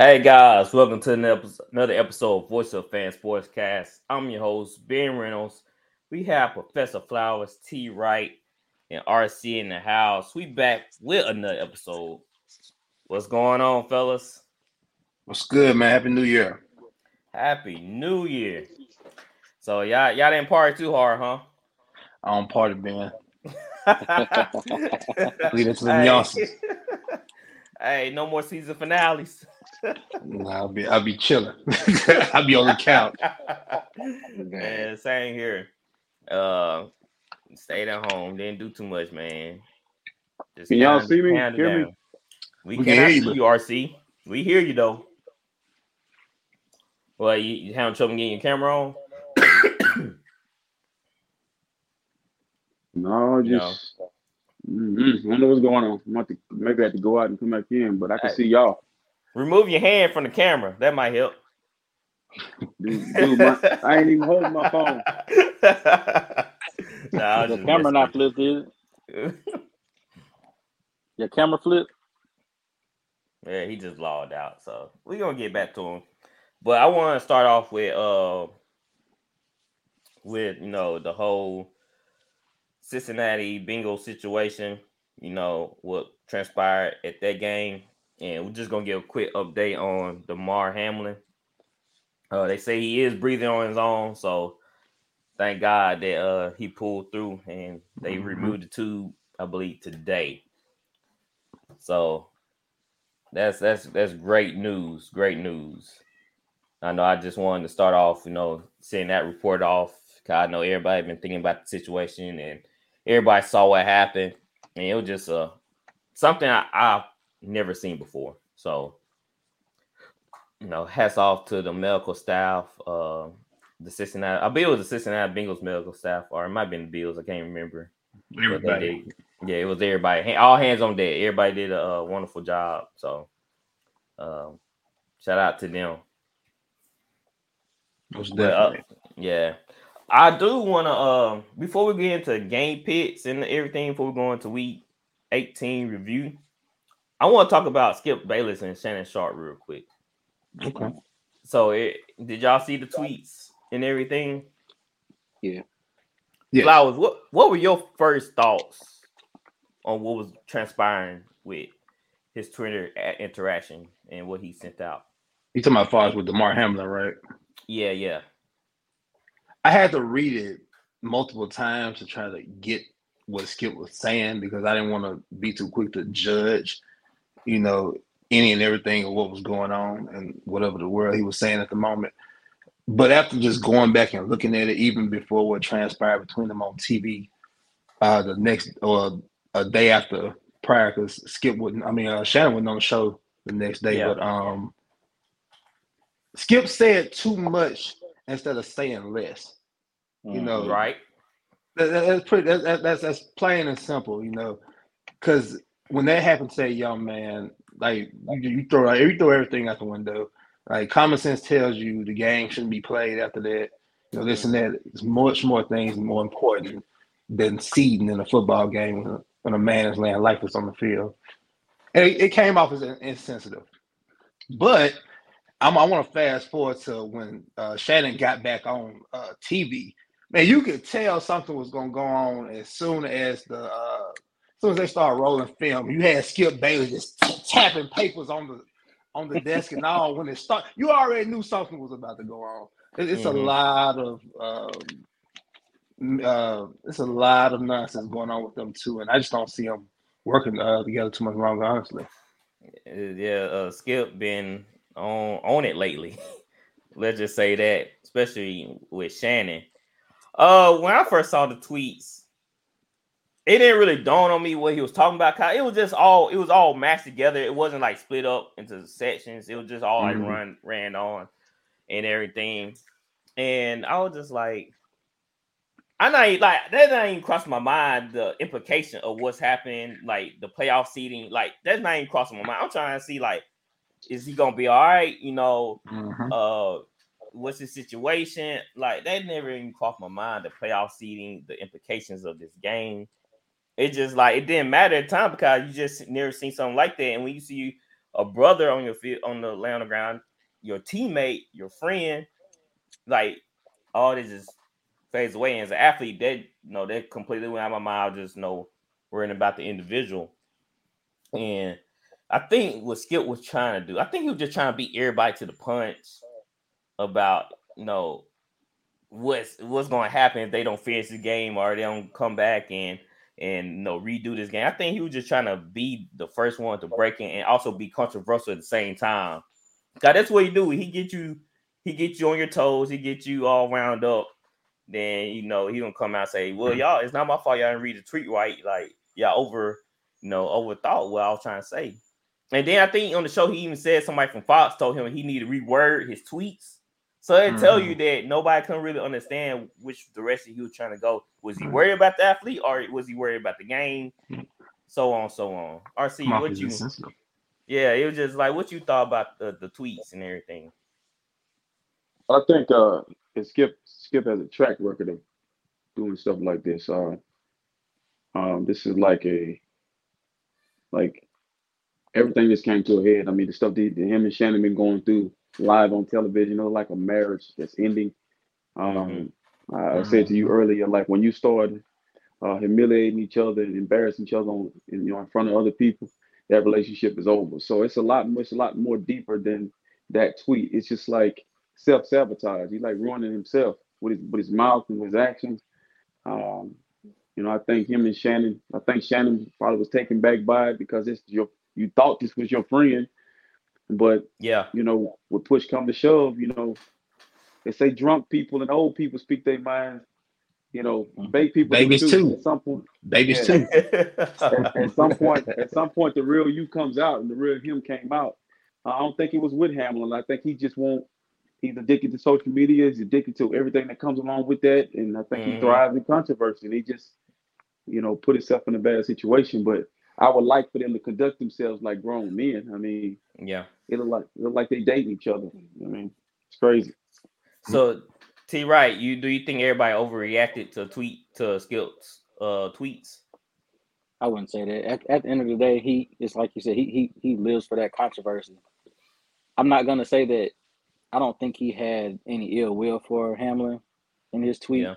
Hey guys, welcome to another episode, of Voice of Fan Sportscast. I'm your host, Ben Reynolds. We have Professor Flowers, T. Wright, and RC in the house. We back with another episode. What's going on, fellas? What's good, man? Happy New Year. Happy New Year. So y'all y'all didn't party too hard, huh? I don't party. Leave it to the Youngsters. Hey, no more season finales. Nah, I'll be I'll be chilling. I'll be on the couch. man, same here. Uh, stayed at home, didn't do too much, man. Just Can y'all see me? pound it Hear me? We, We can cannot hear you, see but- you, RC. We hear you though. Well, you, you having trouble getting your camera on? No, You just mm I don't know what's going on. I'm about to maybe I have to go out and come back in, but I can Hey. see y'all. Remove your hand from the camera. That might help. Dude, dude, my, I ain't even holding my phone. Nah, The camera not flipped, is it? with. Your camera flipped? Yeah, he just logged out. So we're gonna get back to him. But I want to start off with uh with you know the whole Cincinnati Bengals situation, you know, what transpired at that game. And we're just gonna give a quick update on Damar Hamlin. Uh they say he is breathing on his own, so thank God that uh he pulled through and they Mhm. removed the tube, I believe, today. So that's that's that's great news. Great news. I know I just wanted to start off, you know, sending that report off. 'cause I know everybody been thinking about the situation and everybody saw what happened. And it was just uh something I, I've never seen before. So you know, hats off to the medical staff, uh the Cincinnati, I believe it was the Cincinnati Bengals medical staff, or it might have been the Bills, I can't remember. Everybody. did- yeah, it was everybody. All hands on deck. Everybody did a, uh wonderful job. So, um, shout out to them. Most But, uh, yeah, I do want to. Um, before we get into game picks and everything, before we go into week eighteen review, I want to talk about Skip Bayless and Shannon Sharpe real quick. Okay. So, it, did y'all see the tweets and everything? Yeah. Flowers, what what were your first thoughts on what was transpiring with his Twitter interaction and what he sent out? You talking about far as with Damar Hamlin, right? Yeah, yeah, I had to read it multiple times to try to get what Skip was saying because I didn't want to be too quick to judge, you know, any and everything of what was going on and whatever the world he was saying at the moment. But after just going back and looking at it, even before what transpired between them on TV, uh, the next or a day after prior, because Skip wouldn't, I mean, uh, Shannon wasn't on the show the next day, Yeah. but um, Skip said too much instead of saying less. You know, right. that, that- that's pretty. That, that, that's that's plain and simple, you know. Because when that happens to a young man, like you, you throw you throw everything out the window. Like common sense tells you the game shouldn't be played after that. You know, this and that. It's much more things more important than seeding in a football game when a, when a man is laying lifeless on the field. And it, it came off as insensitive. But I'm, I want to fast forward to when uh, Shannon got back on uh, TV. Man, you could tell something was going to go on as soon as the uh, soon as they started rolling film, you had Skip Bayless just tapping papers on the on the desk and all. When it start, you already knew something was about to go on. It, it's Mhm. a lot of um, uh, it's a lot of nonsense going on with them too, and I just don't see them working uh, together too much longer, honestly. Uh, yeah, uh, Skip been on on it lately. Let's just say that, especially with Shannon. Uh, when I first saw the tweets, it didn't really dawn on me what he was talking about. It was just all it was all mashed together. It wasn't like split up into sections. It was just all Mhm. like run ran on and everything. And I was just like, I not even- like that not even crossed my mind the implication of what's happening, like the playoff seating, like that's not even crossing my mind. I'm trying to see like, is he gonna be all right? You know, uh what's his situation? Like that never even crossed my mind, the playoff seeding, the implications of this game. It just like it didn't matter at the time because you just never seen something like that. And when you see a brother on your field on the lay on the ground, your teammate, your friend, like all this just fades away. And as an athlete, that you know that completely went out of my mind. I just know worrying about the individual. And I think what Skip was trying to do, I think he was just trying to beat everybody to the punch about you know what's what's going to happen if they don't finish the game or they don't come back and and you know redo this game. I think he was just trying to be the first one to break in and also be controversial at the same time. God, that's what he do. He get you, he get you on your toes. He get you all wound up. Then you know he gonna come out and say, "Well, mm. y'all, it's not my fault. Y'all didn't read the tweet right. Like y'all over, you know, overthought what I was trying to say." And then I think on the show he even said somebody from Fox told him he needed to reword his tweets. So it tell you that nobody can really understand which direction he was trying to go. Was he Mhm. worried about the athlete or was he worried about the game? So on, so on. RC, Come on, what you? business. Yeah, it was just like what you thought about the, the tweets and everything. I think uh, and Skip Skip has a track record of doing stuff like this. Uh, um, this is like a like everything just came to a head. I mean, the stuff that that him and Shannon been going through live on television, you know, like a marriage that's ending. Um, I I said to you earlier, like when you start uh, humiliating each other and embarrassing each other on, in, you know, in front of other people, that relationship is over. So it's a lot, it's a lot more deeper than that tweet. It's just like self sabotage. He's like ruining himself with his with his mouth and his actions. Um, you know, I think him and Shannon. I think Shannon probably was taken back by it because it's your. You thought this was your friend, but Yeah, you know, with push come to shove, you know, they say drunk people and old people speak their minds. You know, baby people do Babies too. At some point, Babies Yeah. too. at, at some point, at some point, the real you comes out, and the real him came out. I don't think it was with Hamlin. I think he just won't. He's addicted to social media. He's addicted to everything that comes along with that, and I think Mhm. he thrives in controversy. And he just, you know, put himself in a bad situation. But I would like for them to conduct themselves like grown men. I mean, yeah. it look like it look like they dating each other. I mean, it's crazy. So T right, you do you think everybody overreacted to tweet to Skip's uh tweets? I wouldn't say that. At, at the end of the day, he it's like you said, he he he lives for that controversy. I'm not gonna say that I don't think he had any ill will for Hamlin in his tweet, Yeah.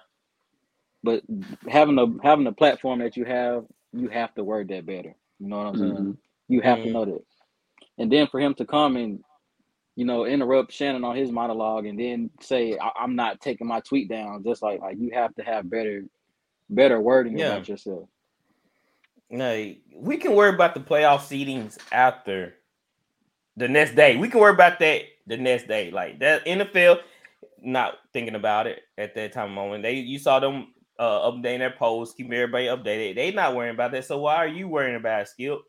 but having a having a platform that you have, you have to word that better. You know what I'm saying? Mhm. You have to know that. And then for him to come and you know interrupt Shannon on his monologue and then say I- I'm not taking my tweet down, just like like you have to have better better wording Yeah. about yourself. No, we can worry about the playoff seedings after the next day. We can worry about that the next day. Like that NFL, not thinking about it at that time moment. They you saw them uh updating their posts, keeping everybody updated. They not worrying about that. So why are you worrying about it, Skip?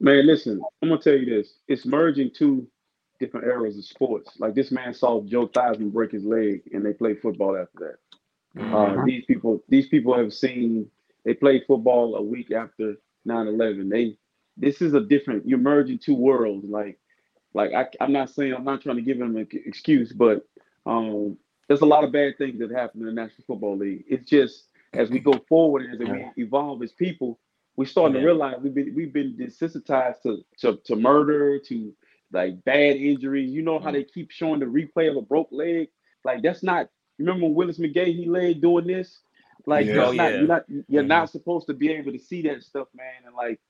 Man, listen, I'm gonna tell you this. It's merging two different eras of sports. Like this man saw Joe Theismann break his leg, and they played football after that. Uh, these people, these people have seen. They played football a week after 9/11. They, this is a different. You're merging two worlds. Like, like I, I'm not saying I'm not trying to give him an excuse, but um, there's a lot of bad things that happen in the National Football League. It's just as we go forward and as we evolve as people, we're starting Yeah. to realize we've been we've been desensitized to, to to murder, to like bad injuries. You know how they keep showing the replay of a broke leg? Like that's not. Remember when Willis McGahee he laid doing this? Like Yeah. you're, Oh, not, yeah. you're not you're Mhm. not supposed to be able to see that stuff, man. And like,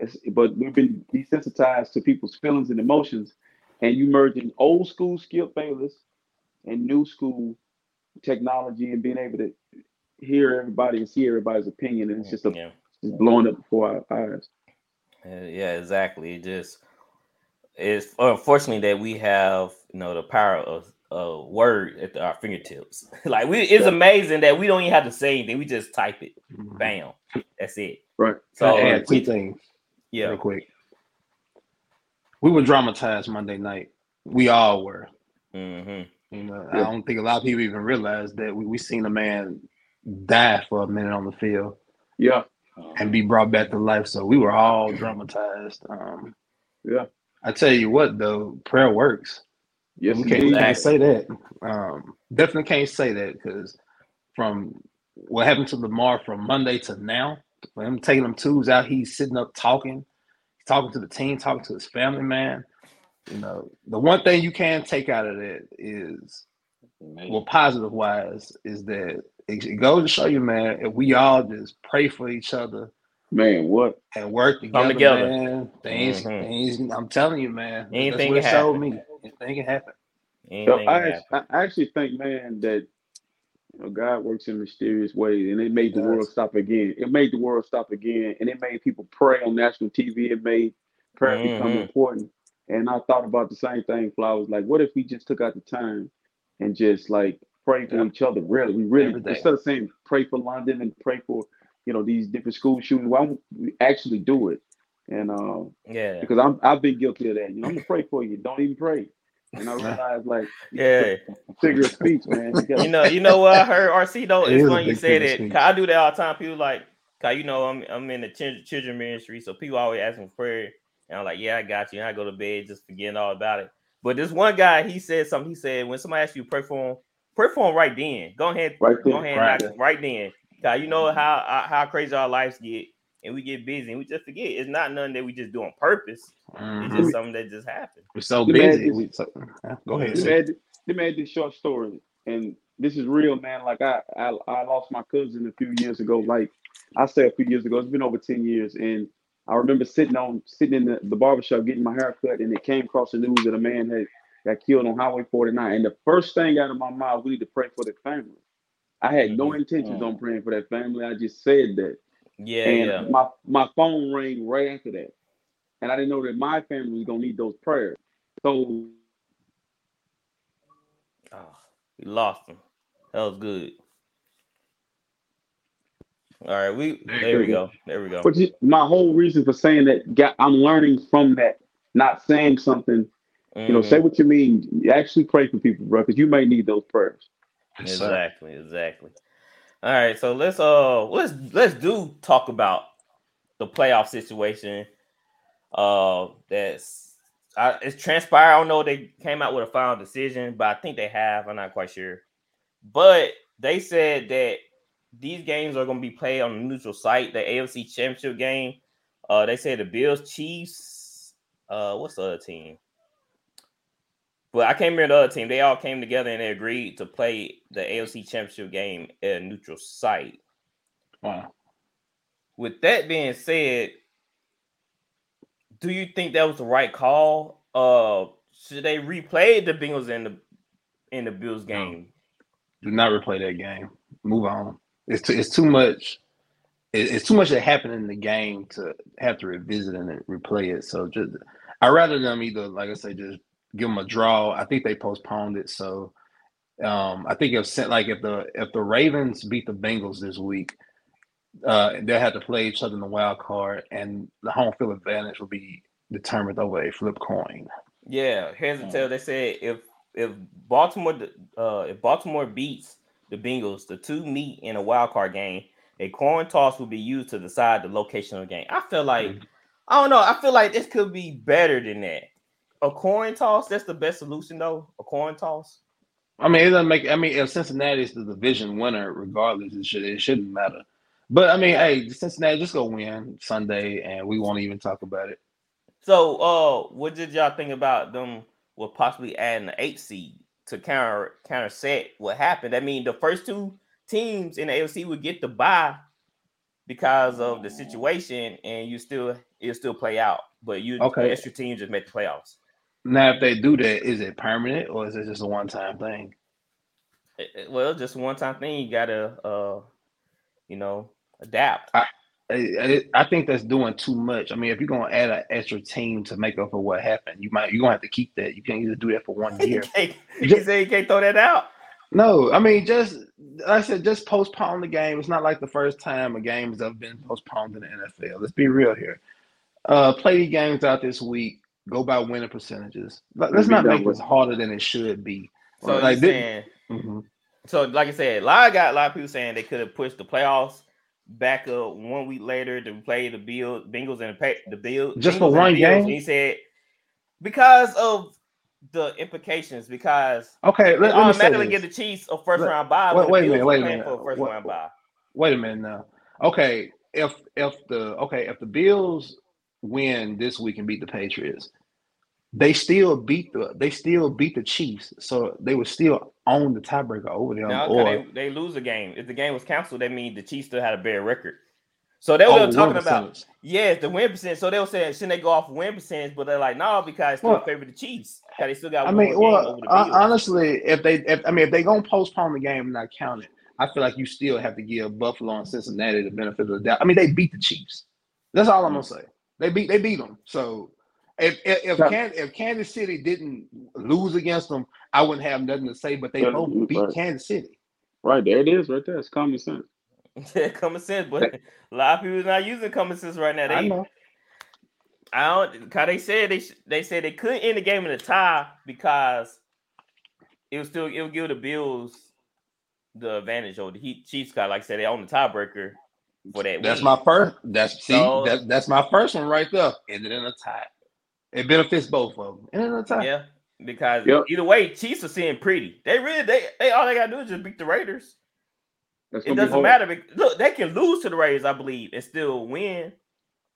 it's, but we've been desensitized to people's feelings and emotions, and you merging old school Skip Bayless and new school technology and being able to hear everybody and see everybody's opinion, and it's just a, yeah. just blowing up before our eyes. Uh, yeah, exactly. It just it's unfortunately that we have you know the power of a word at our fingertips. like we, it's amazing that we don't even have to say anything. We just type it. Mhm. Bam. That's it. Right. So I add two we- things yeah, real quick. We were dramatized Monday night. We all were. hmm You know, I don't think a lot of people even realize that we, we seen a man die for a minute on the field Yeah. and be brought back to life. So we were all dramatized. Um, Yeah. I tell you what, though, prayer works. Yes, we can't, say that. Um, definitely can't say that because from what happened to Lamar from Monday to now, him taking them twos out, he's sitting up talking, talking to the team, talking to his family, man. You know, the one thing you can take out of that is, well, positive wise, is that it, it goes to show you, man, if we all just pray for each other Man, what? and work together, together. man, things, Mhm. things, I'm telling you, man, that's Anything what it can showed happen. me. Anything can happen. So I, can happen. I actually think, man, that you know, God works in mysterious ways, and it made the Yes. world stop again. It made the world stop again, and it made people pray on national TV. It made prayer become Mhm. important. And I thought about the same thing. Flowers, like, what if we just took out the time and just like pray for Yeah. each other? Really, we really Every day. instead of saying pray for London and pray for you know these different school shootings, why don't we actually do it? And uh, Yeah. because I'm I've been guilty of that. You know, I'm gonna pray for you. Don't even pray. And I realized like Yeah. figure of speech, man. You gotta- you know, you know what I heard RC though. It It's is a funny you said it. speech. 'cause I do that all the time. People like, cause you know I'm I'm in the chil- children ministry, so people always ask me for prayer, and I'm like, yeah, I got you. And I go to bed just forgetting all about it. But this one guy, he said something. He said when somebody asks you to pray for him, pray for him right then. Go ahead, Right go then, ahead, right. knock right then. Cause you know how uh, how crazy our lives get, and we get busy, and we just forget. It's not nothing that we just do on purpose. It's Mhm. just something that just happened. We're so The busy. is- We, so, go ahead. They made, they made this short story, and this is real, man. Like I, I, I lost my cousin a few years ago. Like I say a few years ago, it's been over ten years, and I remember sitting on sitting in the, the barbershop getting my hair cut, and it came across the news that a man had got killed on Highway 49. And the first thing out of my mouth, we need to pray for the family. I had no Mhm. intentions Mm. on praying for that family. I just said that. Yeah, and yeah. my my phone rang right after that, and I didn't know that my family was gonna need those prayers. So Oh, we lost him. That was good. All right, we There we go. go. There we go. But you, my whole reason for saying that, got, I'm learning from that, not saying something. You know, say what you mean. Actually pray for people, bro, because you may need those prayers. Yes, sir. Exactly, exactly. All right, so let's uh let's let's do talk about the playoff situation. Uh that's I, it's transpired. I don't know if they came out with a final decision, but I think they have. I'm not quite sure. But they said that these games are going to be played on a neutral site. The AFC Championship game. Uh, they say the Bills, Chiefs. Uh, what's the other team? But I can't remember the other team. They all came together and they agreed to play the AFC Championship game at a neutral site. Wow. With that being said, do you think that was the right call? Uh, should they replay the Bengals in the in the Bills No. game? Do not replay that game. Move on. It's too, it's too much. It's too much that happened in the game to have to revisit and replay it. So just, I rather them either, like I say, just give them a draw. I think they postponed it. So um, I think if sent like if the if the Ravens beat the Bengals this week, uh, they'll have to play each other in the wild card, and the home field advantage will be determined over a flip coin. Yeah, heads and tails. They said if if Baltimore uh if Baltimore beats the Bengals, the two meet in a wild card game. A coin toss will be used to decide the location of the game. I feel like I don't know. I feel like this could be better than that. A coin toss. That's the best solution, though. A coin toss. I mean, it doesn't make. I mean, if Cincinnati is the division winner, regardless, it should it shouldn't matter. But I mean, hey, Cincinnati just go win Sunday, and we won't even talk about it. So, uh, what did y'all think about them? With possibly adding an eight seed to counter counter set what happened. I mean, the first two teams in the AFC would get the bye because of the situation, and you still it'll still play out. But you Okay. extra teams just make the playoffs. Now, if they do that, is it permanent or is it just a one time thing? It- it- well, just one time thing. You gotta, uh, you know, adapt. I, I, I think that's doing too much. I mean, if you're gonna add an extra team to make up for what happened, you might you're gonna have to keep that. You can't either do that for one year. can't- he said he can't throw that out. No, I mean just like I said, just postpone the game. It's not like the first time a game has ever been postponed in the NFL. Let's be real here. Uh, play the games out this week. Go by winning percentages. Let- Let's Be not make with this harder than it should be. So Like, you this- saying Mhm. So, like I said, a lot of got a lot of people saying they could have pushed the playoffs back up one week later to play the Bill Bengals and the, the Bill Just Bengals for one game? He said because of the implications, because Okay, let, let automatically give the Chiefs a first Let- round bye. wait- wait a minute, wait a minute. For a first What- round bye. Wait a minute now. Okay, if if the okay if the Bills win this week and beat the Patriots, they still beat the they still beat the Chiefs, so they would still own the tiebreaker over them. Now, or they, they lose a game. If the game was canceled, that means the Chiefs still had a better record. So they were talking about. Yes, the win percent. So they were saying, shouldn't they go off win percentage? But they're like, no, because still Well, favor the Chiefs. Because they still got I mean, well, honestly, if they, if I mean, if they gonna postpone the game and not count it, I feel like you still have to give Buffalo and Cincinnati the benefit of the doubt. I mean, they beat the Chiefs. That's all I'm hmm. gonna say. They beat, they beat them. So if if if, Yeah. Can, if Kansas City didn't lose against them, I wouldn't have nothing to say. But they Yeah, both beat. Kansas City. Right there it is, right there. It's common sense. Yeah, common sense, but a lot of people are not using common sense right now. They, I I, don't. Cause they said they they said they couldn't end the game in a tie because it was still it would give the Bills the advantage over the Heat Chiefs. Got like I said, they own the tiebreaker for that. That's win. my first. That's see. So- that, that's my first one right there. Ended in a tie. It benefits both of them. Ended in a tie. Yeah, because Yep. either way, Chiefs are seeing pretty. They really they they all they gotta do is just beat the Raiders. That's It doesn't hard. matter. Look, they can lose to the Raiders, I believe, and still win.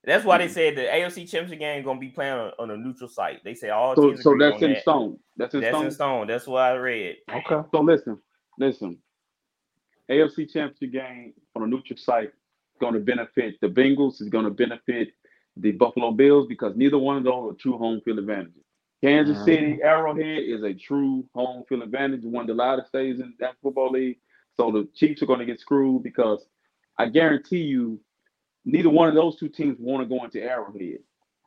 That's why Mm-hmm. they said the AFC Championship game gonna be playing on, on a neutral site. They say all So, teams so that's in that. stone. That's in That's stone. in stone. That's what I read. Okay. So listen, listen. AFC Championship game on a neutral site is going to benefit the Bengals. Is going to benefit the Buffalo Bills because neither one of those are true home field advantages. Kansas Mhm. City Arrowhead is a true home field advantage. One of the loudest stays in that football league. So the Chiefs are going to get screwed because I guarantee you, neither one of those two teams want to go into Arrowhead.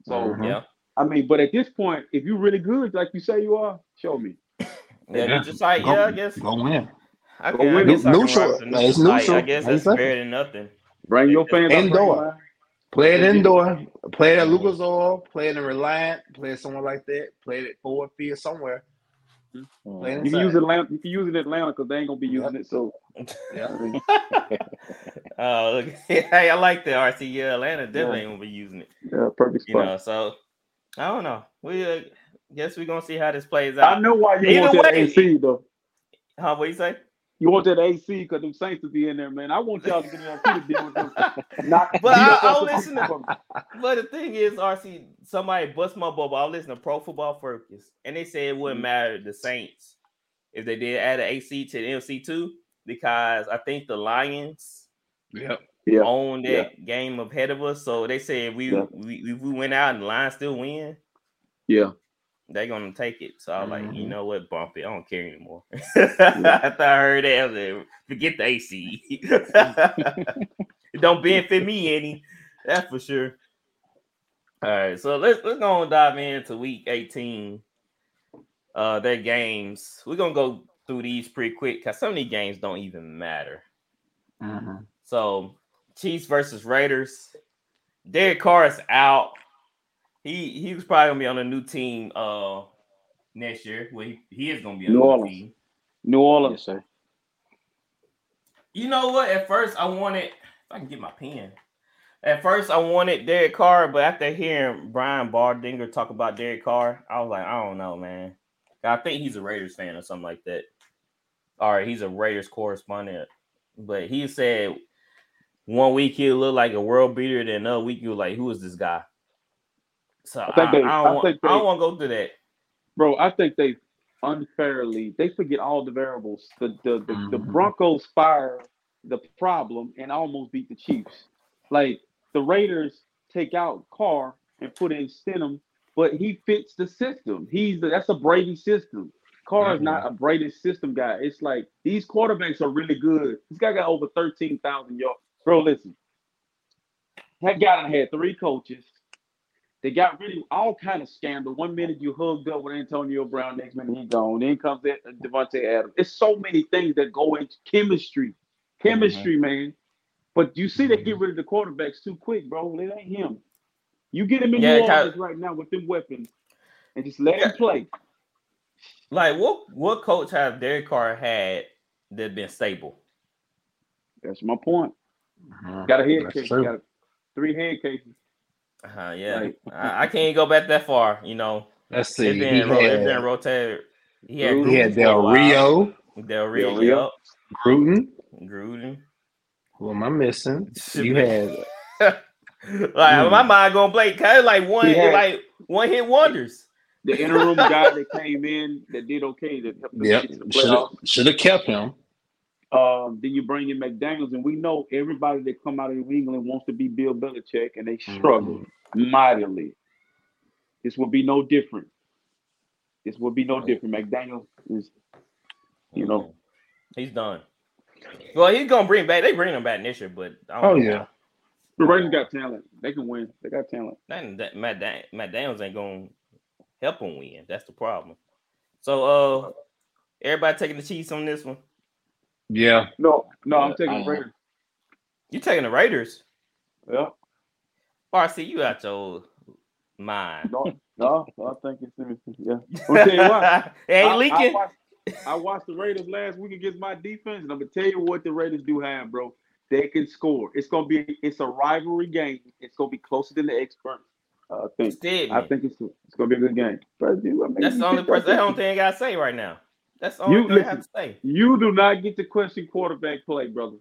So Mhm. Yeah. I mean, but at this point, if you're really good, like you say you are, show me. Yeah, Yeah. neutral site. Go- Yeah, I guess. Go win. I, go can, I win. guess I can Neutral. rock the It's neutral site. neutral. I guess Like that's better than nothing. Bring your fans out, Indoor. Bring. Play it indoor. Play it at Lucas Oil. Play it in Reliant. Play it somewhere like that. Play it at Ford Field somewhere. Play it You can inside. use Atlanta. You can use it in Atlanta because they ain't gonna be using it. So Yeah. Oh, look. hey, I like the RC. Yeah, Atlanta definitely ain't gonna be using it. yeah, perfect You spot. know, so I don't know. We uh, guess we're gonna see how this plays out. I know why you Either want that way- AC though. Huh? What you say? You want that AC because them Saints to be in there, man. I want y'all to get in there to deal with them. Not But I- up I'll listen to- people. But the thing is, RC, somebody bust my bubble. I listen to Pro Football Focus, and they said it Mm-hmm. wouldn't matter the Saints if they did add an AC to the NFC two because I think the Lions Yep. Yeah. own that game ahead of us. So they said we, Yeah. we if we went out and the Lions still win, Yeah. They're gonna take it. So I was like, you Mhm. know what, bump it. I don't care anymore. After I heard that, I was like, forget the AC. it don't benefit me any. That's for sure. All right, so let's let's go and dive into week 18. Uh their games. We're gonna go through these pretty quick because some of these games don't even matter. Mhm. So Chiefs versus Raiders. Derek Carr is out. He he was probably gonna be on a new team uh next year. Well, he, he is gonna be on New a new Orleans. team. New Orleans. Yes, sir. You know what? At first, I wanted. If I can get my pen. At first, I wanted Derek Carr, but after hearing Brian Baldinger talk about Derek Carr, I was like, I don't know, man. I think he's a Raiders fan or something like that. All right, he's a Raiders correspondent, but he said one week he looked like a world beater, then another week you were like, who is this guy? So I, think they- I I don't want. think I don't want to go through that. Bro, I think they unfairly they forget all the variables. The the the, the Mhm. Broncos fire the problem and almost beat the Chiefs. Like the Raiders take out Carr and put in Stidham, but he fits the system. He's that's a Brady system. Carr is not a Brady system guy. It's like these quarterbacks are really good. This guy got over thirteen thousand yards. Bro, listen, that guy done had three coaches. They got really all kind of scandal. One minute you hugged up with Antonio Brown, next minute he gone. Then comes that uh, Davante Adams. It's so many things that go into chemistry, chemistry, mm-hmm. man. But you see, they get mm-hmm. rid of the quarterbacks too quick, bro. It ain't him. You get him in Yeah, New Kyle- Orleans right now with them weapons, and just let him play. Like what what coach have Derek Carr had that been stable? That's my point. Mhm. Got a head That's case. true. Got three head cases. Uh, yeah, Right. I, I can't go back that far. You know, Let's see. it's He been, ro- it's been had, rotated. He had, Gruden. he had Gruden for a Del. Rio, Del Del Rio, Rio. Gruden. Gruden. Who am I missing? You had like Mm. my mind gonna blank. Kind of like one, had- like one hit wonders. The interim guy that came in that did okay that helped yep. the playoffs. should have kept him. Um, then you bring in McDaniels, and we know everybody that come out of New England wants to be Bill Belichick, and they struggle mightily. This will be no different. This will be no different. McDaniels is, you know, he's done. Well, he's gonna bring back. They bring him back next year, but I Oh don't know. yeah. the Raiders got talent. They can win. They got talent. That, that Matt, Dan, Matt Daniels ain't gonna help him win. That's the problem. So, uh, everybody taking the Chiefs on this one. Yeah. No, no, I'm taking I the. Raiders. You taking the Raiders? Yeah, RC, you out your mind. no, no, I think it's yeah. I'm tell you what. it ain't I- I leaking. watched, I watched the Raiders last week against my defense, and I'm gonna tell you what the Raiders do have, bro. They can score. It's gonna be it's a rivalry game. It's gonna be closer than the experts. Uh, I think. Instead, I think it's it's gonna be a good game. But dude, I mean, that's the only person. up- That's the only thing I gotta say right now. That's all You thing I have to say. You do not get to question quarterback play, brother.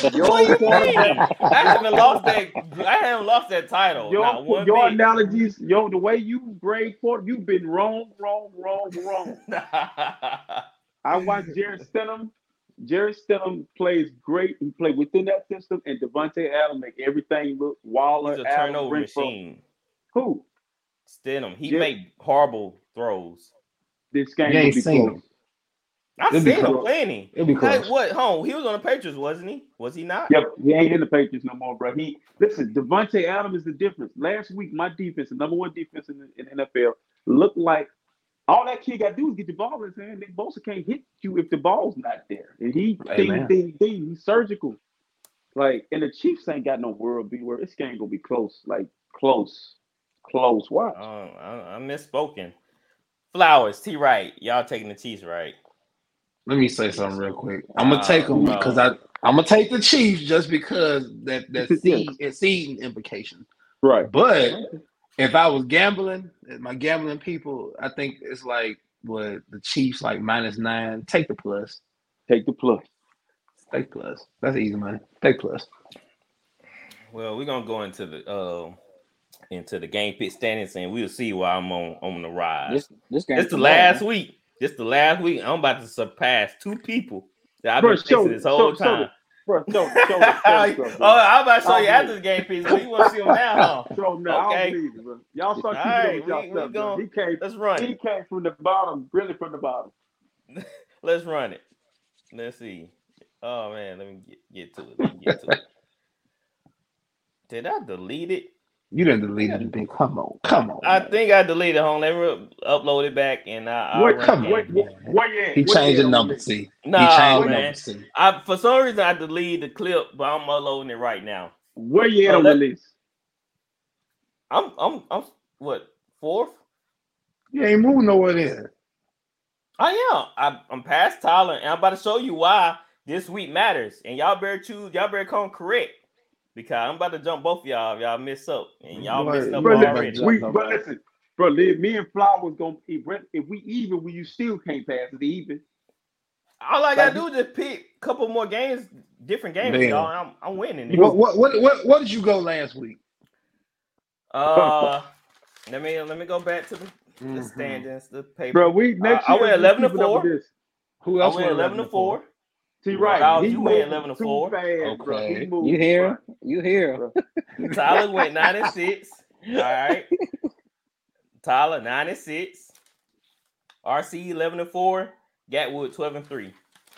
What do you mean? I haven't lost that. I haven't lost that title. Your, one your analogies, yo, the way you grade quarter, you've been wrong, wrong, wrong, wrong. I watched Jarrett Stidham. Jarrett Stidham plays great. He played within that system, and Davante Adams make everything look Waller. He's a Adams, turnover Renfro. machine. Who? Stidham. He Yeah. made horrible throws. This game You will ain't be seen close. Him. I've It'd seen him close. plenty. It'll be Like what? Home. He was on the Patriots, wasn't he? Was he not? Yep, he ain't in the Patriots no more, bro. He listen. Davante Adams is the difference. Last week, my defense, the number one defense in the, in the NFL, looked like all that kid got to do is get the ball in his hand. Nick Bosa can't hit you if the ball's not there, and he ding Amen. ding ding. He's surgical. Like, and the Chiefs ain't got no world beat. Where this game gonna be close, like close, close. Watch. Oh, I, I misspoken. Flowers, T. Right, Y'all taking the Chiefs, right? Let me say something real quick. I'm gonna Uh, take them no. because I I'm gonna take the Chiefs just because that that Yeah. seed it's seeding implication. Right. But if I was gambling, my gambling people, I think it's like what the Chiefs like minus nine. Take the plus. Take the plus. Take plus. That's easy money. Take plus. Well, we're gonna go into the uh, into the game pit standings, and we'll see why I'm on on the rise. This this game. This the last week. This the last week. I'm about to surpass two people that I've Bro, been show- fixing this whole show- show time. Bro, show, show, show, oh, I'm about to show you after the game piece. So you want to see them now? Huh? show, no, I Okay. don't believe it, bro. Y'all start keeping right, with y'all we- we stuff, gon- He came, Let's run he it. came from the bottom, really from the bottom. Let's run it. Let's see. Oh man, let me get, get to it. Let me get to it. Did I delete it? You didn't delete anything. Come on. Come on. I man. think I deleted it home. Let me upload it back and I. I'll Wait, run come it on. Wait, again. wait, where you at? He Where changed you the number. on this? See. He Nah, changed the man. number. See. I for some reason I deleted the clip, but I'm uploading it right now. Where you at on let- the list? I'm I'm I'm what fourth? You ain't moving nowhere there. I am. I, I'm past Tyler, and I'm about to show you why this week matters. And y'all better choose. Y'all better come correct because I'm about to jump both of y'all. If y'all mess up, and y'all Boy, messing up Bro, Bro, already. listen, we, Jump but listen, bro, li- me and Flowers gonna if, we- if we even, we you still can't pass it even. All I gotta Like- do is just pick a couple more games, different games, Man. y'all. And I'm I'm winning. What, what what what what did you go last week? Uh, let me let me go back to the, the Mhm. standings, the paper. Bro, we next I year went 11 to keeping up 4. this. Who else went went 11 to four. See, right. Tyler, He you went 11 to too 4. fast, bro. He moved You too hear? fast. him? You hear? him. Tyler went nine and six. All right. Tyler nine and six. RC eleven and four. Gatwood twelve and three.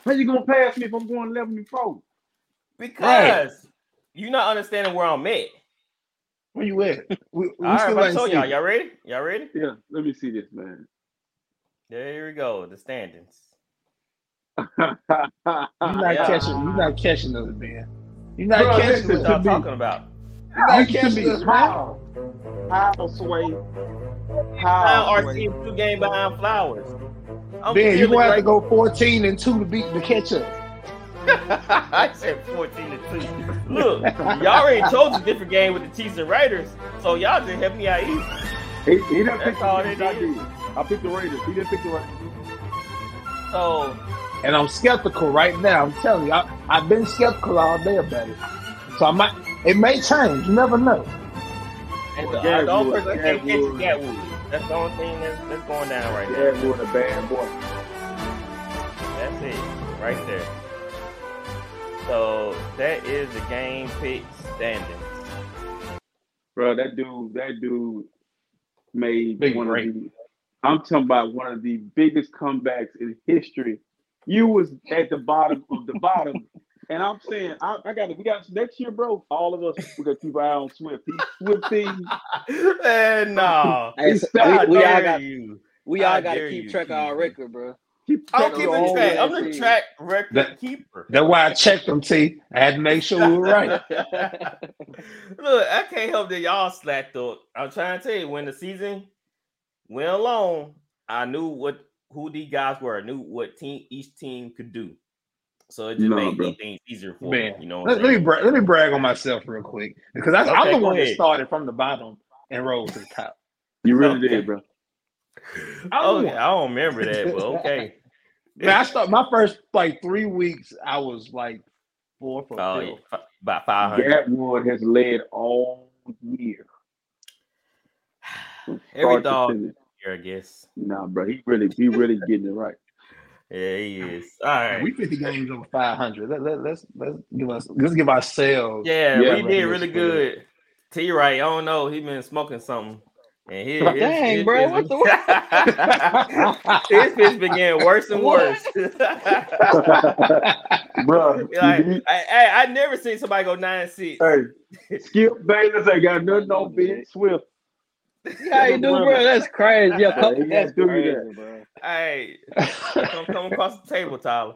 How you gonna pass me if I'm going 11 and 4? Because you're not understanding where I'm at. Where you at? We, we All right, still I told y'all. Y'all ready? Y'all ready? Yeah, let me see this, man. There we go. The standings. You're not Yeah. catching. You're not catching us, man. You're not Bro, catching listen What us. y'all talking about? You're not You should catching be us, man. how? How, Sway? Now How, RC Sway? is two game behind Flowers. I'm Ben, you feeling gonna have to go 14 and two to beat the catch us. I said 14 to 2. Look, y'all already chose a different game with the Chiefs and Raiders, so y'all just help me out easy. He, he didn't That's pick the all Raiders. it I is. did. I picked the Raiders. He didn't pick the Raiders. So And I'm skeptical right now. I'm telling you, I, I've been skeptical all day about it. So I might. It may change. You never know. and the, Gatwood, the only person that can't catch is Gatwood. Gatwood. That's the only thing that's, that's going down right now. Yeah, a bad boy. That's it, right there. So that is the game pick standings. Bro, that dude, that dude made Big one break. of the. I'm talking about one of the biggest comebacks in history. You was at the bottom of the bottom, and I'm saying I, I got it. We got next year, bro. All of us, we got to keep our eye on Swift. He's Swifty. and no, Hey, He's we, we all got you. we all got to keep you, track of our record, bro. Keep I'm track of keeping all track. I'm the shit. track record That- keeper. That's why I checked them, T. I had to make sure we were right. Look, I can't help that y'all slacked up. I'm trying to tell you, when the season went along, I knew what who these guys were. I knew what team each team could do. So it just No, made bro. things easier for Man, me. You know Let, let me bra- let me brag on myself real quick because I, I'm the go one that started from the bottom and rose to the top. You really Okay. did, bro. Oh, I'm the yeah, I don't remember that, but okay. Man, I start my first like three weeks. I was like four for Oh, Phil. yeah, fi- about 500. That Gatwood has led all year. From Every dog finish. here, I guess. Nah, bro. He really, he really getting it right. Yeah, he is. All right. We 50 games over 500. Let, let, let's let's give us let's give ourselves. Yeah, Yeah, we right, did really good. T right, I don't know. He been smoking something. And his, his, Dang, his, bro, his, what his pitch been getting worse and worse. bro. like, you- I, I, I never seen somebody go nine six. hey, Skip Bayless ain't got nothing on Ben Swift. Yeah, you do, bro. That's crazy. Yeah, Yeah, he that's do crazy, that. bro. Hey, come, come across the table, Tyler.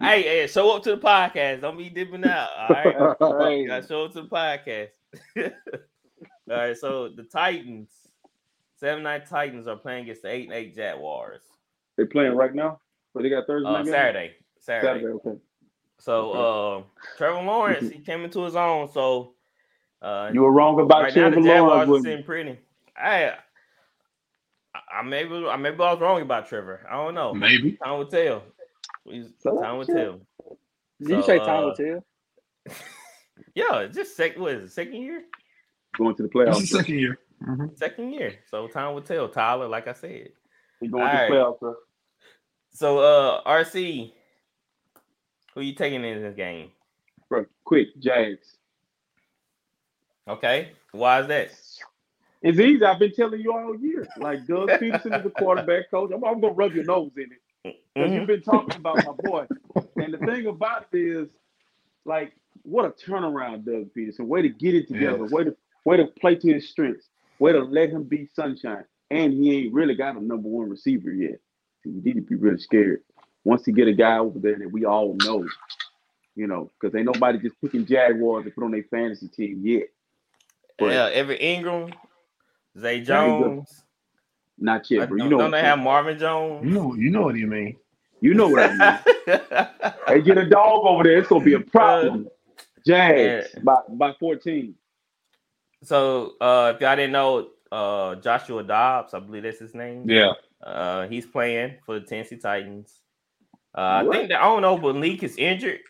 Hey, hey, show up to the podcast. Don't be dipping out. All right. You Crazy. gotta show up to the podcast. All right, so the Titans, seven night Titans are playing against the eight and eight Jaguars. they playing right now, but they got Thursday Uh, night? Saturday. Saturday. Saturday, okay. So uh Trevor Lawrence, he came into his own. So uh You were wrong about right now Trevor the Jaguars Lawrence. are wasn't sitting pretty. I I maybe I maybe I was wrong about Trevor. I don't know. Maybe. Time will tell. So Time will that's tell. Did you say time uh, will tell? Yeah, it's just second. What is it? Second year? Going to the This playoffs. is second year. Second year. So time will tell. Tyler, like I said. He going to All right. the playoffs, bro. So uh RC, who you taking in this game? Bro, quick, Jags. Okay. Why is that? It's easy. I've been telling you all year. Like Doug Peterson is the quarterback coach. I'm, I'm gonna rub your nose in it because Mhm. you've been talking about my boy. And the thing about it is, like, what a turnaround, Doug Pederson. Way to get it together. Yes. Way to way to play to his strengths. Way to let him be sunshine. And he ain't really got a number one receiver yet. You need to be really scared. Once he get a guy over there that we all know, you know, because ain't nobody just picking Jaguars to put on their fantasy team yet. But Yeah, Everett Engram, Zay. Jones. not yet, bro. You know don't they have. Marvin You Jones? know, you know what you mean. You know what I mean. They get a dog over there, it's gonna be a problem. Jags Yeah. by by 14. so uh if y'all didn't know, uh Joshua Dobbs, I believe that's his name. Yeah. Uh he's playing for the Tennessee Titans. Uh I think that I don't know, but Leak is injured.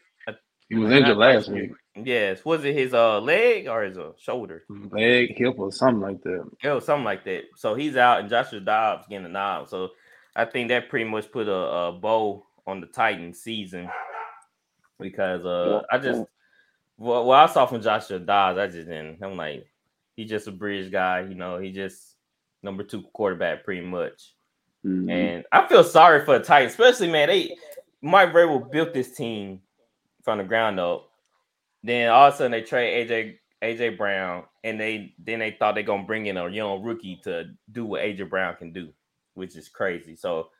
He was injured last week. Yes. Was it his uh leg or his uh, shoulder? Leg, hip, or something like that. Was something like that. So he's out, and Joshua Dobbs getting a nod. So I think that pretty much put a, a bow on the Titans season because uh I just well, what I saw from Joshua Dobbs, I just didn't. I'm like, he's just a bridge guy, you know. He just number two quarterback pretty much. Mhm. And I feel sorry for the Titans, especially man. They Mike Vrabel built this team from the ground up. Then all of a sudden they trade AJ AJ Brown, and they then they thought they're gonna bring in a young rookie to do what AJ Brown can do, which is crazy. So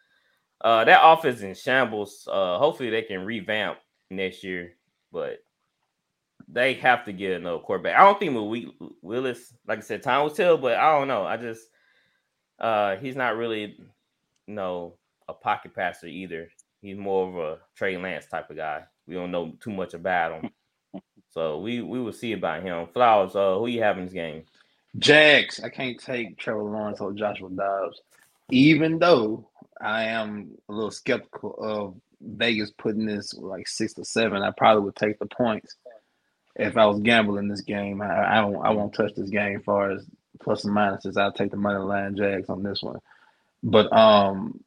uh that offense in shambles. Uh hopefully they can revamp next year, but they have to get another quarterback. I don't think with Willis, like I said, time will tell, but I don't know. I just uh he's not really you know a pocket passer either. He's more of a Trey Lance type of guy. We don't know too much about him. So we we will see about him. Flowers, uh, who you have in this game? Jags. I can't take Trevor Lawrence or Joshua Dobbs, even though I am a little skeptical of Vegas putting this like six to seven. I probably would take the points if I was gambling this game. I, I won't I won't touch this game as far as plus and minuses. I'll take the money line Jags on this one. But um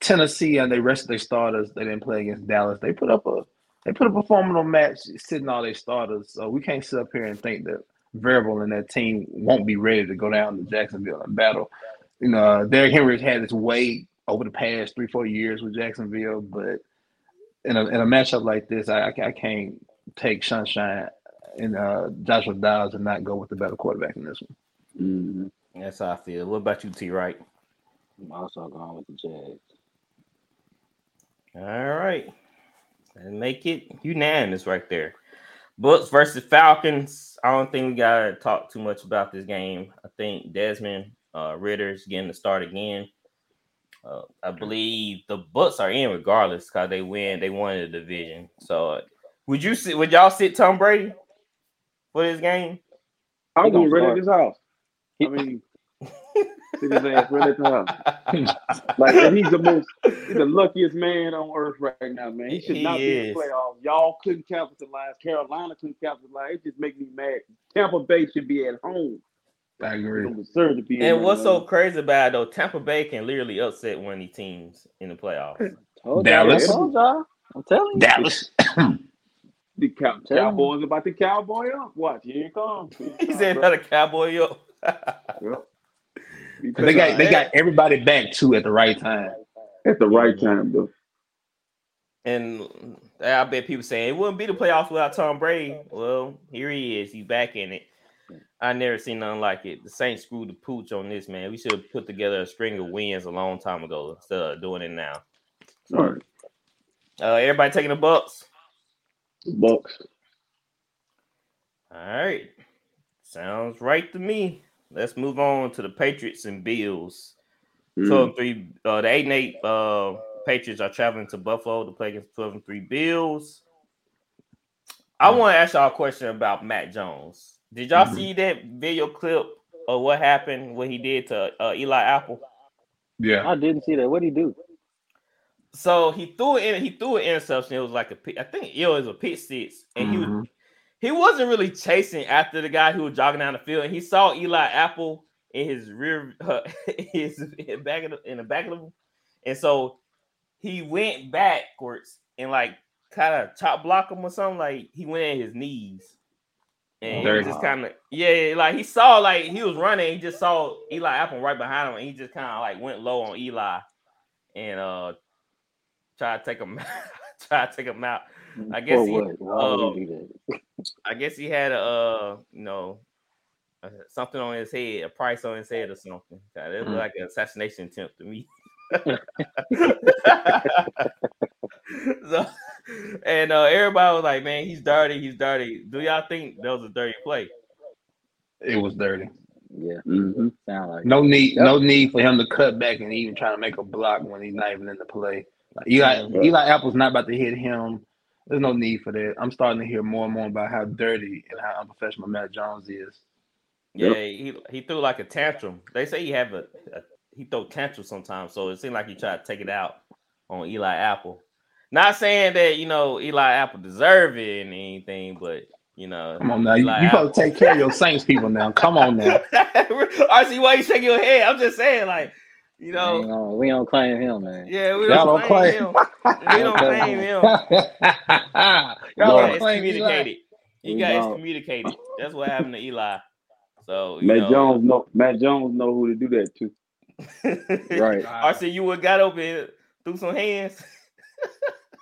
Tennessee and they rested their starters. They didn't play against Dallas. They put up a they put up a formidable match sitting all their starters. So we can't sit up here and think that Vrabel and that team won't be ready to go down to Jacksonville and battle. You know, Derrick Henry's had his way over the past three, four years with Jacksonville, but in a in a matchup like this, I I can't take Sunshine and uh, Joshua Dobbs and not go with the better quarterback in this one. Mhm. That's how I feel. What about you, T? Right? I'm also going with the Jags. All right. And make it unanimous right there. Bucks versus Falcons. I don't think we gotta talk too much about this game. I think Desmond uh, Ridder's getting to start again. Uh, I believe the Bucks are in regardless because they win. They won the division. So, uh, would you sit? Would y'all sit Tom Brady for this game? I'm was gonna ready start. at his house. I mean, sit his ass right at the house. Like and he's the most, he's the luckiest man on earth right now, man. He should He not be in the playoffs. Y'all couldn't capitalize. Carolina couldn't capitalize. It just makes me mad. Tampa Bay should be at home. I agree. don't deserve to be. And what's so man. crazy about it, though? Tampa Bay can literally upset one of these teams in the playoffs. Told y'all, Dallas. I told y'all. I'm telling you. Dallas. the Cow- Tell 'em. Cowboys about to cowboy up? Watch, here it comes. he said, "Another cowboy up." They got they got everybody back too at the right time. at the right time, though. And I bet people saying it wouldn't be the playoffs without Tom Brady. Well, here he is. He's back in it. I never seen nothing like it. The Saints screwed the pooch on this man. We should have put together a string of wins a long time ago instead of doing it now. Sorry, Uh, everybody taking the Bucks. Bucks. All right, sounds right to me. Let's move on to the Patriots and Bills. Mm. 12 and 3 uh the 8 and 8 uh Patriots are traveling to Buffalo to play against 12 and 3 Bills. I want to ask y'all a question about Mac Jones. Did y'all Mhm. see that video clip of what happened what he did to uh, Eli Apple? Yeah. I didn't see that. What did he do? So he threw it in he threw an interception. It was like a pick- I think it was a pick six and he was Mhm. He wasn't really chasing after the guy who was jogging down the field, and he saw Eli Apple in his rear, uh, his in back of the, in the back of him, and so he went backwards and like kind of chop block him or something. Like he went at his knees, and he just kind of yeah, like he saw like he was running, he just saw Eli Apple right behind him, and he just kind of like went low on Eli and uh tried to take him, try to take him out. I guess he- what? Why would he? I guess he had a uh, you know uh, something on his head, a price on his head or something. God, It looked Mm. like an assassination attempt to me. so, and uh, everybody was like, "Man, he's dirty. He's dirty." Do y'all think that was a dirty play? It was dirty. Yeah, Mhm. sound like No need, no need for him to cut back and even try to make a block when he's not even in the play. Like Eli, Mhm. Eli Apple's not about to hit him. There's no need for that. I'm starting to hear more and more about how dirty and how unprofessional Mac Jones is. Yeah, Yep. he he threw like a tantrum. They say he have a, a he throw tantrums sometimes, so it seemed like he tried to take it out on Eli Apple. Not saying that you know Eli Apple deserve it and anything, but you know, Come on now, you, Eli you Apple- supposed to take care of your Saints people now. Come on now. RC, why you shaking your head? I'm just saying, like, You know, ain't gonna- we don't claim him, man. yeah, we don't don't claim claim- him. We don't claim him. Y'all He don't got claim Eli. excommunicated. He We got don't. excommunicated. That's what happened to Eli. So Matt know, Jones know Mac Jones know who to do that to. Right. RC, you would got over here, threw some hands.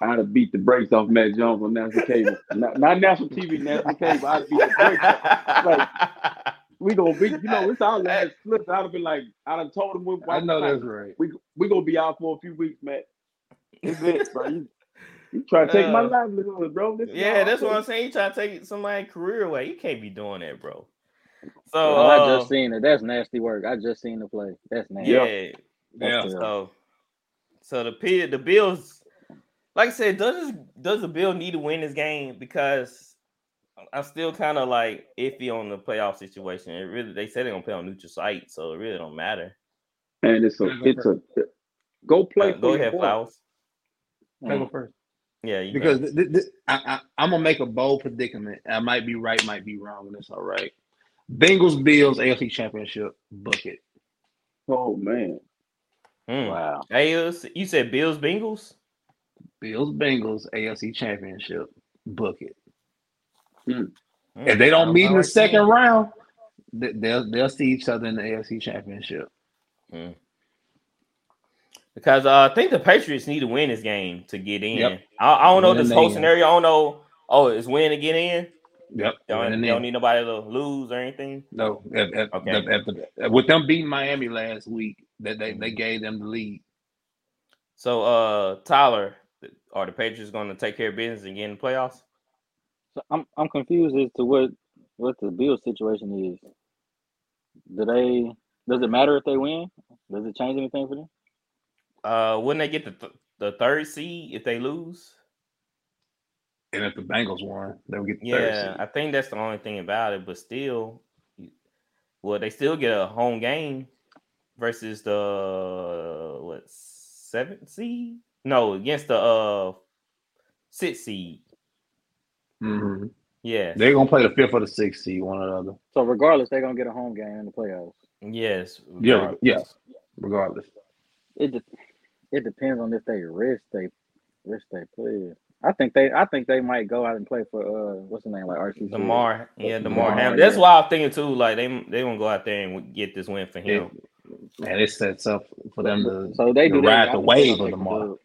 I'd have beat the brakes off Mac Jones on national cable. Not, not national TV, national cable. I'd beat the brakes off. Like, we gonna be, you know, it's our last flip. I'd have been like, I'd have told him, we, I know like, that's right. we we gonna be out for a few weeks, Mac. It's it, bro. You, you trying to take my Uh, livelihood, bro. This yeah, that's what I'm I'm saying. You try to take somebody's career away. You can't be doing that, bro. So I uh, just seen it. That's nasty work. I just seen the play. That's nasty. yeah, That's Yeah. terrible. So, so the P, the Bills, like I said, does does the Bill need to win this game? Because I'm still kind of like iffy on the playoff situation. It really, they said they're gonna play on neutral site, so it really don't matter. And it's a go it's a go play Uh, go your ahead, boy. Flowers. Can I go Mm. first? Yeah, you Because because th- th- I, I, I'm gonna make a bold predicament. I might be right, might be wrong, and it's all right. Bengals, Bills, AFC Championship, bucket. Oh man, Wow. Hey, uh, you said Bills Bengals. Bills, Bengals, AFC Championship, book it. Hmm, If they don't meet in the like second ten. round, they'll they'll see each other in the AFC Championship. because uh, I think the Patriots need to win this game to get in. Yep. I, I don't know this whole in. scenario. I don't know. Oh, it's win to get in. Yep. They don't, And they don't need nobody to lose or anything. No, if, if, Okay. if- if- if- with them beating Miami last week, that they, they gave them the lead. So, uh, Tyler, are the Patriots going to take care of business and get in the playoffs? So I'm I'm confused as to what what the Bills situation is. Do they? Does it matter if they win? Does it change anything for them? Uh, wouldn't they get the th- the third seed if they lose? And if the Bengals won, they would get the Yeah, third I think that's the only thing about it. But still, well, they still get a home game versus the what seventh seed? No, against the uh sixth seed. Seed. hmm Yeah. They're gonna play the fifth or the sixth seed, one or the other, So regardless, they're gonna get a home game in the playoffs. Yes. Yeah, regardless. yeah. regardless. It de- it depends on if they rest they rest they play. I think they I think they might go out and play for uh what's the name like RC Damar, yeah, Damar Damar, Hamlin. That's yeah. why I'm thinking too. Like they they gonna go out there and get this win for him. And it sets up for them to, So they to do ride I the wave of take Lamar.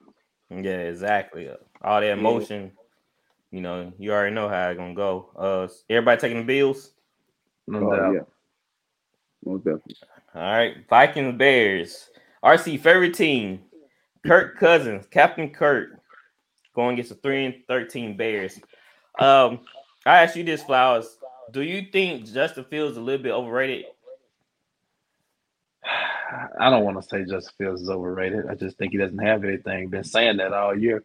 Yeah, exactly. All that emotion, you know, you already know how it's gonna go. Uh, everybody taking the Bills. No oh doubt. yeah, most definitely. All right, Vikings, Bears. RC favorite team. Kirk Cousins, Captain Kirk, going against the three and thirteen Bears. Um, I ask you this, Flowers. Do you think Justin Fields is a little bit overrated? I don't want to say Justin Fields is overrated. I just think he doesn't have anything. Been saying that all year.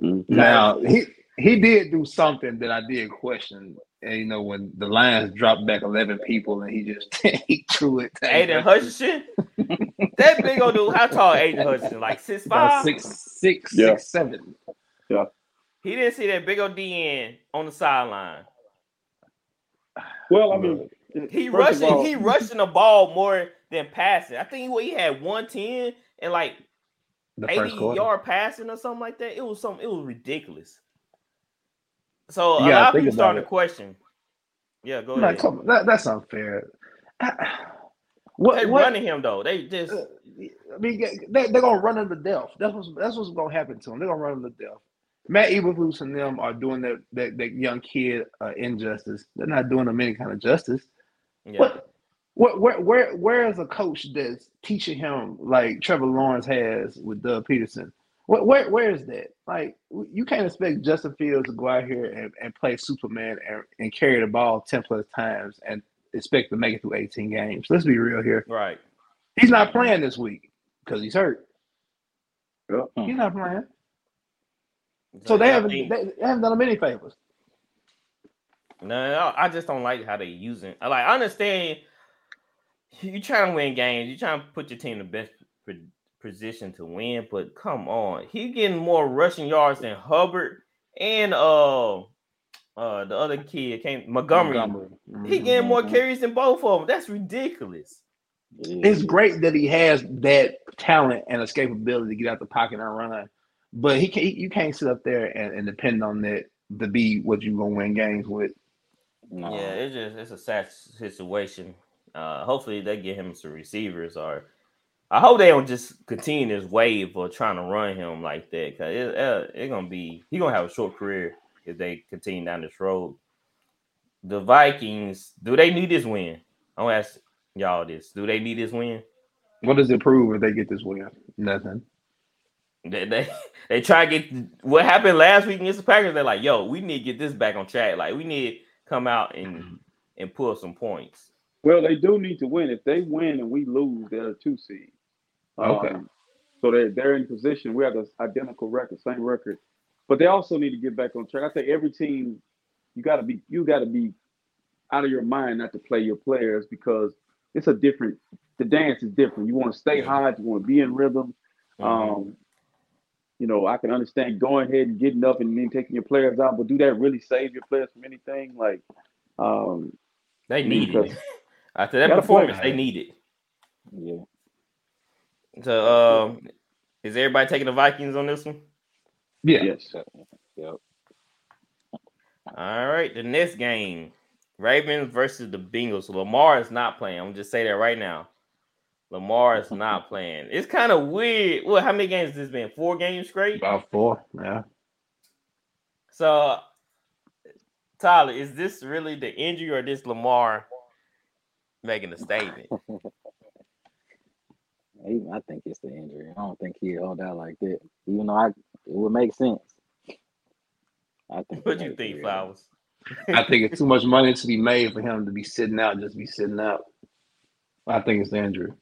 Mhm. Now he he did do something that I did question. And you know when the Lions dropped back eleven people and he just he threw it. to Aidan Hutchinson, that big old dude. How tall Aidan Hutchinson? Like six About six six Yeah. six seven. He didn't see that big old DN on the sideline. Well, I mean, He rushing, all- he rushing the ball more than passing. I think he, he had one ten and like eighty yard passing or something like that. It was some. It was ridiculous. So You a lot of people starting to question. Yeah, go ahead. like, that, that's unfair. What, they what, running him though. They just Uh, I mean, they, they're gonna run him to death. That's what's that's what's gonna happen to him. They're gonna run him to death. Matt Eberflus and them are doing that that, that young kid uh, injustice. They're not doing him any kind of justice. yeah. What, what, where, where, where is a coach that's teaching him like Trevor Lawrence has with Doug Pederson? What, where, where is that? Like, you can't expect Justin Fields to go out here and, and play Superman and, and carry the ball ten plus times and expect to make it through eighteen games. Let's be real here. right. He's not playing this week because he's hurt. Yeah. He's not playing. So they haven't they, they haven't done him any favors. No, I just don't like how they using. I like I understand you trying to win games. You trying to put your team in the best po- position to win, but come on, he getting more rushing yards than Hubbard and uh uh the other kid came Montgomery. He getting more Mhm. carries than both of them. That's ridiculous. it's great that he has that talent and escapability to get out the pocket and run. But he can't. You can't sit up there and, and depend on that to be what you're gonna win games with. No. Yeah, it's just it's a sad situation. Uh, hopefully they get him some receivers, or I hope they don't just continue this wave of trying to run him like that because it, uh, it's gonna be he gonna have a short career if they continue down this road. The Vikings, do they need this win? I'm gonna ask y'all this: Do they need this win? What does it prove if they get this win? Nothing. They they, they try to get what happened last week against the Packers. They're like, "Yo, we need to get this back on track. Like, we need to come out and and pull some points." Well, they do need to win. If they win and we lose, they're a two seed. Okay. Um, so they're they're in position. We have the identical record, same record, but they also need to get back on track. I think every team, you got to be you got to be out of your mind not to play your players because it's a different. The dance is different. You want to stay high. You want to be in rhythm. Mhm. Um, you know, I can understand going ahead and getting up and then taking your players out, but do that really save your players from anything? Like, um, They need it after that performance. play. They need it. Yeah. So, um, is everybody taking the Vikings on this one? Yeah. yes. Yep. All right, the next game, Ravens versus the Bengals. Lamar is not playing. I'm just say that right now. Lamar is not playing. It's kind of weird. Well, how many games has this been? Four games straight. About four. Yeah. So, Tyler, is this really the injury or this Lamar making a statement? Even I think it's the injury. I don't think he held out like that. Even though I, it would make sense. I think. What do you think, real. Flowers? I think it's too much money to be made for him to be sitting out, just be sitting out. I think it's the injury.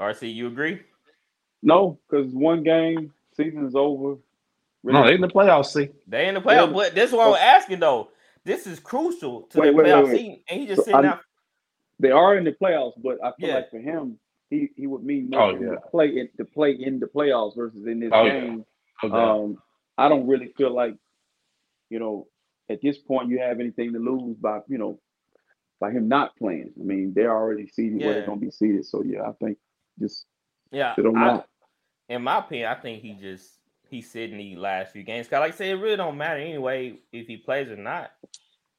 RC, you agree? No, because one game, season is over. No, they in the playoffs. See, They in the playoffs. Yeah. but that's what I'm asking though. This is crucial to Wait, the wait, playoff wait, wait. season, and he just So sitting I'm- out. They are in the playoffs, but I feel Yeah. like for him, he, he would mean Oh, yeah. to play in to play in the playoffs versus in this Oh, yeah. game. okay. Um, I don't really feel like, you know, at this point you have anything to lose by, you know, by him not playing. I mean, they're already seated where they're gonna be seated. So yeah, I think just Yeah, sit on I- in my opinion, I think he just he's sitting these last few games. Cause like I said, it really don't matter anyway if he plays or not.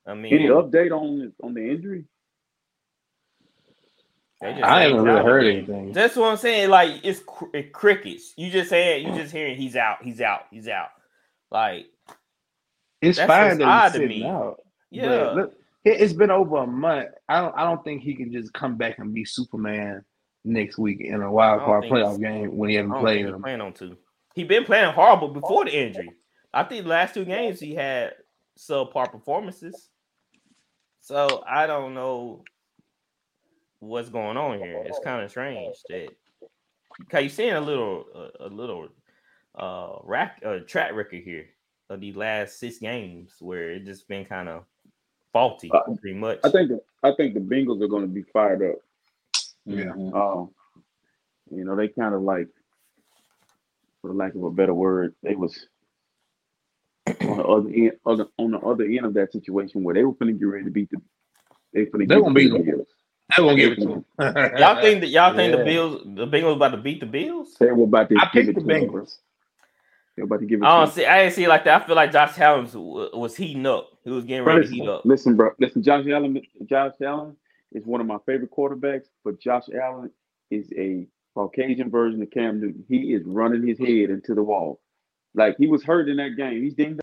I mean, Any update on on the injury? I haven't really heard anything. That's what I'm saying. Like it's cr- it crickets. You just saying you just hearing he's out, he's out, he's out. Like It's that's fine that he's to sitting me. out. yeah, look, it- it's been over a month. I don't. I don't think he can just come back and be Superman next week in a wild card playoff game when he hasn't played think he him. plan on to. He been playing horrible before the injury. I think the last two games he had subpar performances. So I don't know what's going on here. It's kind of strange that because you're seeing a little a, a little uh rack uh, track record here of the last six games where it just been kind of faulty Uh, pretty much. I think the, I think the Bengals are going to be fired up. Yeah. Mhm. Um, you know, they kind of like, for lack of a better word, they was on the other end, other on the other end of that situation where they were going to get ready to beat the. They finna They get gonna beat the them. Bills. I won't give it to him. y'all think that y'all think the Bills the Bengals about to beat the Bills? They were about to I give picked it the to them. Bengals. They were about to give it. I to don't them. see. I didn't see it like that. I feel like Josh Allen was, was heating up. He was getting Bro, ready to heat up. listen, bro. Listen, Josh Allen. Josh Allen is one of my favorite quarterbacks, but Josh Allen is a Caucasian version of Cam Newton. He is running his head into the wall. Like he was hurt in that game. He's dinged.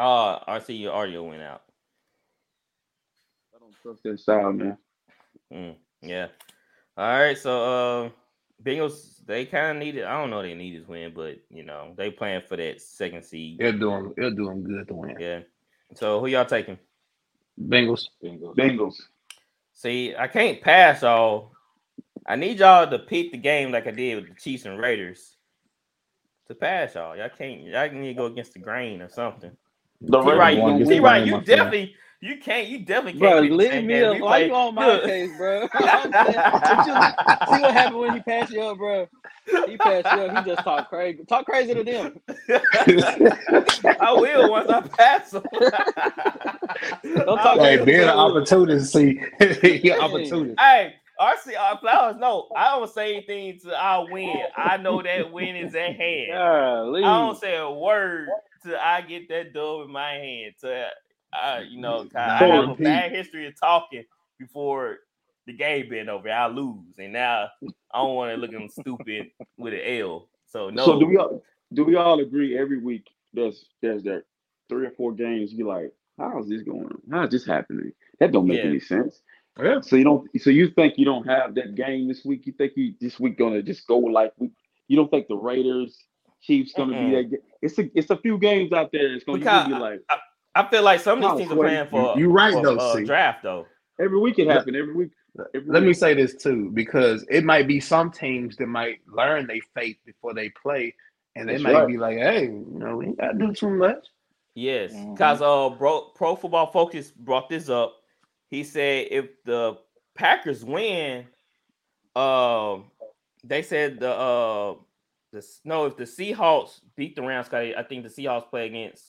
Uh, see your audio went out. I don't trust that style, man. Mm, yeah. All right. So, uh, Bengals they kind of needed. I don't know they need this win, but you know they playing for that second seed. They're doing. They're doing good to win. Yeah. So who y'all taking? Bengals. Bengals. Bengals. See, I can't pass y'all. I need y'all to pick the game like I did with the Chiefs and Raiders to pass y'all. Y'all can't. Y'all need to go against the grain or something. The T Raiders right, gonna you, T the right, you my friend. definitely, you can't, you definitely can't. pick the leave me game. up. We Why you on my case, bro? I'm saying, what you- See what happened when he passed you up, bro? He passed you up. He just talk crazy. Talk crazy to them. I will once I pass him. Don't talk hey, crazy. being an opportunity, see, he an opportunity. Hey, RC uh, Flowers, no, I don't say anything to I win. I know that win is at hand. Golly. I don't say a word till I get that dub in my hand. To uh, you know, I Don't have a bad history of talking before the game been over. I lose, and now I don't want to look stupid with an L. So no, So do we all do we all agree every week there's there's that three or four games you like, how is this going on? How is this happening? That don't make Yeah. any sense. Yeah. So you don't so you think you don't have that game this week? You think you this week gonna just go like we you don't think the Raiders Chiefs gonna Mm-mm. be that it's a it's a few games out there it's gonna, you Because gonna be like I feel like some of these teams are playing for you right for, though, uh, draft though. every week it Let- happen every week. Every Let me say this too, because it might be some teams that might learn their faith before they play, and they That's might right. be like, "Hey, you know, we ain't gotta do too much." Yes, because uh, Pro, Pro Football Focus brought this up. He said if the Packers win, um, they said the uh, the no, if the Seahawks beat the Rams, 'cause I think the Seahawks play against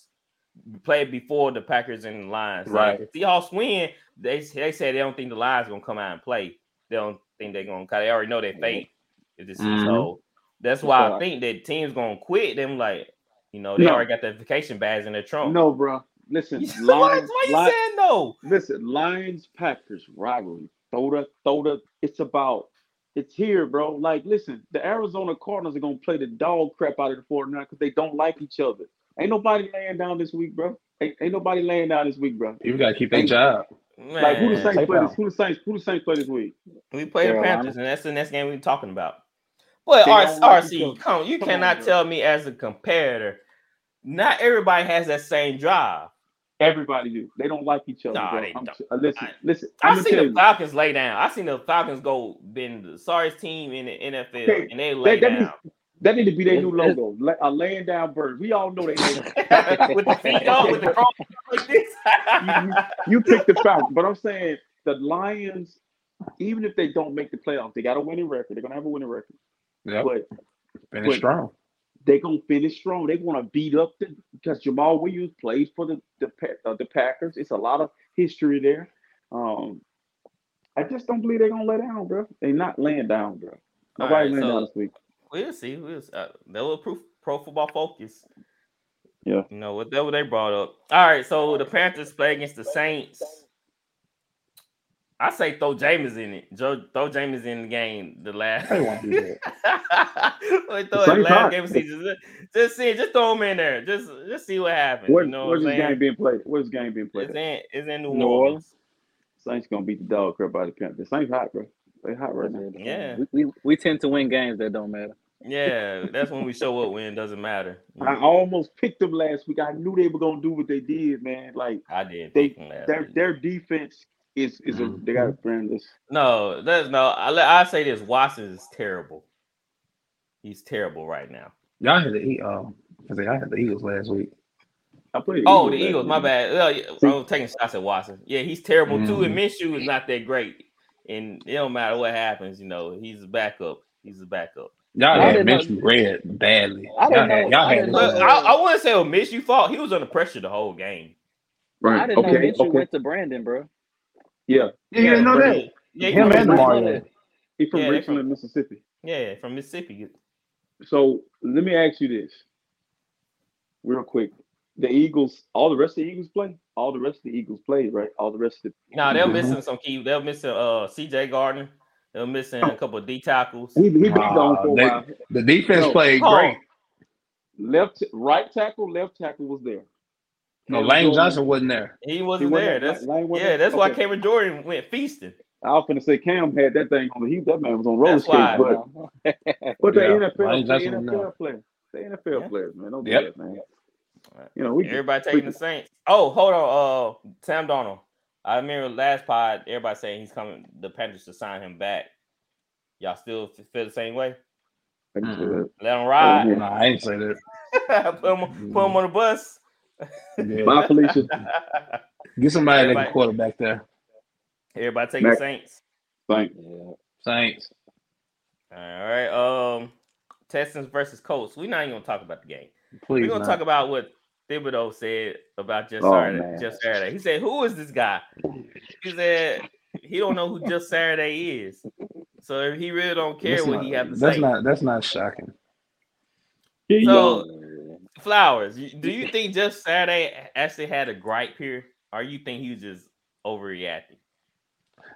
played before the Packers and the Lions. Right. If the Seahawks win, they they said they don't think the Lions gonna come out and play. They don't think they're gonna. Cause they already know their fate. If this Mhm. so, that's why I think that teams gonna quit. Them like, you know, they No. already got their vacation bags in their trunk. No, bro. Listen, why, Lions, why you Lions, saying no? listen, Lions Packers rivalry. Throw the throw the it's about it's here, bro. Like, listen, the Arizona Cardinals are gonna play the dog crap out of the 49 because they don't like each other. Ain't nobody laying down this week, bro. Ain't, ain't nobody laying down this week, bro. You gotta keep that Ain't- job. Like who the Saints play this? Who the Saints? Who the Saints play this week? we play the Panthers, and that's the next game we're talking about. Well, They R- don't like each RC, other. come, you Come cannot bro. tell me as a comparator. Not everybody has that same drive. Everybody do. They don't like each other, Nah, bro. they I'm don't. uh, listen, I- listen. I I'm seen tell the you. Falcons lay down. I seen the Falcons go been the sorriest team in the NFL, Okay, and they lay that down That need to be their new logo. A laying down bird. We all know they. with the feet on, with the cross like this. you pick the Falcons, but I'm saying the Lions, even if they don't make the playoffs, they got a winning record. They're gonna have a winning record, Yep, but finish but- strong. they're gonna finish strong. They want to beat up the because Jamaal Williams plays for the the uh, the Packers. It's a lot of history there. Um, I just don't believe they're gonna lay down, bro. They're not laying down, bro. Nobody right, laying so- down this week. We'll see. We'll see. Uh, that was pro, pro football focus. Yeah. You know whatever they brought up. All right, so the Panthers play against the Saints. I say throw Jameis in it. Joe, throw Jameis in the game. The last. They won't do that. Wait, The throw it Saints last hot. game of season. Just, just see, just throw him in there. Just, just see what happens. Where, you know where's what this saying? game being played? Where's this game being played? It's in, it's in New, New Orleans. Saints gonna beat the dog crap out of the Panthers. Saints hot, bro. They hot right now. Yeah. We, we we tend to win games that don't matter. Yeah, that's when we show up when it doesn't matter. I almost picked them last week. I knew they were gonna do what they did, man. Like I did. they pick them last their week. their defense is is a they got a brand this. No, that's no. I I say this. Watson is terrible. He's terrible right now. Y'all had the E- um, I think I had the Eagles last week. I played Oh, the last Eagles. week. My bad. Uh, yeah, I'm taking shots at Watson. Yeah, he's terrible too. And Mhm. Minshew is not that great. And it don't matter what happens. You know, he's a backup. He's a backup. Y'all I had didn't know- red badly. I Y'all didn't had, know- y'all I had didn't know- I, I wouldn't say it was Minshew fault. He was under pressure the whole game. Right. I didn't know okay. Minshew Okay. went to Brandon, bro. Yeah. Yeah, You didn't know but- that? Yeah, Him he and from, Mario. He's from Yeah, Richmond, from- Mississippi. yeah, from Mississippi. So let me ask you this, real quick. The Eagles, all the rest of the Eagles play. All the rest of the Eagles played, right? All the rest of the. Now they're Mhm. missing some key. They're missing uh CJ Gardner. They're missing a couple of D tackles. He, he been Nah, gone for they- The defense No. played Oh, great. Left, right tackle, left tackle was there. No, Cameron Lane Jordan- Johnson wasn't there. He He wasn't wasn't there. there? That's wasn't yeah. there? That's why Okay. Cameron Jordan went feasting. I was finna say Cam had that thing on. the He that man was on roller skates, but but the Yeah, NFL, Lane the Johnson was NFL there. players, the NFL Yeah. players, man, don't do Yep. that, man. Right. You know, we Everybody we taking the Saints. Oh, hold on. Uh, Sam Darnold. I remember last pod. Everybody saying he's coming. The Panthers to sign him back. Y'all still feel the same way? I can say Mhm. Let him ride. No, I ain't say that. put, him, put him on the bus. Yeah. Bye, Felicia. Get somebody that Everybody- can quarterback there. Everybody taking Mac- Saints. Thank Yeah. Saints. All right. Um, Texans versus Colts. We're not even gonna talk about the game. Please, We're gonna not. talk about what Thibodeaux said about just Oh, Saturday. man. Jeff Saturday. He said, "Who is this guy?" He said he don't know who Jeff Saturday is. So if he really don't care That's what not- he have to That's say. not. That's not shocking. He So- Flowers, do you think Jeff Saturday actually had a gripe here, or you think he was just overreacting?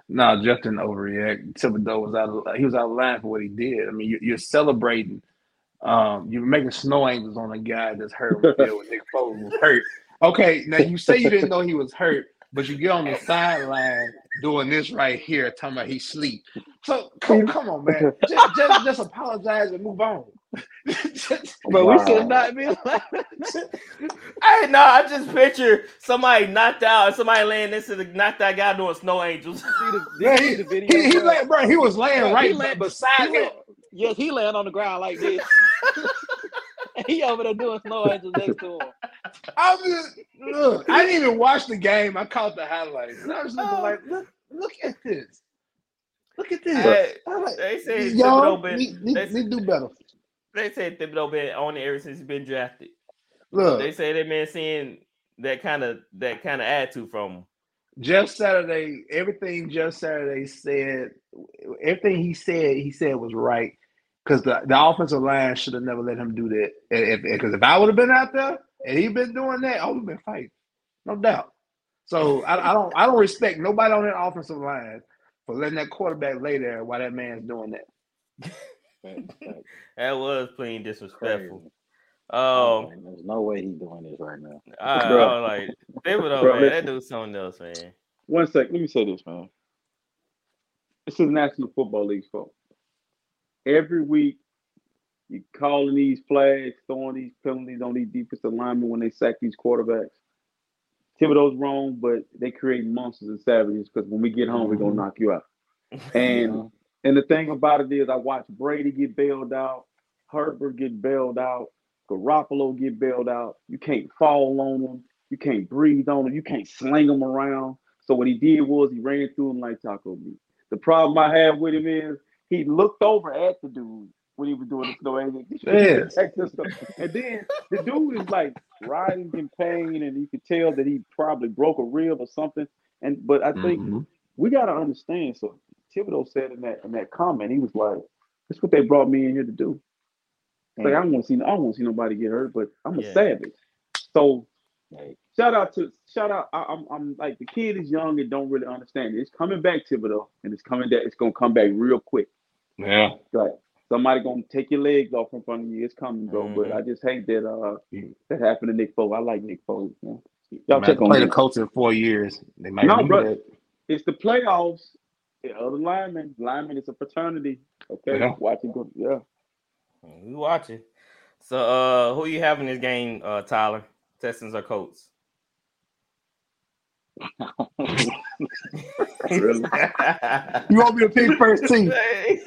No, Jeff didn't overreact. Thibodeaux was out of he was out of line for what he did. I mean, you, you're celebrating. Um, you're making snow angels on a guy that's hurt when when Nick Foles was hurt. Okay, now you say you didn't know he was hurt, but you get on the sideline doing this right here, talking about he sleep. So come, come on, man, just, just just apologize and move on. Just- But we should not be like Hey, no, I just picture somebody knocked out, somebody laying next to the knocked out guy doing snow angels. see the, Yeah, see he, the video. he, he, lay, bro, he was laying Bro, he right lay- be- beside He him. lay- yes, he laying on the ground like this. he over there doing slow angels next to him. I was look, I didn't even watch the game. I caught the highlights. And I was just Oh. like, look, look at this. Look at this. Hey, like, they say y'all Thibodeaux been, need, need, they, need do better. they say Thibodeaux been on it ever since he's been drafted. Look, They say they've been seeing that kind of that kind of attitude from him. Jeff Saturday, everything Jeff Saturday said, everything he said, he said was right. Because the, the offensive line should have never let him do that. Because if, if, if I would have been out there and he'd been doing that, I would have been fighting, no doubt. So I, I don't I don't respect nobody on that offensive line for letting that quarterback lay there while that man's doing that. That was plain disrespectful. Crazy. Um, Man, there's no way he's doing this right now. I, I Bro. was like Thibodeaux, Bro, man, that listen. dude's something else, man. One sec. Let me say this, man. This is National Football League fault. Every week, you're calling these flags, throwing these penalties on these defensive linemen when they sack these quarterbacks. Thibodeaux's wrong, but they create monsters and savages because when we get home, we're gonna mm-hmm. knock you out. And and the thing about it is, I watched Brady get bailed out, Herbert get bailed out, Garoppolo get bailed out. You can't fall on them. You can't breathe on them. You can't sling them around. So what he did was he ran through them like taco meat. The problem I have with him is he looked over at the dude when he was doing the snow angel. Yes. and then the dude is like writhing in pain, and you could tell that he probably broke a rib or something. And but I think Mhm. we gotta understand. So Thibodeaux said in that in that comment, he was like, "That's what they brought me in here to do." It's Like I don't want to see, I don't want to see nobody get hurt, but I'm a Yeah. savage. So Like, shout out to shout out. I, I'm I'm like the kid is young and don't really understand it. It's coming back, Thibodeaux, and it's coming back. It's gonna come back real quick. Yeah. Like somebody gonna take your legs off in front of you. It's coming, bro. But Mhm. I just hate that uh that happened to Nick Foles. I like Nick Foles. Man. Y'all Man, check on play the him. coach in four years. They might No, bro. that. It's the playoffs. The other linemen, linemen, it's a fraternity. Okay, Yeah. watch it go. Yeah. We watching. So, uh, who you have in this game, uh, Tyler? Texans or Colts? Really? You want me to pick first team?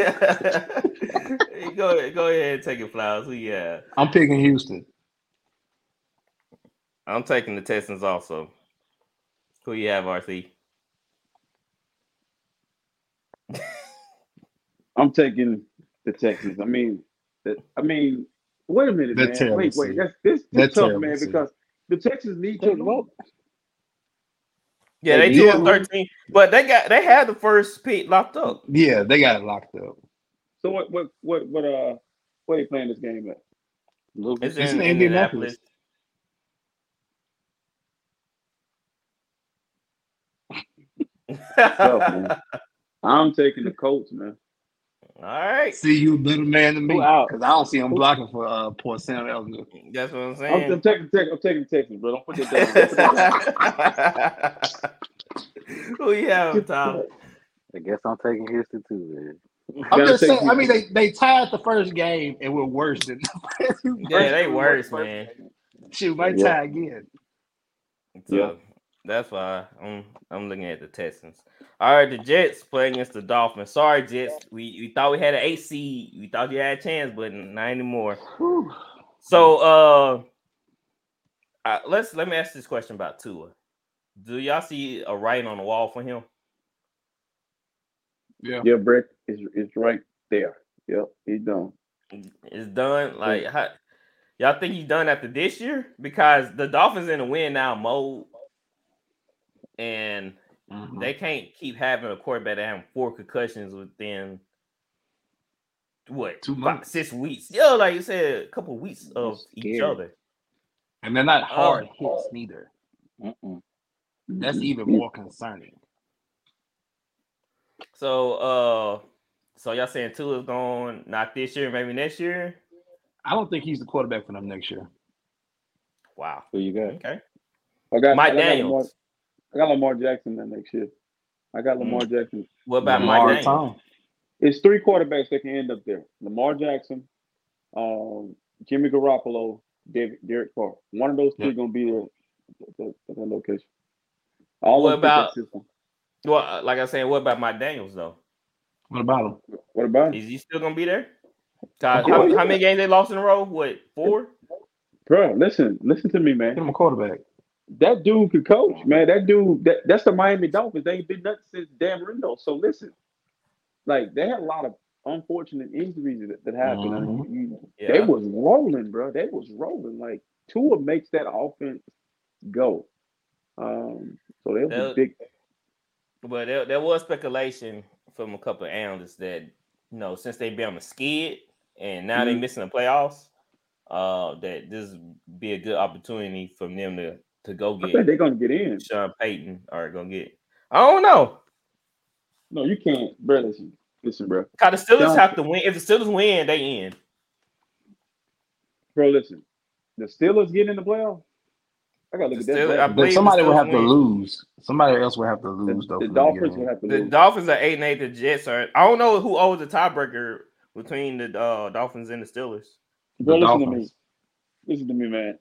go ahead, go ahead and take it, Flowers. Who you have? I'm picking Houston. I'm taking the Texans also. Who you have, RC? I'm taking the Texans. I mean, the, I mean, wait a minute, They're man. terrible Wait, wait. seed. That's this, They're this tough, terrible man, because the Texans need Hey, to well, lose. Yeah, they Yeah. two and thirteen, but they got they had the first pick locked up. Yeah, they got it locked up. So what, what, what, what, uh, where they playing this game at? It's, It's in, in Indianapolis. Tough, man. I'm taking the Colts, man. All right, See you a better man than me. Because I don't see him blocking for uh poor Sam Elder. that's what I'm I'm, saying. I'm taking, Tex- I'm taking Texans, bro. Don't put that down. Don't put that down. Who you have, Tyler? I guess I'm taking Houston too, man. I'm just take saying. I mean, they they tied the first game and we're worse than. Yeah, they worse, man. Shoot, might Yeah. tie again. So Yeah. That's why I'm I'm looking at the Texans. All right, the Jets play against the Dolphins. Sorry, Jets. We we thought we had an eight seed. We thought you had a chance, but not anymore. Whew. So uh, uh let's let me ask this question about Tua. Do y'all see a writing on the wall for him? Yeah. Yeah, Brett is is right there. Yep, he's done. It's done. Like, how, y'all think he's done after this year? Because the Dolphins in the win now mode, and Mhm. they can't keep having a quarterback that having four concussions within what Two five- months. six weeks. Yeah, like you said, a couple weeks of each other. And they're not hard Um, hits neither. Mm-mm. That's even more concerning. So, uh, so y'all saying Tua's going not this year, maybe next year? I don't think he's the quarterback for them next year. Wow. Who you got? Okay. I got Mike I got Daniels. I got Lamar Jackson that next year. I got Lamar Jackson. What about Lamar Mike Tom. It's three quarterbacks that can end up there. Lamar Jackson, um, Jimmy Garoppolo, David, Derek Carr. One of those three Yep. gonna be there at that, at that location. All What of them fit that about- system. Well, uh, like I said, what about Mike Daniels though? What about him? What about him? Is he still gonna be there? How, yeah. how many games they lost in a row? What four? Bro, listen, listen to me, man. Get man. him a quarterback. That dude could coach, man. That dude, that, that's the Miami Dolphins. They ain't been nothing since Dan Marino. So listen, like they had a lot of unfortunate injuries that, that happened. I mean, you- They was rolling, bro. They was rolling. Like Tua makes that offense go. Um, so they was big. But there, there was speculation from a couple of analysts that you know since they've been on the skid and now they Mhm. missing the playoffs, uh, that this would be a good opportunity for them to to go I think get they're gonna get in. Sean Payton are gonna get. I don't know. No, you can't, bro. Listen, listen, bro. Cause the Steelers Sean- have to win. If the Steelers win, they in. Bro, listen. The Steelers get in the playoffs. I gotta look The at that. Steelers- bracket. I believe somebody the will Steelers have to lose. Somebody else will have to lose The, though. the for them to get Dolphins in. will have to The lose. Dolphins are eight and eight. The Jets are. I don't know who owes the tiebreaker between the uh, Dolphins and the Steelers. Bro, The listen to me. Listen to me, man.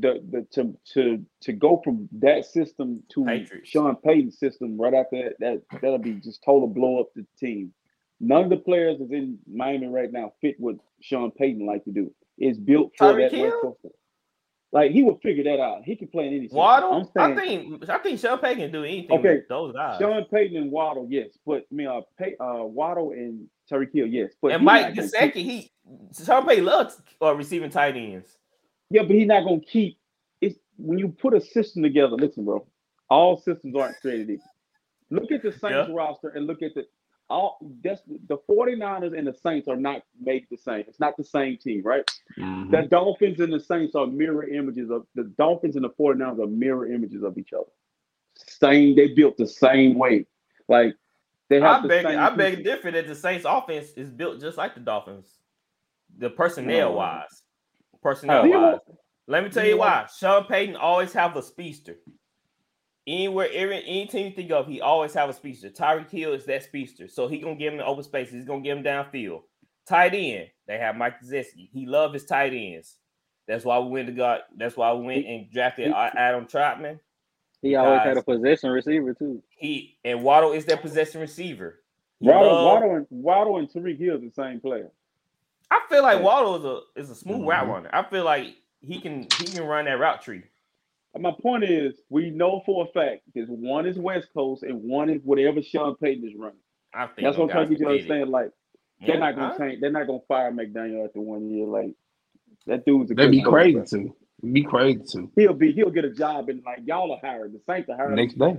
The the to to to go from that system to Patriots. Sean Payton's system right after that, that that'll be just total blow up the team. None of the players that's in Miami right now fit what Sean Payton like to do. It's built for Tyreek that Like he will figure that out. He can play in any. Waddle. I'm I think. I think Sean Payton can do anything. Okay, with those guys. Sean Payton and Waddle, yes, but I mean, uh, Pay, uh, Waddle and Tyreek Hill, yes, but and Mike Gesicki, he Sean Payton loves uh, receiving tight ends. Yeah, but he's not gonna keep. It's when you put a system together. Listen, bro, all systems aren't created equal. Look at the Saints Yeah. roster and look at the all. That's the 49ers and the Saints are not made the same. It's not the same team, right? Mhm. The Dolphins and the Saints are mirror images of the Dolphins and the 49ers are mirror images of each other. Same, they built the same way. Like they have I the beg. same I beg pieces. to differ that the Saints' offense is built just like the Dolphins. The personnel wise, personnel wise. Let me tell you why. Sean Payton always have a speedster. Anywhere, every any team you think of, he always have a speedster. Tyreek Hill is that speedster, so he gonna give him the open space. He's gonna give him downfield. Tight end, they have Mike Gesicki. He love his tight ends. That's why we went to got. That's why we went and drafted he- Adam Trautman. He always had a possession receiver too. He and Waddle is their possession receiver. He Waddle, love- Waddle, and Waddle and Tyreek Hill is the same player. I feel like Yeah. Waddle is a is a smooth route Mhm. runner. I feel like he can he can run that route tree. My point is, we know for a fact that one is West Coast and one is whatever Sean Payton is running. I think That's what I'm trying to guys get you to can get it. understand. Like Yeah, they're not gonna I- change. They're not gonna fire McDaniel after one year. Like that dude's a They'd good be crazy bro. to. Be crazy to. He'll be. He'll get a job and like y'all are hired. The Saints are hired. Next day.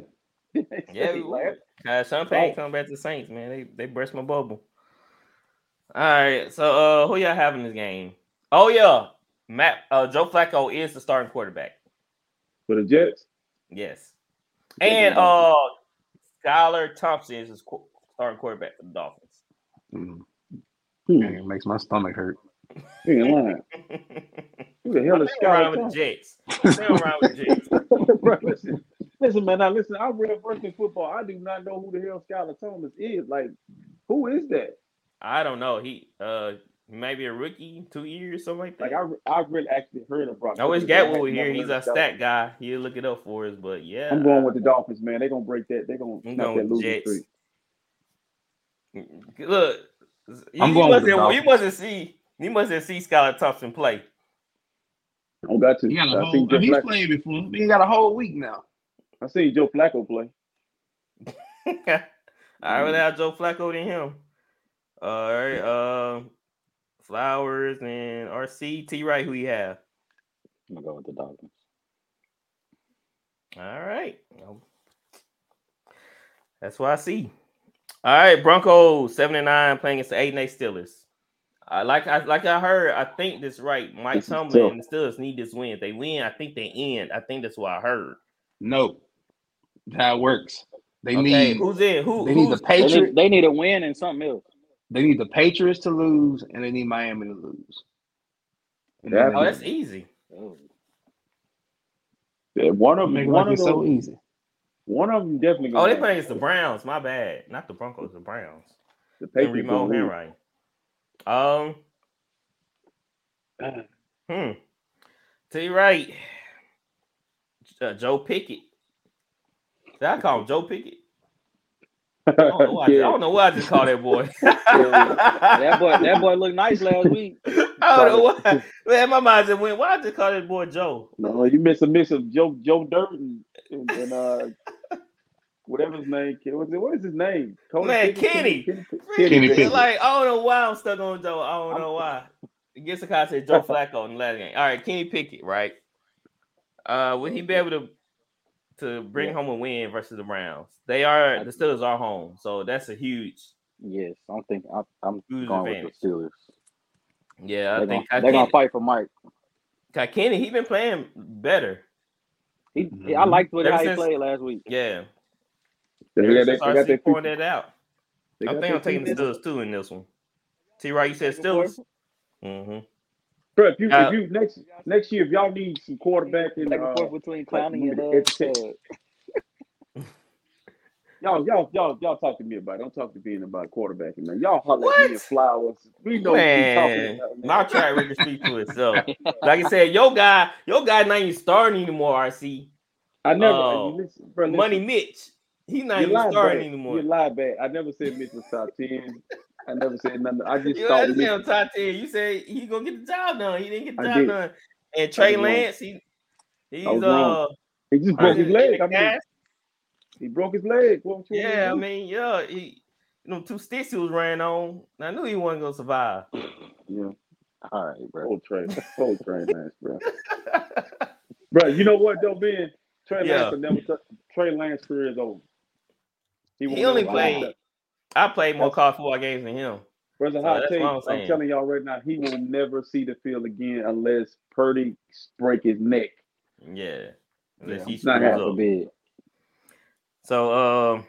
Yeah, we like, will. Uh, Sean Payton Right. come back to the Saints, man. They they burst my bubble. All right, so uh, who y'all have in this game? Oh yeah, Matt uh, Joe Flacco is the starting quarterback. for the Jets. Yes, and uh, Skylar Thompson is his qu- starting quarterback for the Dolphins. Mm. Man, it makes my stomach hurt. You ain't lying. Who the hell is Stay around Skylar with the Jets. Stay around with the Jets. Bro, listen, listen, man. Now listen. I real versed in football. I do not know who the hell Skylar Thomas is. Like, who is that? I don't know. He uh maybe a rookie, two years, something like that. Like, I I really actually heard of Brock. I wish Purdy, but I Gatwood ain't here. He's a of Skylar. stat guy. He'll look it up for us. But yeah, I'm going with the Dolphins, man. They're gonna break that. They're gonna I'm snap going that losing Jets. streak. Look, you, I'm you going with must the have, you Dolphins. mustn't see you mustn't see Skylar Thompson play. I got to. He got a I whole. He's Flacco. played before. He got a whole week now. I seen Joe Flacco play. I rather have Joe Flacco than him. All right. Uh, Flowers and RC. T right, who you have? I'm gonna go with the Dolphins. All right. That's what I see. All right, Broncos 79 playing against the 8 and 8 Steelers. I like I like I heard, I think this right. Mike Tomlin and the Steelers need this win. If they win, I think they end. I think that's what I heard. No, that works. They okay, need who's in? Who they need the who's They Patriots. need, they need a win and something else. They need the Patriots to lose, and they need Miami to lose. And Yeah. Oh, that's easy. Oh, Yeah, one of them, it one of them, so easy. one of them definitely. Oh, they have- playing against the Browns. My bad. Not the Broncos, the Browns. the And Patriots. read my gonna own lose. handwriting. Um, hmm. Tell you right. Uh, Joe Pickett. Did I call him Joe Pickett? I don't know why I, I don't know why I just called that boy. that boy, that boy looked nice last week. I don't know why. Man, my mind just went, why I just call that boy Joe? No, you missed a mix of Joe Joe Dirt and, and, and uh whatever his name. What is, it, what is his name? Cody Man, Pickett? Kenny. Kenny, Kenny It's Pickett. Like, I don't know why I'm stuck on Joe. I don't know why. I guess the guy said Joe Flacco in the last game. All right, Kenny Pickett, right? Uh, will he be able to to bring Yeah. home a win versus the Browns? They are the Steelers are home, so that's a huge. Yes, I'm thinking. I'm, I'm going advantage? with the Steelers. Yeah, I They're think gonna, they're gonna fight for Mike. Kenny he been playing better. He, Mhm. I liked what Ever how he played last week. Yeah, They, ever got, they, since they got RC pointed that out. they I got think I'm taking the. Steelers too in this one. T. Right, you said Steelers. Mm-hmm. Bro, if you Uh, if you next next year if y'all need some quarterback and Back and uh, forth between Clowney and moving uh, y'all y'all y'all y'all talk to me about it. Don't talk to me about quarterbacking, man. Y'all holler at me and flowers. We know what we Man, talking about, man. my track record speaks for itself. Like I said, your guy, your guy not even starting anymore. RC I never Oh, listen, bro, listen. Money Mitch, he not You even lied starting bad. anymore. You lied bad. I never said Mitch was top ten. I never said nothing. I just You thought understand Mitch, on top ten. You say he gonna get the job done. He didn't get the I job did. done. And Trey. Lance, he he's uh he just broke his leg. I mean, cast. he broke his leg. What you want me to Yeah, I mean, yeah, he you know two sticks he was running on. I knew he wasn't gonna survive. yeah. all right, bro. Old Trey, old Trey Lance, bro. Bro, you know what though, Ben? Trey Yeah. Lance will never. T- Trey Lance career is over. won't he only played. I played more college football games than him. Brother, So hot that's take. I'm I'm, telling y'all right now, he will never see the field again unless Purdy break his neck. Yeah. Unless Yeah, he not screws God up. forbid. So um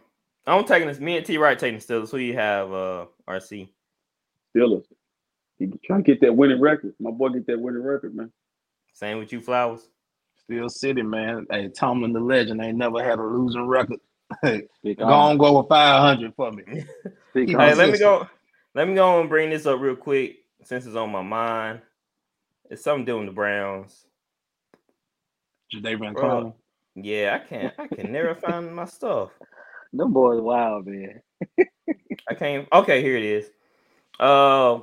I'm taking this. Me and T Wright taking the Steelers. Who you have, uh RC? Steelers. He trying to get that winning record. My boy get that winning record, man. Same with you, Flowers. Still City, man. Hey, Tomlin the legend ain't never had a losing record. Hey, Speak go on. on, go with five hundred for me. Hey, on. Let me go. Let me go and bring this up real quick since it's on my mind. It's something doing the Browns. Jadeveon Bro. Clowney. Yeah, I can't. I can never find my stuff. Them boys wild, man. I can't. Okay, here it is. Uh,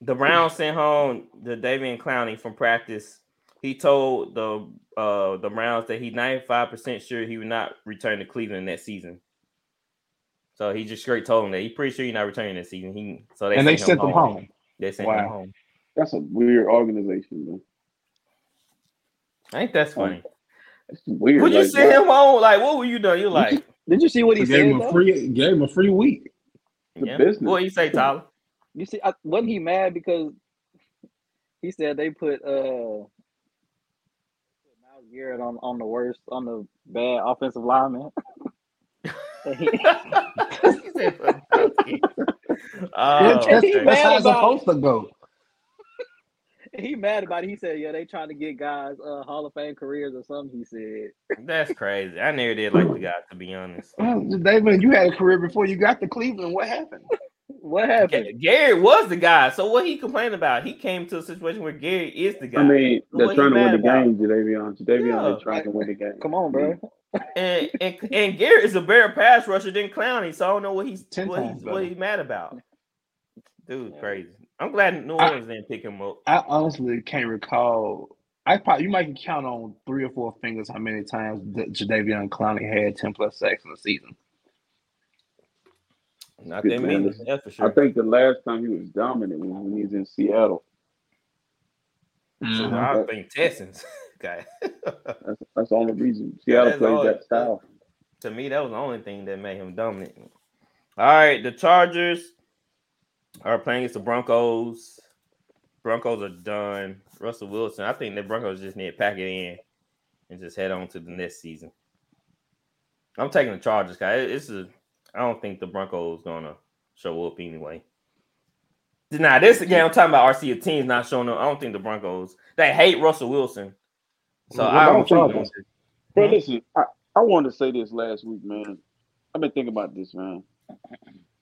the Browns sent home Jadeveon Clowney from practice. He told the uh the Browns that he's 95% sure he would not return to Cleveland that season. So he just straight told him that he's pretty sure he's not returning this season. He so they and they sent sent him home. They sent him home. That's a weird organization, man. I think that's funny. It's weird. Would you like, send him home? Like, what were you doing? You like, Did you see what he gave said? him a though? free gave him a free week. The yeah. business. What you say, Tyler? You see, I, wasn't he mad because he said they put uh Myles Garrett on on the worst on the bad offensive lineman? He- He said, oh, that's that's, he okay. that's how mad it's about supposed to go. he mad about it. He said, "Yeah, they trying to get guys uh Hall of Fame careers or something." He said, That's crazy. I never did like the guy to be honest. Well, Jadeveon, you had a career before you got to Cleveland. What happened? "What happened?" Gary was the guy. So what he complained about? He came to a situation where Gary is the guy. I mean, they're what trying to win the about? game, Jadeveon. Jadeveon, Yeah. they're trying to win the game. Come on, bro. and, and and Gary is a better pass rusher than Clowney. So I don't know what he's Ten what times he's, what he's mad about. Dude, crazy. I'm glad New I- Orleans didn't pick him up. I honestly can't recall. I probably you might can count on three or four fingers how many times that Jadeveon Clowney had ten plus sacks in the season. Not that man. many. That's for I think the last time he was dominant was when he was in Seattle. So. I think Texans. okay. That's, that's the only reason Seattle that's plays all- that style. to me, that was the only thing that made him dominant. All right, the Chargers are playing against the Broncos. Broncos are done. Russell Wilson. I think the Broncos just need to pack it in and just head on to the next season. I'm taking the Chargers, guys. It's a. I don't think the Broncos gonna show up anyway. Now this again, I'm talking about RC teams not showing up. I don't think the Broncos. They hate Russell Wilson, so What I don't think. Chargers? Bro, Hmm? listen, I, I wanted to say this last week, man. I've been thinking about this, man.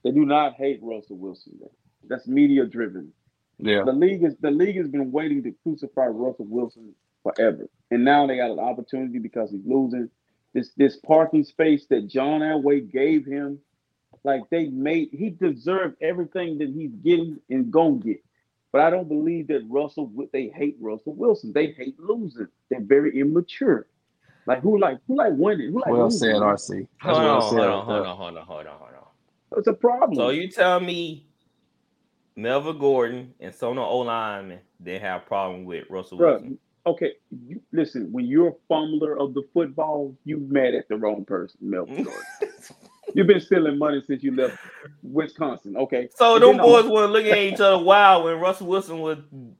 They do not hate Russell Wilson. Man. That's media driven. Yeah. The league is the league has been waiting to crucify Russell Wilson forever, and now they got an opportunity because he's losing this this parking space that John Elway gave him. Like they made, he deserved everything that he's getting and gonna get. But I don't believe that Russell. They hate Russell Wilson. They hate losing. They're very immature. Like who like who like winning? Who like Well losing, said. RC. That's Hold well on, hold on, hold on, hold on, hold on, hold on. It's a problem. So you tell me Melvin Gordon and Sona O lineman they have a problem with Russell Bruh, Wilson. Okay, you, listen. When you're a fumbler of the football, you mad at the wrong person, Melvin Gordon. You've been stealing money since you left Wisconsin. Okay. so And them boys I'm- were looking at each other wild when Russell Wilson was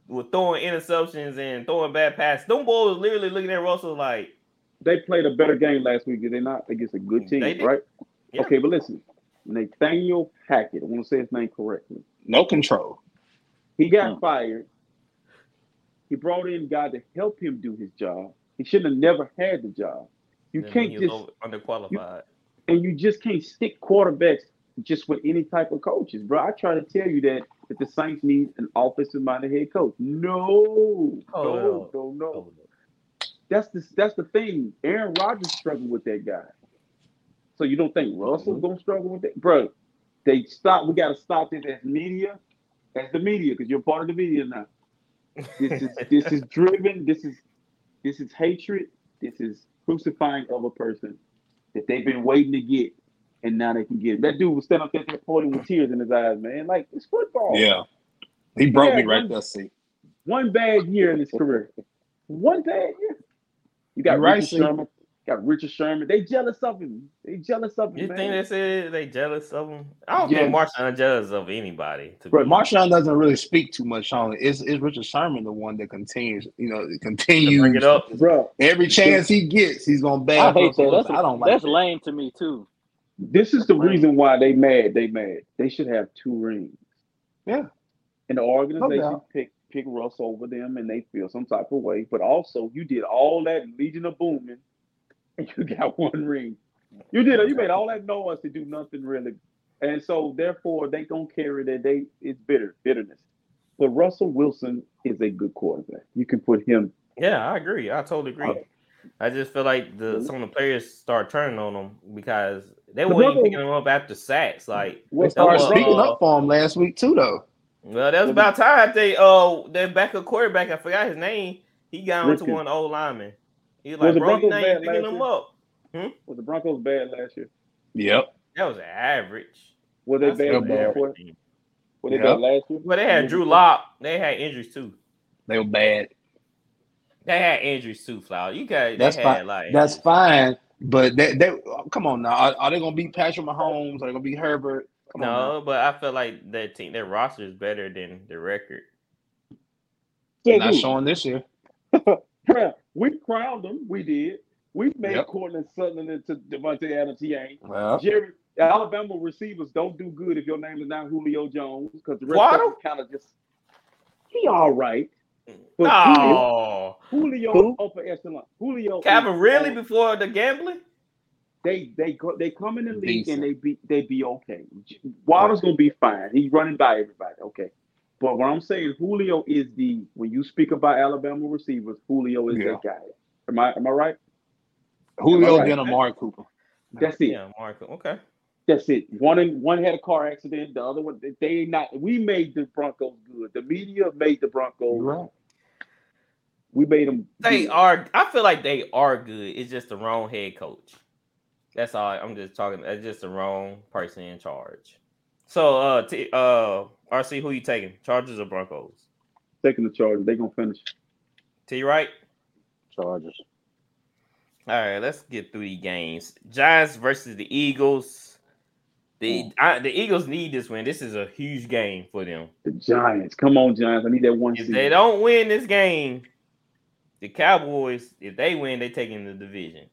was throwing interceptions and throwing bad passes. Them boys was literally looking at Russell like, they played a better game last week, did they not? Against a good team, right? Yeah. Okay, but listen, Nathaniel Hackett. I want to say his name correctly. No control. He got Hmm. fired. He brought in guy to help him do his job. He shouldn't have never had the job. You then can't just underqualified. and you just can't stick quarterbacks just with any type of coaches, bro. I try to tell you that that the Saints need an offensive-minded head coach. No, Hold no, no, no. Up. That's the that's the thing. Aaron Rodgers struggled with that guy. So you don't think Russell's mm-hmm. gonna struggle with that, bro? They stop. We gotta stop this as media, as the media, because you're part of the media now. This is this is driven. This is this is hatred. This is crucifying of a person that they've been waiting to get, and now they can get it. That dude was standing up there podium with tears in his eyes, man. Like it's football. Yeah. He broke Yeah, me right one- there, see. One bad year in his career. One bad year. You got right, Sherman. Got Richard Sherman. They jealous of him. They jealous of him, You man. think they said they jealous of him? I don't Yes. think Marshawn jealous of anybody. To But Marshawn doesn't really speak too much on it. It's, it's Richard Sherman the one that continues, you know, to continues bring it up. Bro, every chance he gets, he's gonna I hate that. That's, I don't like that's that. lame to me too. this is the Right. reason why they mad. They mad. They should have two rings. Yeah. And the organization doubt. pick pick Russ over them, and they feel some type of way. But also, you did all that Legion of Booming, and you got one ring. You did. You made all that noise to do nothing really, and so therefore they don't carry that. They it's bitter bitterness. But Russell Wilson is a good quarterback. You can put him. Yeah, I agree. I totally agree. I just feel like the some of the players start turning on them because they weren't even picking him up after sacks. Like, They What started well, speaking uh, up for him last week too, though. well, that was about time they uh their backup quarterback. I forgot his name. He got onto Rypien. one old lineman. He was Was the bro, you Broncos not bad picking last him year? up. Hmm? was the Broncos bad last year? Yep. That was average. Were they That's bad still the bad. year before? team. Were they Yeah. bad last year? Well, they had Drew Lock. They had injuries too. They were bad. They had injuries too, Flower. You got they That's had fine. like That's fine. But they, they come on now. Are, are they gonna beat Patrick Mahomes? Are they gonna beat Herbert? Come on. No, but I feel like that team, their roster is better than the record. So Not showing this year. Bruh, we crowned them. We did. We made Yep. Courtland Sutton into Davante Adams. He ain't. Well, Jerry, Alabama receivers don't do good if your name is not Julio Jones because the rest of kind of just he all right. But No, Julio, Who? upper echelon. Julio, is- Calvin really before the gambling. they they go they come in the league Decent. and they be they be okay. Waddle's gonna be fine. He's running by everybody. Okay. But what I'm saying, Julio is the when you speak about Alabama receivers, Julio is Yeah. that guy. Am I am I right? Julio All right. then Amari Cooper. That's it. Yeah, Marco. Okay. That's it. One in, one had a car accident. The other one, they- they not. We made the Broncos good. The media made the Broncos. You're right. We made them. They good. are. I feel like they are good. It's just the wrong head coach. That's all. I'm just talking. It's just the wrong person in charge. So, uh, t- uh, RC, who you taking? Chargers or Broncos? Taking the Chargers, they gonna finish. T right. Chargers. All right, let's get through these games. Giants versus the Eagles. The I, the Eagles need this win. This is a huge game for them. The Giants, come on, Giants! I need that one If seed. they don't win this game, the Cowboys, if they win, they taking the division.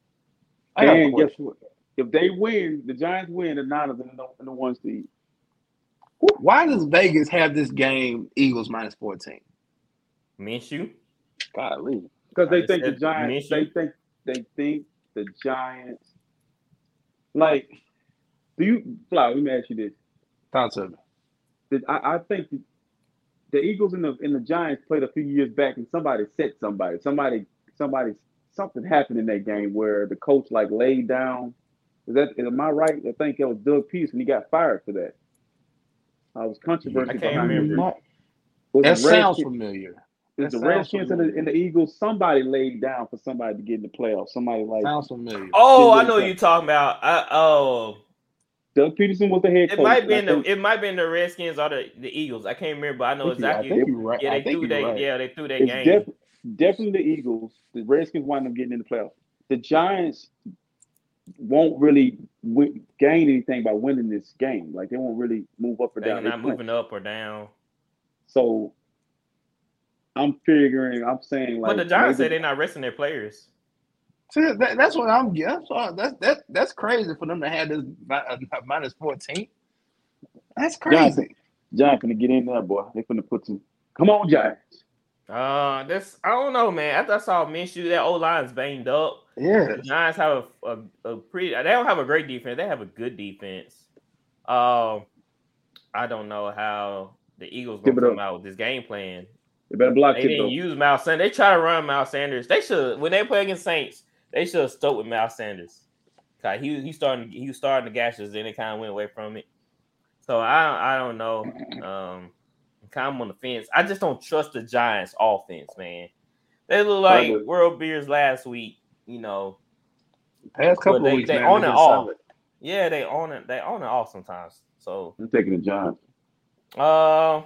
I got a and guess what? If they win, the Giants win. The Niners in the, in the one seed. Why does Vegas have this game Eagles minus 14? Minshew. Golly. Because they think the said Giants, they think they think the Giants. Like, do you, Fly? Let me ask you this: Talk to me. Did- I, I think the, the Eagles and the and the Giants played a few years back, and somebody set somebody. Somebody, somebody, something happened in that game where the coach like laid down. Is that am I right? I think it was Doug Pederson. He got fired for that. I was controversy I can't behind remember. Not- Was That sounds Redskins- familiar. It that the Redskins and the, and the Eagles. Somebody laid down for somebody to get in the playoffs. Somebody like Sounds familiar. Oh, I know what you're talking about. I, oh, Doug Pederson was the head coach. it might and be in the think- it might be in the Redskins or the, the Eagles. I can't remember. But I know I think, you, I exactly. think you're right. yeah, I they think threw you're that. right. Yeah, they threw that It's game. def- definitely the Eagles. The Redskins wind up getting in the playoffs. The Giants won't really win, gain anything by winning this game. Like they won't really move up or They're down. not moving up or down. So I'm figuring. I'm saying like. but the Giants say they're not resting their players. See, that, that's what I'm guessing. That's that that's crazy for them to have this uh, minus 14. That's Giants, crazy. Giants gonna get in there, boy. They're gonna put some. Come on, Giants. Uh, that's I don't know, man. After I saw Minshew, that old line's banged up. Yeah. The Giants have a, a, a pretty. They don't have a great defense. They have a good defense. Um, I don't know how the Eagles gonna come out with this game plan. They better block They didn't though. use Miles Sanders. They try to run Miles Sanders. They should when they play against Saints. They should have stuck with Miles Sanders. 'Cause he he starting he was starting the gashes, then it kind of went away from it. So I I don't know. Um, kind of on the fence. I just don't trust the Giants offense, man. They look like Right. world beers last week. You know, Past couple they- weeks, they man, on and off. solid. yeah, they own it. They own it off sometimes. So I'm taking the Giants. uh, I'm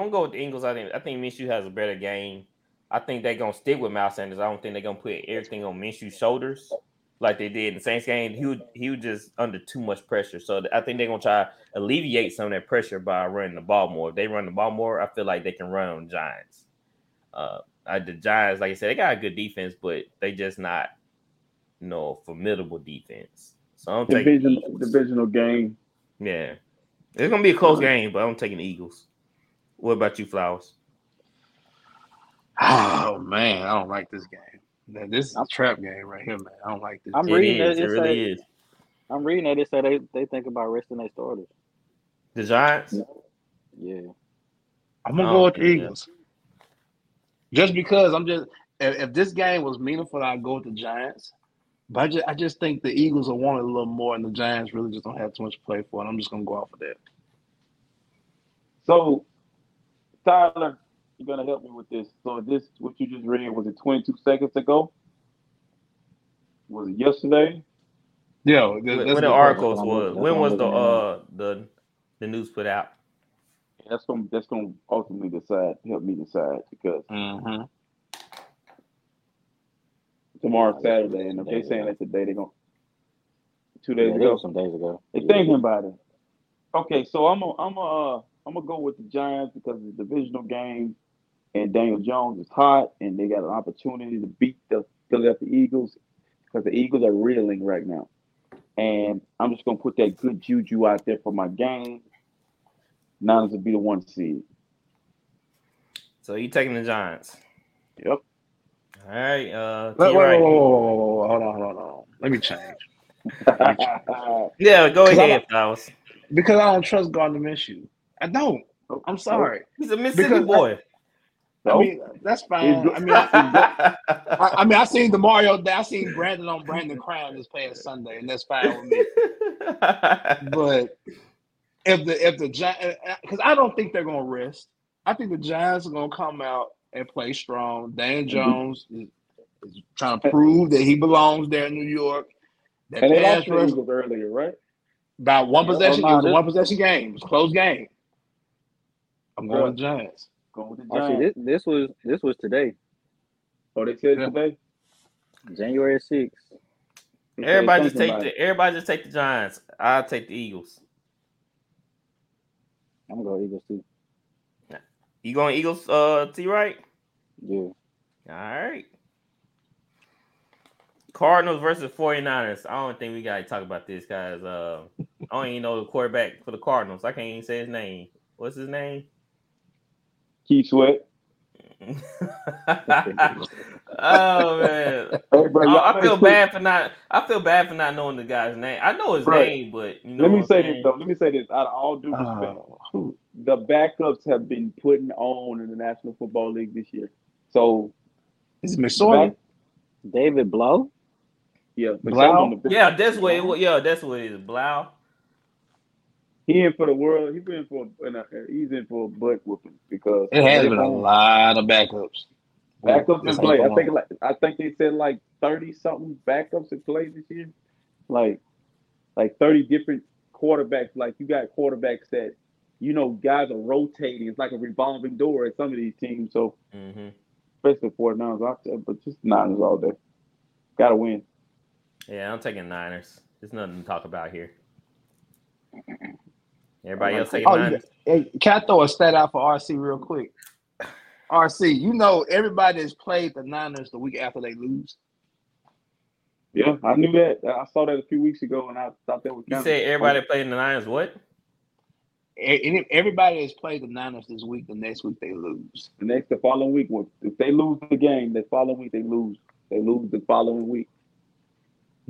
gonna go with the Eagles. I think I think Minshew has a better game. I think they're gonna stick with Miles Sanders. I don't think they're gonna put everything on Minshew's shoulders like they did in the Saints game. He would he was just under too much pressure. So I think they're gonna try to alleviate some of that pressure by running the ball more. If they run the ball more, I feel like they can run on Giants. Uh, the Giants, like I said, they got a good defense, but they just not, you know, formidable defense. So I'm taking the Division, Eagles. divisional game. Yeah. It's gonna be a close game, but I'm taking the Eagles. What about you, Flowers? Oh man, I don't like this game. Man, This is a trap game right here, man. I don't like this. I'm It reading is. it. It It really say- is. I'm reading that it say they, they think about resting their starters. The Giants. Yeah. I'm gonna I oh, go with the think that- Eagles. Just because I'm just if, if this game was meaningful, I'd go with the Giants. But I just, I just think the Eagles will want it a little more, and the Giants really just don't have too much to play for. And I'm just gonna go off of that. So, Tyler, you're gonna help me with this. So, this what you just read was it 22 seconds ago? Was it yesterday? Yeah, When, that's when a the articles That's what I'm was looking- when was the uh the the news put out? That's gonna that's gonna ultimately decide, help me decide because question. Mhm. tomorrow's Saturday, and if they're saying that today, they're gonna two days Yeah, ago. some days ago. They thinking about it. Okay, so I'm a, I'm a, uh, I'm gonna go with the Giants because it's a divisional game, and Daniel Jones is hot, and they got an opportunity to beat the Philadelphia Eagles because the Eagles are reeling right now, and I'm just gonna put that good juju out there for my game. Niners will be the one seed. So you taking the Giants? Yep. All right. Uh, Wait, wait, Wright. wait, wait, wait, wait, wait, hold on, hold on, hold on. Let me change Yeah, go ahead, Flowers. because I don't trust Gardner Minshew. I don't. I'm sorry. He's a Mississippi Because boy. I Nope. mean, that's fine. I mean, I, I, I mean, I seen the Mario. I seen Brandon on Brandon Crown this past Sunday, and that's fine with me. But if the if the Giants, because uh, uh, I don't think they're going to rest. I think the Giants are going to come out and play strong. Dan mm-hmm. Jones is, is trying to prove that he belongs there in New York. That and they lost the Eagles earlier, right? About one possession. it was a one possession game. It was a close game. I'm going. Giants. Going with the see, Giants. this, this was this was today, Oh, they said Yeah. today. January sixth. They Everybody just take the it. everybody just take the Giants. I'll take the Eagles. I'm gonna go Eagles too. You going Eagles, uh, T right? Yeah. All right. Cardinals versus 49ers. I don't think we gotta talk about this, guys. Uh, I don't even know the quarterback for the Cardinals. I can't even say his name. What's his name? Keith Sweat. oh man. Hey, bro, I, I feel sure- bad for not. I feel bad for not knowing the guy's name. I know his Right. name, but you know. Let me say saying? this though. Let me say this. Out of all due respect, Oh, the backups have been putting on in the National Football League this year. So is it McSorley? back- David Blough. yeah, but Blough? y'all on the bench. Yeah, that's what. It, yeah, that's what it is. Blough. He in for the world. He's in for in a, he's in for a butt whooping because It has been a lot of backups. backups This in play. I think like I think they said like thirty something backups in play this year. Like like thirty different quarterbacks. Like you got quarterbacks that you know guys are rotating. It's like a revolving door at some of these teams. So mm-hmm. especially for Niners out there, but just Niners all day. Got to win. Yeah, I'm taking Niners. There's nothing to talk about here. Everybody else taking Oh, you Niners. Hey, can I throw a stat out for RC real quick? RC, you know everybody has played the Niners the week after they lose. Yeah, I knew that. I saw that a few weeks ago, and I thought that was. You kind said of everybody playing the Niners. What? Any- Everybody has played the Niners this week. The next week they lose. The next, the following week, if they lose the game, the following week they lose. They lose the following week.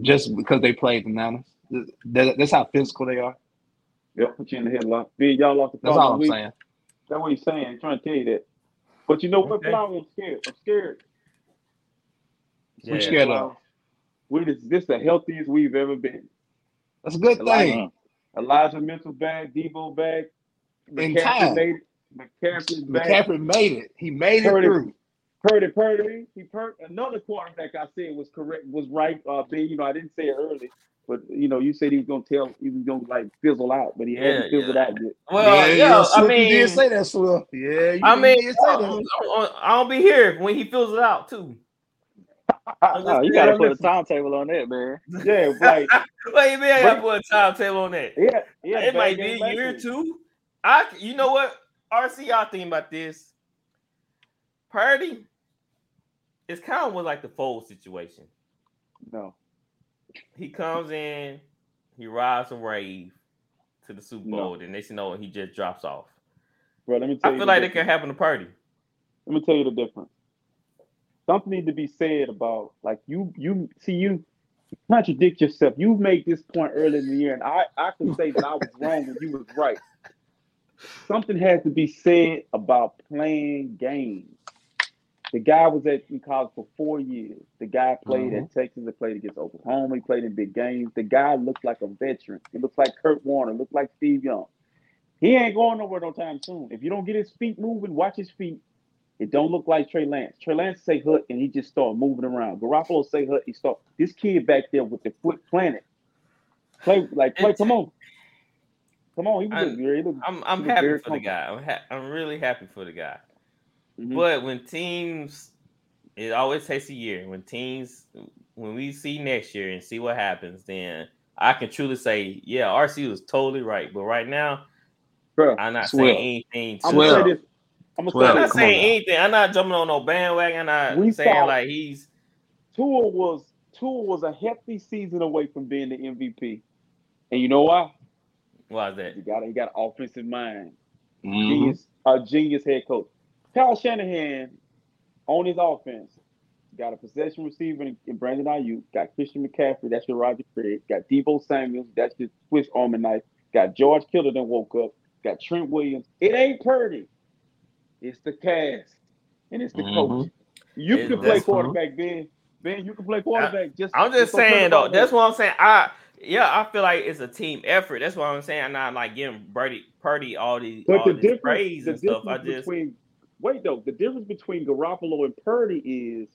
just because they played the Niners. That's how physical they are. Yep, put you in the headlock. Big, y'all lost the That's following all I'm week. saying. That's what he's saying. He's trying to tell you that. But you know what, Okay. Flower? I'm scared. I'm scared. Yeah. What you scared of? We this, this the healthiest we've ever been. That's a good Elijah, thing. Elijah Mitchell back, Deebo back, In McCaffrey time. made it. McCaffrey's back. McCaffrey made it. He made it Purdy. through. Purdy, Purdy, he per another quarterback I said was correct, was right. Uh, Ben, you know, I didn't say it early, but you know, you said he was gonna tell, he was gonna like fizzle out, but he Yeah, hasn't fizzled yeah. out yet. Well, yeah, I mean, you did say that, Swift. Yeah, you, I mean, did say I that. don't, I don't be here when he fills it out too. Oh, you gotta put a timetable on that, man. Yeah, like Wait, man, I gotta put a timetable on that. yeah, yeah. it might be a year or two. I, you know what, RC, y'all think about this? Purdy, it's kind of was like the Foles situation. No, He comes in, he rides a wave to the Super No. Bowl, then next you know he just drops off. bro. Let me tell I feel like it can happen to Purdy. Let me tell you the difference. Something needs to be said about like you. You see, you contradict yourself. You made this point earlier in the year, and I I could say that I was wrong and you was right. Something has to be said about playing games. The guy was at in college for four years. The guy played at mm-hmm. Texas. He played against Oklahoma. He played in big games. The guy looked like a veteran. He looked like Kurt Warner. Looked like Steve Young. He ain't going nowhere no time soon. If you don't get his feet moving, watch his feet. It don't look like Trey Lance. Trey Lance say hut and he just start moving around. Garoppolo say hut, he start. This kid back there with the foot planted. Play like play. Come on, come on. He was I'm- look very. Look, I'm I'm He happy for the guy. I'm ha- I'm really happy for the guy. Mhm. But when teams, it always takes a year. When teams, when we see next year and see what happens, then I can truly say, yeah, RC was totally right. But right now, Bruh, I'm not Swift. saying anything. I'm To, gonna I'm say this. I'm gonna Swift. say not this. Come on saying anything. I'm not jumping on no bandwagon. I'm not We saying like he's. Tua was Tua was a hefty season away from being the MVP, and you know why? Why is that? He got he got an offensive mind. Mhm. Genius, a genius head coach. Kyle Shanahan on his offense got a possession receiver in, in Brandon Aiyuk. Got Christian McCaffrey. That's your Roger Craig. Got Deebo Samuels. That's your Swiss Army knife. Got George Kittle that woke up. Got Trent Williams. It ain't Purdy. It's the cast and it's the Mhm. coach. You It- can play that's- quarterback, Ben. Ben, you can play quarterback. Just I'm just don't saying though. That's what I'm saying. I yeah, I feel like it's a team effort. That's what I'm saying. I'm not like giving Birdie Purdy all these But all the difference, praise the and stuff. I just between wait though, the difference between Garoppolo and Purdy is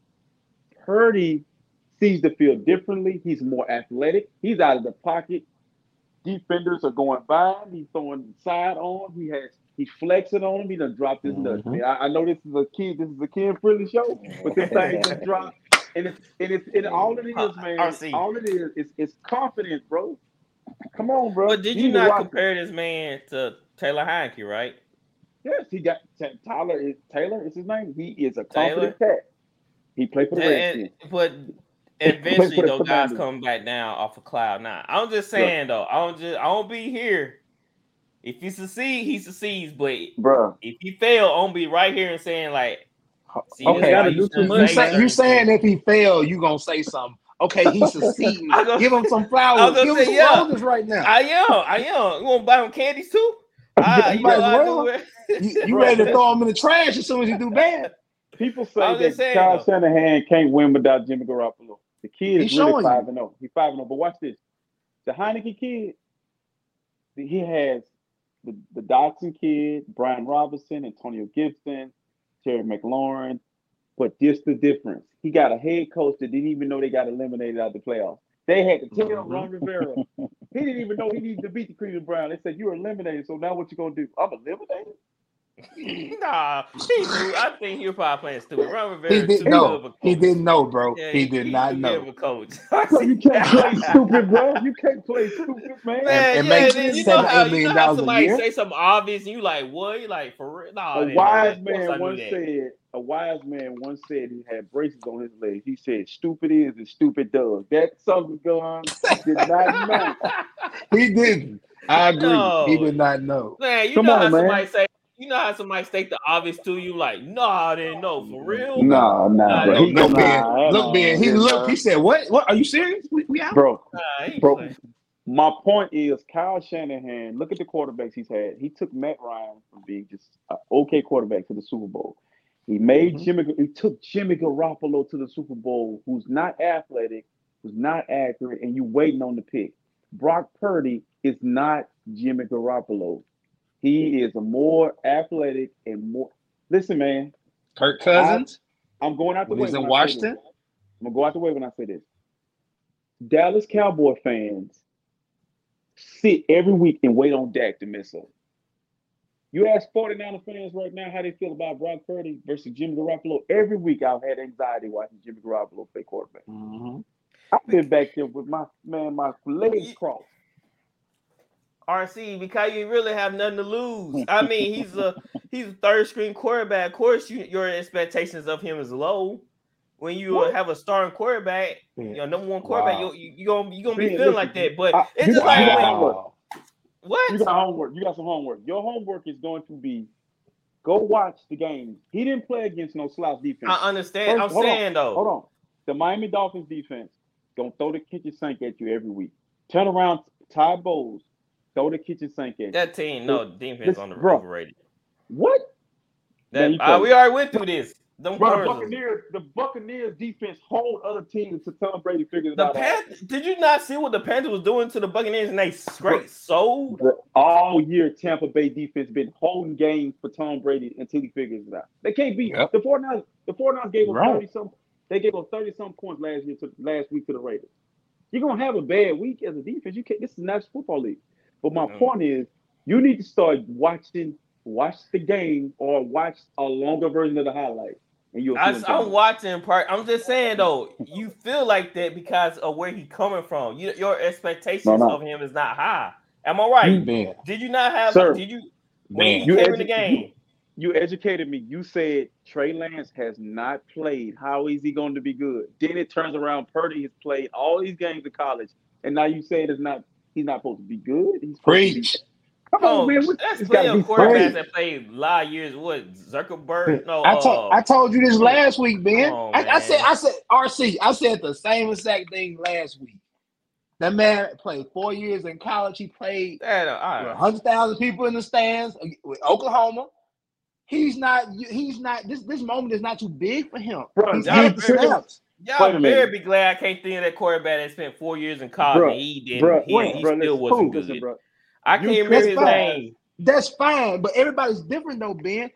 Purdy sees the field differently. He's more athletic. He's out of the pocket. defenders are going by him. He's throwing side on. He has he's flexing on him. He done dropped his nuts. Mhm. Man, I, I know this is a kid. This is a Ken Freely show, but this thing just dropped. And it's and it's and all it is, man. RC. All it is is it's confidence, bro. Come on, bro. But did He you not watch it. compare this man to Taylor Heinicke, right? Yes, he got Tyler. Is Taylor is his name. He is a Taylor? confident cat. He played for the And, Redskins. but eventually, for the those guys come back down off of cloud nine. I'm just saying though, I don't just I don't be here. If he succeed, he succeeds. But Bro, if he fail, I don't be right here and saying like, see, Okay, this why gotta you do You say say, certain saying if he fail, you gonna say something. Okay, he's succeeding. Gonna- Give him some I flowers. was gonna Give him say, some yeah. roses right now. I am, I am. You want to buy him candies too? Ah, You you might know as I well. Do. You, you ready to throw him in the trash as soon as you do bad? people say was that just saying, Kyle though. Shanahan can't win without Jimmy Garoppolo. The kid is He's really showing you. five and zero. He's five and zero. But watch this: the Heinicke kid, he has the the Dotson kid, Brian Robinson, Antonio Gibson, Terry McLaurin. But this the difference. He got a head coach that didn't even know they got eliminated out of the playoffs. They had to tell. Ron Rivera. he didn't even know he needed to beat the Cleveland Brown. They said you're eliminated. So now what you gonna do? I'm eliminated. nah, he knew. I think he was probably playing stupid. Ron Rivera He didn't too good of a know. He didn't know, bro. Yeah, he did he's not know. a coach. Bro, you can't play stupid, bro. You can't play stupid, man. Man, and yeah, make then you know how you know how somebody year. say something obvious and you like, what? You like for real? Nah, a didn't wise that. Of course I man once said, a wise man once said he had braces on his legs. He said, "Stupid is and stupid does." That son of gun did not know. He didn't. I agree. No. He did not know. Man, you Come know on, how man. somebody say, you know how somebody state the obvious to you, like, no, I didn't know for real. Nah, nah, Nah, bro. no, He Look, nah, Ben. hell Look, nah, Ben. He yeah, looked. nah. He said, "What? What? Are you serious? We, we out?" bro. Nah, Bro, playing. my point is, Kyle Shanahan. Look at the quarterbacks he's had. He took Matt Ryan from being just an okay quarterback to the Super Bowl. He made Mhm. Jimmy. He took Jimmy Garoppolo to the Super Bowl, who's not athletic, who's not accurate, and you waiting on the pick. Brock Purdy is not Jimmy Garoppolo. He is a more athletic and more. Listen, man, Kirk Cousins. I'm going out the When way. he's in when I say this. Washington. I'm gonna go out the way when I say this. Dallas Cowboy fans sit every week and wait on Dak to mess up. You ask 49er fans right now how they feel about Brock Purdy versus Jimmy Garoppolo. Every week I've had anxiety watching Jimmy Garoppolo play quarterback. Mhm. I've been back there with my man, my legs crossed. RC because you really have nothing to lose. I mean, he's a he's a third string quarterback. Of course, you, your expectations of him is low. When you What? have a starting quarterback, you know, number one quarterback, Wow. you you gonna you gonna be Man, feeling listen, like that. But I- it's just like what? You got homework. You got some homework. Your homework is going to be go watch the game. He didn't play against no slouch defense. I understand. First- I'm hold on, saying though. Hold on. The Miami Dolphins defense gonna throw the kitchen sink at you every week. Turn around, Ty Bowles, throw the kitchen sink at you. That team, no defense this- on the bro. overrated. What? That, uh, we already went through this. Them Bro, the Buccaneers, the Buccaneers defense hold other teams to Tom Brady figures it The out. Panthers, did you not see what the Panthers was doing to the Buccaneers and they straight sold? The- all year Tampa Bay defense been holding games for Tom Brady until he figures it out. They can't beat Yep. the 49ers. The 49ers gave up Right. 30 some they gave up 30 some points last year to last week to the Raiders. You're gonna have a bad week as a defense. You can't this is National Football League. But my Mm. point is you need to start watching watch the game or watch a longer version of the highlight. And you'll I, what I'm watching part. I'm just saying though, you feel like that because of where he coming from. You, your expectations No, no. of him is not high. Am I right? Ben. did you not have? Sir. did you when You came in the edu- game? you educated me. You said Trey Lance has not played. How is he going to be good? Then it turns around. Purdy has played all these games in college, and now you say it's not. He's not supposed to be good. He's supposed Preach. To be, come Oh, on, man. What, that's it's plenty gotta of be quarterbacks that played a lot of years. What Zuckerberg? No, I uh, told I told you this last week, Ben. Come on, I, I said. I said RC. I said the same exact thing last week. That man played four years in college. He played that, uh, with all right. hundred thousand people in the stands with Oklahoma. He's not. He's not. This this moment is not too big for him. Bro, He's y'all getting better- snaps. Y'all Wait minute. better be glad I can't think of that quarterback that spent four years in college Bruh, and he didn't. Bro, he, wait, he bro, still wasn't listen, good. bro. I can't remember his criticize- name. That's fine, but everybody's different though, Ben.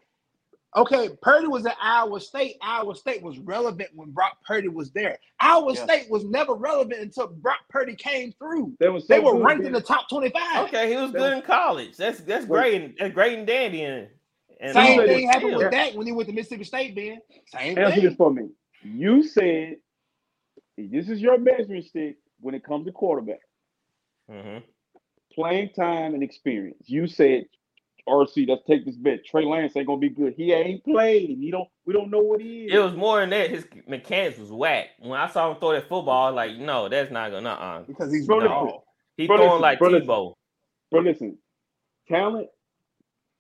Okay, Purdy was at Iowa State. Iowa State was relevant when Brock Purdy was there. Iowa Yeah. State was never relevant until Brock Purdy came through. They was They were good, ranked man. in the top 25. Okay, he was good in college. That's that's Wait. great. And, that's great and dandy. And, and Same thing happened still. with Dak when he went to Mississippi State, Ben. Same Answer this thing. for me. You said this is your measuring stick when it comes to quarterback. Mhm. Playing time and experience. You said, RC, let's take this bet. Trey Lance ain't gonna be good. He ain't played. He don't we don't know what he is. It was more than that. His mechanics was whack. When I saw him throw that football, like no, that's not gonna. Uh, Because he's Bro, no. listen. he Bro, throwing listen, like bro, listen. Tebow. But listen, talent.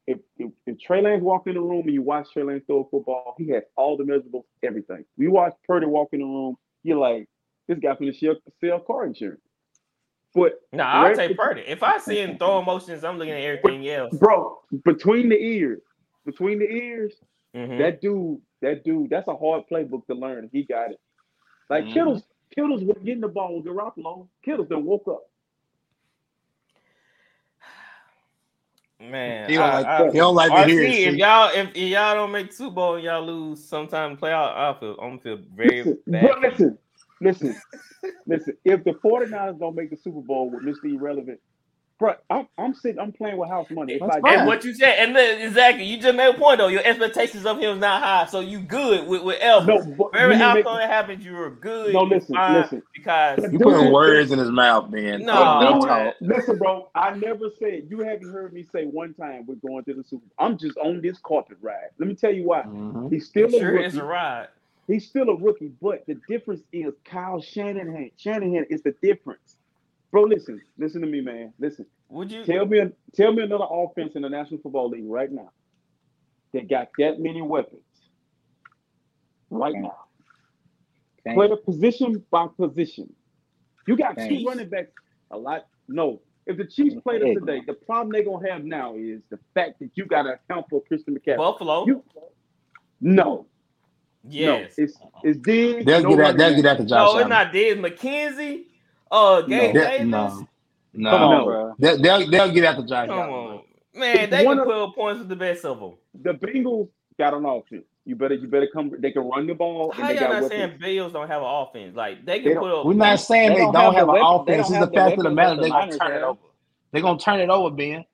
If, if if Trey Lance walked in the room and you watch Trey Lance throw a football, he has all the measurables, everything. We watch Purdy walk in the room, you're like, this guy finna sell, sell car insurance. But No, I'll Rest- take Purdy. If I see him throwing motions, I'm looking at everything else. bro, between the ears, between the ears, Mhm. that dude, that dude, that's a hard playbook to learn. He got it. Like Mhm. Kittles, Kittles was getting the ball with Garoppolo. Kittles then woke up. Man, He don't I- like I- he don't like to hear it. if y'all if, if y'all don't make Super Bowl and y'all lose sometime in the playoff, I feel I'm gonna feel very Listen, bad. bro, listen, listen, listen. If the 49ers don't make the Super Bowl with Mr. Irrelevant, bro, I'm, I'm sitting, I'm playing with house money. If That's I fine. And what you said, and then, exactly, you just made a point though. Your expectations of him is not high, so you good with with Elvis. no, but Every you need to make- outcome that happens, you were good. No, listen, fine, listen. because You putting words in his mouth, man. No, Let him listen, bro. I never said you haven't heard me say one time we're going to the Super. Bowl. I'm just on this carpet ride. Let me tell you why. Mhm. He's still a sure rookie. it's a ride. He's still a rookie, but the difference is Kyle Shanahan. Shanahan is the difference, bro. Listen, listen to me, man. Listen. Would you? Tell me, tell me another offense in the National Football League right now that got that many weapons right now. Thank- Play the position by position. You got two running backs. A lot. No. If the Chiefs played us today, the problem they're gonna have now is the fact that you got to account for Christian McCaffrey. Buffalo. You, no, yes. no, it's it's Diggs. They'll no get out. They'll get out the job. no, it's Allen. not Diz McKenzie. Uh, Gabe They- Davis. no, no. Come on, No. bro. They'll, they'll they'll get out to Josh Come Allen. on, man. They one can of- put up points with the best of them. The Bengals got an offense. You better, you better come. They can run the ball and How they y'all got not weapons. saying Bills don't have an offense? Like they They can don't- put up. We're not saying They they don't don't, have have, an weapons- offense. It's have the the fact of the matter. They're gonna Niners turn it over. They're gonna turn it over, Ben.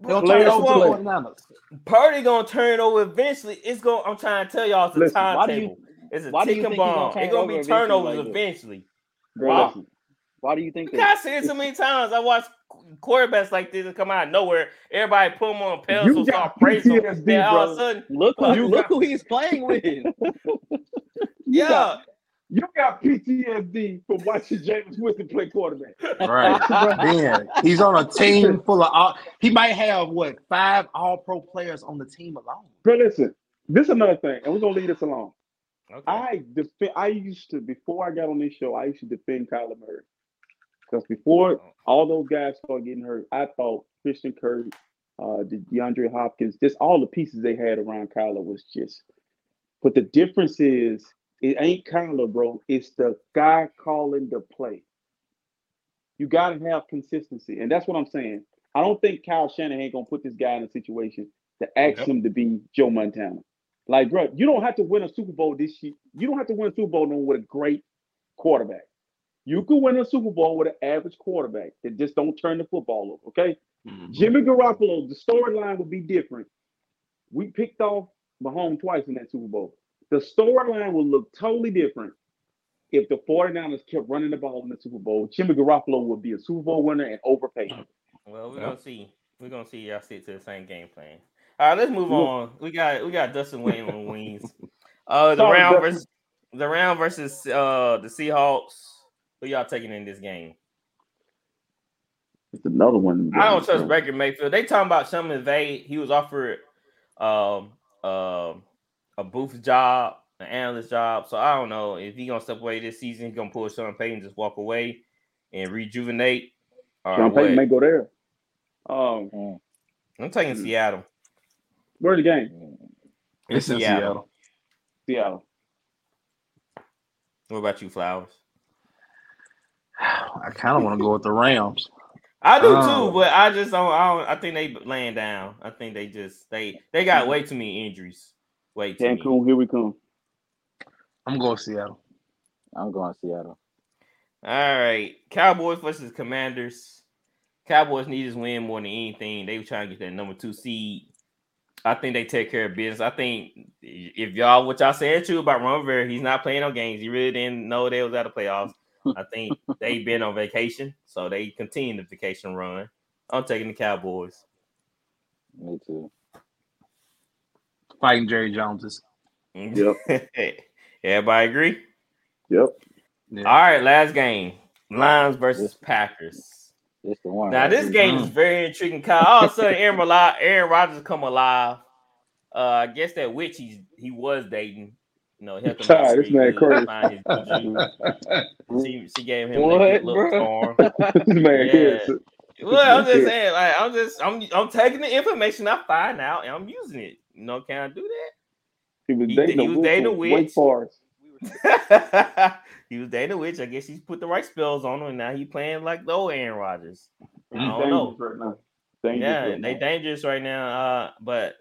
They're gonna Play turn it over to play. the 49ers. Purdy gonna turn it over eventually. It's going. I'm trying to tell y'all it's a Listen, why timetable. It's a why do ticking think he gonna bomb. turn It's gonna be turnovers like eventually. Bro, Wow. Listen. Why do you think that? I see it so many times. I watch quarterbacks like this that come out of nowhere. Everybody put them on pedestals, You start got praising them. Then all of a sudden, Look who You look got- who he's playing with. Yeah, got, you got PTSD from watching Jameis Winston play quarterback. Right. Ben, he's on a team full of all. He might have what five All Pro players on the team alone. But listen, this is another thing, and we're gonna leave this alone. okay. I defend. I used to before I got on this show. I used to defend Kyler Murray because before all those guys started getting hurt, I thought Christian Kirk, uh, the DeAndre Hopkins, just all the pieces they had around Kyler was just. But the difference is, it ain't Kyler, bro. It's the guy calling the play. You got to have consistency, and that's what I'm saying. I don't think Kyle Shanahan ain't gonna put this guy in a situation to ask Yep. him to be Joe Montana. Like, bro, you don't have to win a Super Bowl this year. You don't have to win a Super Bowl no with a great quarterback. You can win a Super Bowl with an average quarterback that just don't turn the football over. Okay, Jimmy Garoppolo, the storyline would be different. We picked off Mahomes twice in that Super Bowl. The storyline will look totally different if the 49ers kept running the ball in the Super Bowl. Jimmy Garoppolo would be a Super Bowl winner and overpaid. Well, we're Yeah. gonna see. We're gonna see y'all stick to the same game plan. All right, let's move Look. on. We got we got Dustin Wayne on wings. Uh, the Sorry, round Dustin. versus the round versus uh the Seahawks. Who y'all taking in this game? It's another one. I don't trust Baker Mayfield. They talking about Sean McVay. He was offered um um a booth job, an analyst job. So I don't know if he gonna step away this season. He gonna pull Sean Payton, just walk away and rejuvenate. Or Sean Payton may go there. Um. I'm taking Hmm. Seattle. where's the game? It's in Seattle. Seattle. What about you, Flowers? I kind of want to go with the Rams. I do Oh. too, um, but I just don't, I don't. I think they laying down. I think they just they they got way too many injuries. Wait, till me. Cancun, here we come. I'm going Seattle. I'm going to Seattle. All right, Cowboys versus Commanders. Cowboys need this win more than anything. They were trying to get that number two seed. I think they take care of business. I think if y'all what y'all said too about Ron Rivera, he's not playing on games. He really didn't know they was out of playoffs. I think they've been on vacation, so they continue the vacation run. I'm taking the Cowboys. Me too. Fighting Jerry Joneses. Yep. Everybody agree? Yep. Yeah. All right, last game. Lions versus Packers. It's the one. Now this game is very intriguing. Kyle. All of a sudden, Aaron, alive, Aaron Rodgers come alive. Uh, I guess that witch he's he was dating. You know, helped him out Child, this man good, crazy. find she, she gave him What, that good look bro? for this man Yeah. here. is- Well, I'm just saying, like I'm just I'm I'm taking the information I find out and I'm using it. You know, can I do He was He- dating he a was dating a witch. Wake Forest. that? he was dating a witch. I guess he's put the right spells on him, and now he playing like the old Aaron Rodgers. I don't know. dangerous right now. Yeah, right they now. dangerous right now. Uh, but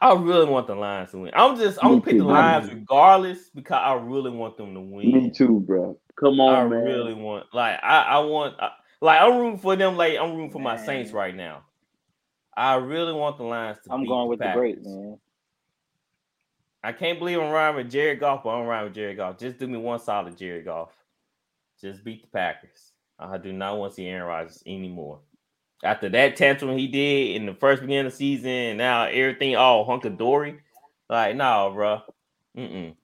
I really want the Lions to win. I'm just I'm gonna pick the. Lions regardless because I really want them to win. Me too, bro. Come on, I man. really want like I I want I- like I'm rooting for them like I'm rooting for my Saints right now. I really want the Lions to. I'm beat going with the Packers. great man. I can't believe I'm riding with Jared Goff, but I'm riding with Jared Goff. Just do me one solid, Jared Goff. Just beat the Packers. I do not want to see Aaron Rodgers anymore. After that tantrum he did in the first beginning of the season, and now everything all hunky dory. Like, no, bro. Mm-mm.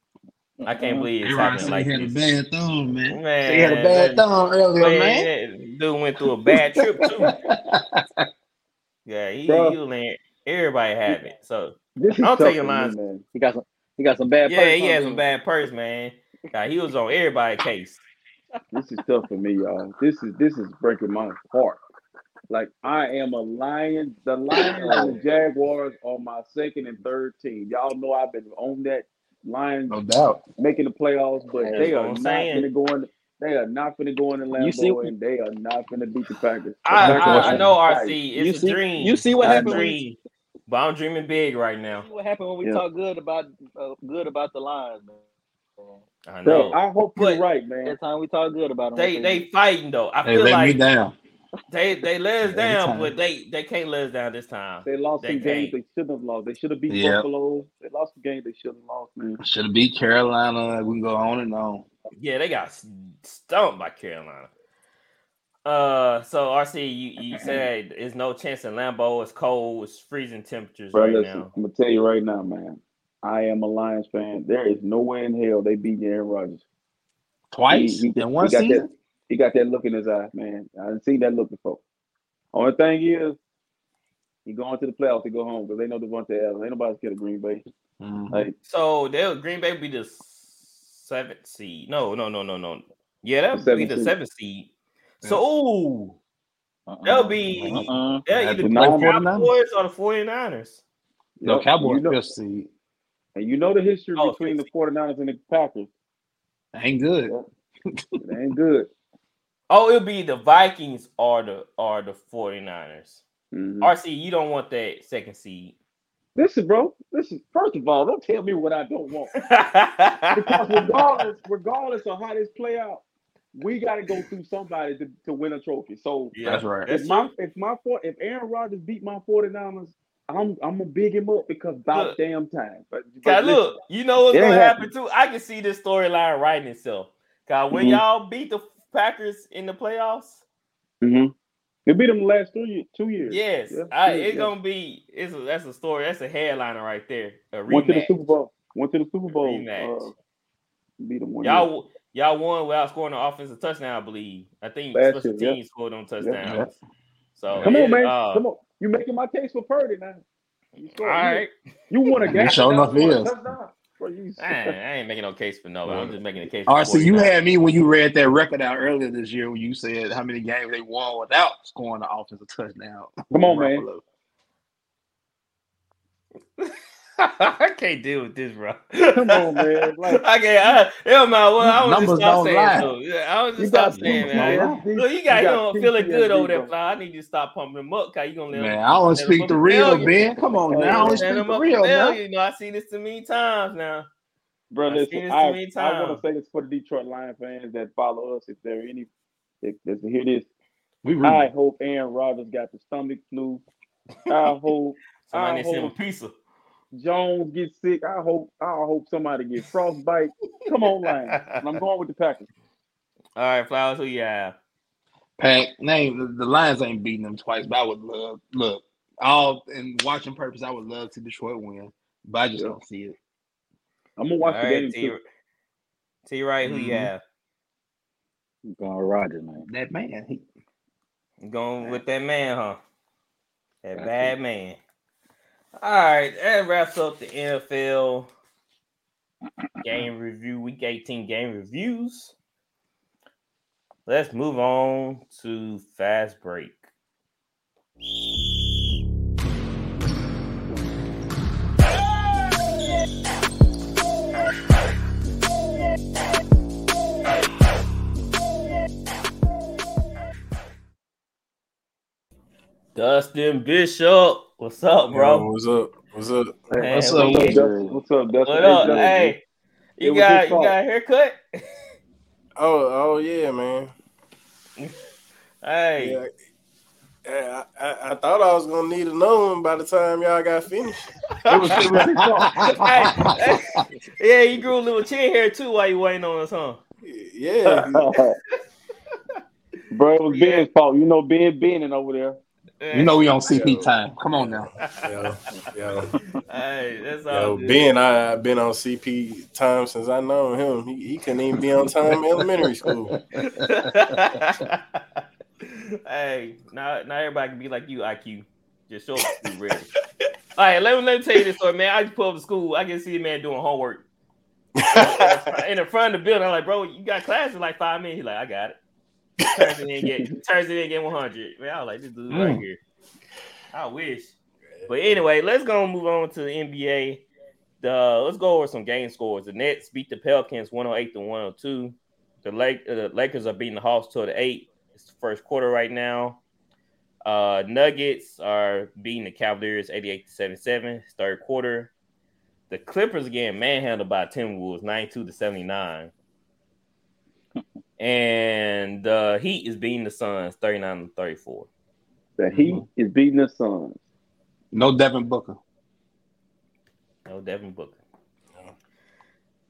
I can't believe it's Everybody happening like he had a this. bad thumb, man. Man, he had a bad that- thumb earlier, man, man. Dude went through a bad trip too. Yeah, he, Bro. he was letting everybody have it. So This is I'll tough take your for man. He got some. He got some bad. yeah, perks he had some bad purse, man. God, he was on everybody's case. This is tough for me, y'all. This is this is breaking my heart. Like I am a lion. The Lions and the Jaguars are my second and third team. Y'all know I've been on that Lions No doubt. making the playoffs, but That's they are not gonna go in. They are not gonna go in the Lambeau, You see- and they are not gonna beat the Packers. The I, I, I know. RC. It's You a see- dream. you see what It's a happened when- dream. But I'm dreaming big right now. See what happened when we Yeah. talk good about uh, good about the Lions, man. I Bro, know. I hope But- you're right, man. Every time we talk good about them, They they fighting though. I They feel let like me down. They they let us down, time. but they they can't let us down this time. They lost They some games can't. they shouldn't have lost. They should have beat Yep. Buffalo. They lost the game they shouldn't have lost, man. Should have beat Carolina. We can go on and on. Yeah, they got stumped by Carolina. Uh, so RC, you, you said there's no chance in Lambeau. It's cold. It's freezing temperatures Bro, right listen, now. I'm gonna tell you right now, man. I am a Lions fan. There is no way in hell they beat Aaron Rodgers. Twice He- he- in one he got season. That, he got that look in his eye, man. I didn't see that look before. Only thing is, he going to the playoffs to go home because they know Davante Adams. Ain't nobody scared of Green Bay. Mhm. Like, So they'll Green Bay be the seventh seed. No, no, no, no, no. Yeah, that'll The be the seventh seed. seventh seed. So ooh, Uh-uh. that'll be Uh-uh. they'll either the be nine the 49ers. Cowboys or the 49ers. No, yup, Cowboys You know, fifth seed. and you know the history Oh, between the fifth 49ers and the Packers. Ain't good. It ain't good. Oh, it'll be the Vikings or the or the 49ers. Mhm. RC, you don't want that second seed. Listen, bro. Listen. First of all, don't tell me what I don't want. because regardless, regardless of how this play out, we got to go through somebody to, to win a trophy. So Yeah, That's right. That's if my true. if my four, if Aaron Rodgers beat my 49ers, I'm I'm gonna big him up because about Look. damn time. But, but God, listen, look, you know what's gonna happen too. I can see this storyline writing itself. God, when Mhm. y'all beat the Packers in the playoffs, Mm-hmm. they beat them the last two years. Two years. yes, Yeah, I, yeah, it's yeah. gonna be. It's a, that's a story. That's a headliner right there. A Went to the. Super Bowl. Went to the Super Bowl. Rematch. Uh, beat them one. Y'all, y'all won without scoring an offensive touchdown. I believe. I think Last special year, yeah. teams scored on touchdowns. So Come it- on, man. uh, Come on. You making my case for Purdy now. You All scored- right, You won a game. sure now enough you won a is. touchdown. Bro, you- I ain't, I ain't making no case for no. I'm just making a case. For so you 49. had me when you read that record out earlier this year when you said how many games they won without scoring an offensive touchdown. Come on, man. Ruffalo. I can't deal with this, bro. Come on, man. Like, I can't. I, it don't matter what. I was Numbers just stop don't saying lie. so. Yeah, I was you just stop saying, numbers man. don't. Look, you got, you know, feeling good over there. Fly. I need you to stop pumping them up, cause you gonna let Man, them- I want let to them speak the real, fail. Ben. Come on now. I want to Let speak the real and fail now. you. You know, I seen this too many times now. bro, I've listen, this I, I want to say this for the Detroit Lion fans that follow us. If there are any that that hear this, We I hope Aaron Rodgers got the stomach flu. I hope Somebody I needs to him a pizza. Jones gets sick. I hope I hope somebody gets frostbite. Come on, Lions. And I'm going with the Packers. All right, Flowers, who you have? Pack name the, the Lions ain't beating them twice, but I would love look all in watching purpose. I would love to Detroit win, but I just Yeah. don't see it. I'm gonna All watch the right, game T. too. T. Right, who you Mhm. have? I'm going with Roger, man. That man, he, You Going with that man, huh? That That's bad it. man. All right, that wraps up the NFL game review, week 18 game reviews. Let's move on to fast break. Dustin Bishop, what's up, Yo, bro? what's up? What's up? Man, what's up? What's up, What's Dustin? What's up, Dustin? What up? Dustin, Hey, you got you got a haircut? Oh, oh yeah, man. Hey, Yeah, I, I, I thought I was gonna need another one by the time y'all got finished. It was, it was hey, hey, yeah, you grew a little chin hair too while you waiting on us, huh? Yeah, Bro, it was Yeah. Ben's fault. You know Ben Benin over there. You know we on CP Yeah. time. Come on now. yo, yo, hey, that's all. yo. good. Ben, I, I've been on CP time since I know him. He, he couldn't even be on time in elementary school. hey, now now everybody can be like you, IQ. Just show up to school ready. All right, let me let me tell you this story, man. I just pull up to school. I can see a man doing homework in the front of the building. I'm like, bro, you got class in like five minutes. He's like, I got it. Turns it in, get turns it in, get 100. Man, I was like, this dude right Mm. here. I wish. But anyway, let's go and move on to the NBA. The let's go over some game scores. The Nets beat the Pelicans 108 to 102. The Lake uh, the Lakers are beating the Hawks to the eight. It's the first quarter right now. Uh Nuggets are beating the Cavaliers 88 to 77. Third quarter. The Clippers again manhandled by Timberwolves 92 to 79. And the Heat is beating the Suns 39 to 34. The Heat is beating the Suns. No Devin Booker. No Devin Booker.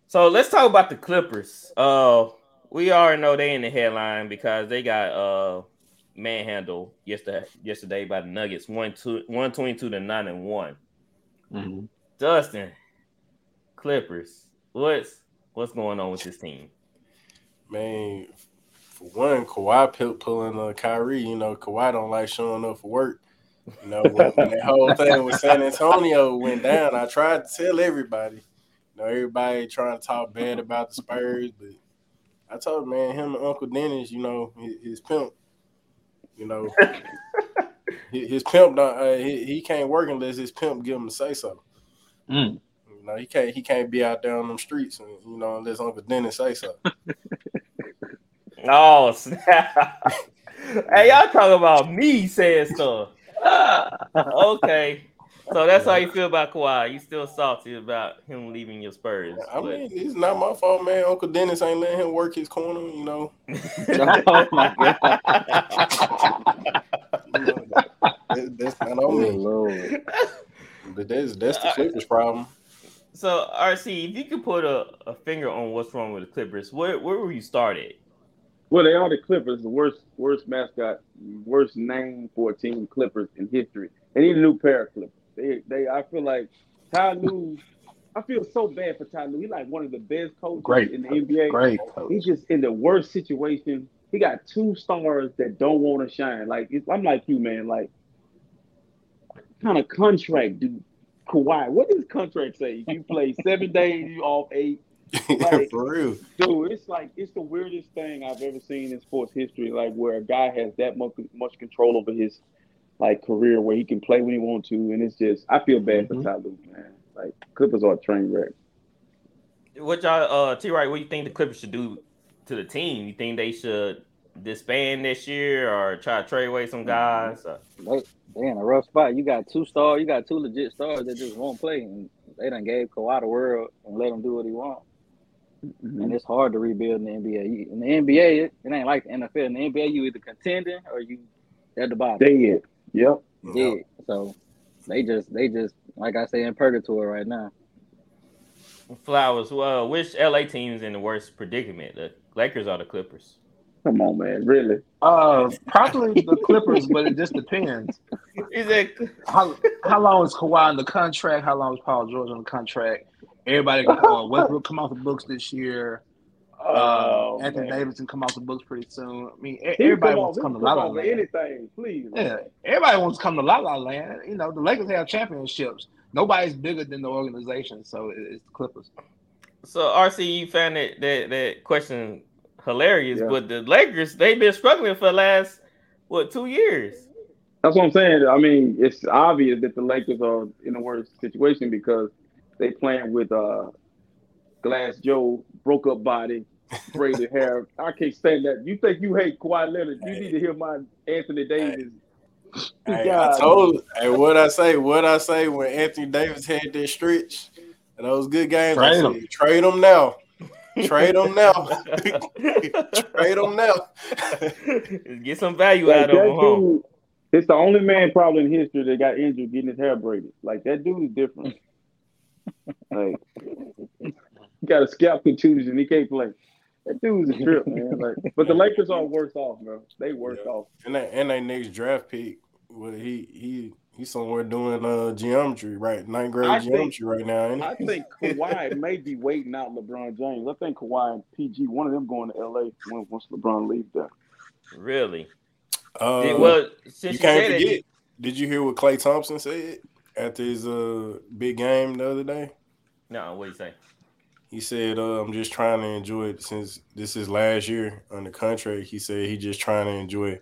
So let's talk about the Clippers. Uh, we already know they in the headline because they got uh manhandled yesterday yesterday by the Nuggets one two one twenty two to nine and one. Mhm. Dustin, Clippers, what's what's going on with this team? Man, for one, Kawhi pull, pulling uh, Kyrie. You know, Kawhi don't like showing up for work. You know, when, when that whole thing with San Antonio went down, I tried to tell everybody. You know, everybody trying to talk bad about the Spurs, but I told man, him and Uncle Dennis, you know, his, his pimp, you know, his, his pimp, don't, uh, he, he can't work unless his pimp give him a say so. Mm. You know, he can't he can't be out there on them streets, and, you know, unless Uncle Dennis say so. Oh snap! hey, y'all talking about me saying stuff? Okay, so that's how you feel about Kawhi. You still salty about him leaving your Spurs? I but- mean, it's not my fault, man. Uncle Dennis ain't letting him work his corner, you know. oh my god. You know, that- that's not on me. But that's that's the Clippers' problem. So RC, if you could put a, a finger on what's wrong with the Clippers, where where were you started? Well, they are the Clippers, the worst worst mascot, worst name for a team Clippers in history. They need a new pair of Clippers. They they I feel like Ty Lue, I feel so bad for Ty Lue. He's like one of the best coaches Great. in the NBA. Great coach. He's just in the worst situation. He got two stars that don't want to shine. Like it's, I'm like you, man. Like, what kind of contract do Kawhi? What does contract say? You play seven days, you off eight. Like- For real. Dude, it's like it's the weirdest thing I've ever seen in sports history. Like where a guy has that much much control over his like career, where he can play when he wants to, and it's just I feel bad Mhm. for Ty Lue, man. Like Clippers are a train wreck. What y'all, uh, T. Wright? What do you think the Clippers should do to the team? You think they should disband this year or try to trade away some guys? Or- They they in a rough spot. You got two stars, you got two legit stars that just won't play, and they done gave Kawhi the world and let him do what he wants. Mm-hmm. And it's hard to rebuild in the NBA. In the NBA, it, it ain't like the NFL. In the NBA, you either contending or you at the bottom. Dead. Yep. Yeah. So they just they just like I say in purgatory right now. Flowers. Well, which LA team's in the worst predicament? The Lakers or the Clippers? Come on, man. Really? Uh, probably the Clippers, but it just depends. Is it? How how long is Kawhi on the contract? How long is Paul George on the contract? Everybody, uh, Westbrook come off the books this year. Uh, Oh, Anthony man. Davidson come off the books pretty soon. I mean, e- He everybody wants to come to La La Land. Anything, please. Yeah, everybody wants to come to La La Land. You know, the Lakers have championships. Nobody's bigger than the organization, so it's the Clippers. So RC, you found that that, that question hilarious, Yeah. but the Lakers they've been struggling for the last what two years? That's what I'm saying. I mean, it's obvious that the Lakers are in a worse situation because they playing with uh Glass Joe, broke up body, braided hair. I can't stand that. You think you hate Kawhi Leonard? You need to hear my Anthony Davis. Hey, God. I told hey, what I say, what I say when Anthony Davis had that stretch and those good games. I Trade said, him. Trade him now. Trade him now. Trade him now. Get some value Like, out of that him. dude, it's the only man probably in history that got injured getting his hair braided. Like that dude is different. like he got a scalp contusion. He can't play. That dude's a trip, man. Like, but the Lakers are worse off, bro. They worse Yeah. off. And that and that next draft pick, well, he he he's somewhere doing uh geometry, right? Ninth grade I think- geometry right now. Ain't I think Kawhi may be waiting out LeBron James. I think Kawhi and PG, one of them going to LA when, once LeBron leaves there. Really? Uh, Did- well, since you you, can't forget. it, Did you hear what Klay Thompson said after his uh big game the other day? no, what do you say? He said, uh, "I'm just trying to enjoy it since this is last year on the contract." He said he just trying to enjoy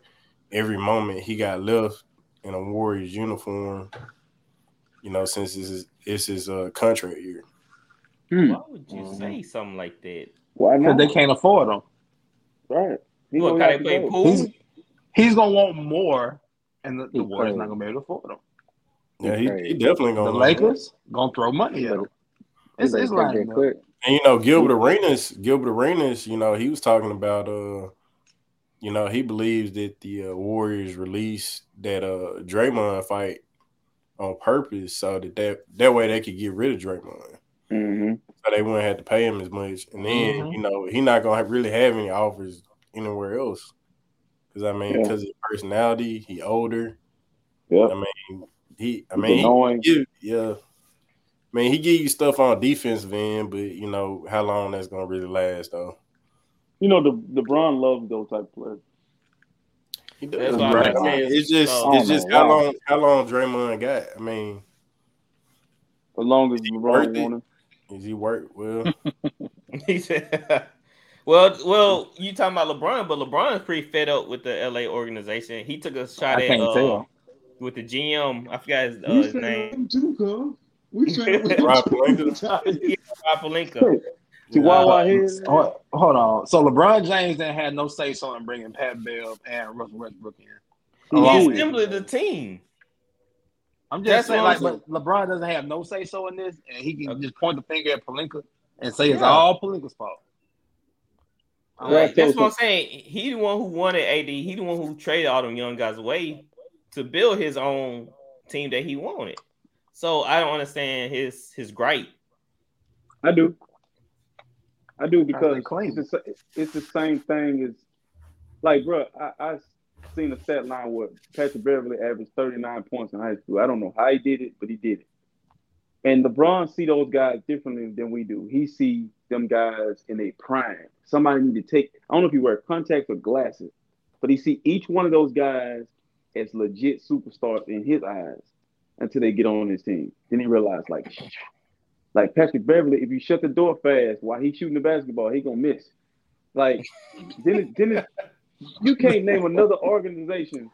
every moment he got left in a Warriors uniform. You know, since this is it's his uh, contract year. Why would you Mhm. say something like that? Why Because not? they can't afford them. right. He What gonna kind have of to play go. pool? He's he's gonna want more, and the, the Warriors not gonna be able to afford them. Yeah, he, he definitely gonna. The Lakers gonna throw money at him. It's They it's like quick. And you know, Gilbert Arenas, Gilbert Arenas, you know, he was talking about uh you know, he believes that the uh, Warriors released that uh Draymond fight on purpose so that, that that way they could get rid of Draymond. Mm-hmm. So they wouldn't have to pay him as much. And then, Mhm. you know, he not gonna really have any offers anywhere else. Cause I mean, Yeah. because of personality, he older. Yeah. I mean, he I mean he, give, yeah. I mean, he give you stuff on defensive end, but you know how long that's gonna really last, though. You know, the LeBron loves those type of players. He does. That's what I'm right. saying. It's just, Oh, it's just how wow. long, how long Draymond got. I mean, As long as he LeBron worth it? want is he work well? He said, well, well, you talking about LeBron, but LeBron's pretty fed up with the LA organization. He took a shot I at can't uh, tell. with the GM. I forgot his, uh, his name, too. We said him with Rob him Pelinka? Rob Pelinka. To Nah, Wawa head. Hold, hold on. So LeBron James didn't have no say so in bringing Pat Bev and Russell Westbrook in. He Along He with- assembled the team. I'm That's just saying, like, but LeBron doesn't have no say so in this, and he can Okay. just point the finger at Pelinka and say it's Yeah. all Pelinka's fault. Like, Right, that's what I'm saying. He the one who wanted AD. He the one who traded all them young guys away to build his own team that he wanted. So I don't understand his his gripe. I do. I do because it's the, it's the same thing as like, bro. I, I seen a stat line where Patrick Beverley averaged 39 points in high school. I don't know how he did it, but he did it. And LeBron see those guys differently than we do. He see them guys in a prime. Somebody need to take. I don't know if you wear contacts or glasses, but he see each one of those guys as legit superstars in his eyes until they get on his team. Then he realized, like, like Patrick Beverley, if you shut the door fast while he's shooting the basketball, he gonna miss. Like, then it, then it, you can't name another organization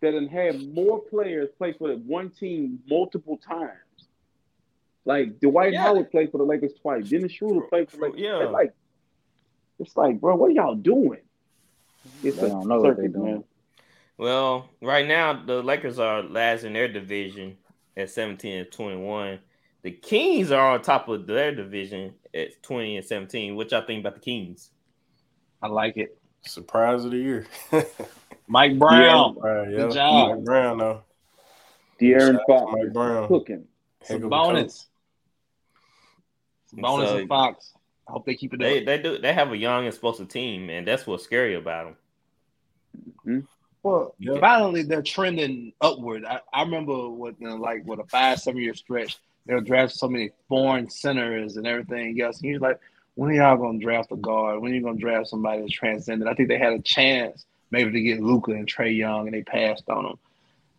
that done had more players play for the one team multiple times Like Dwight Yeah. Howard played for the Lakers twice. Dennis Schroeder played for the Lakers. Yeah. twice. Like, it's like, bro, what are y'all doing? It's They a don't know what they circus, doing. man. Well, right now the Lakers are last in their division at 17 and 21. The Kings are on top of their division at 20 and 17. What y'all think about the Kings? I like it. Surprise of the year. Mike Brown. right, yeah. Good job. Mike Brown, though. De'Aaron Shout Fox to Mike Brown. cooking. Heck of a bonus. Bonus So- and Fox. I hope they keep it They up. they do they have a young and explosive team, and that's what's scary about them. Mm-hmm. Well, Yeah. finally they're trending upward. I, I remember what you know, like what a five seven year stretch. They'll draft so many foreign centers and everything else. And he's like, when are y'all gonna draft a guard? When are you gonna draft somebody that's transcendent? I think they had a chance maybe to get Luka and Trae Young, and they passed on them.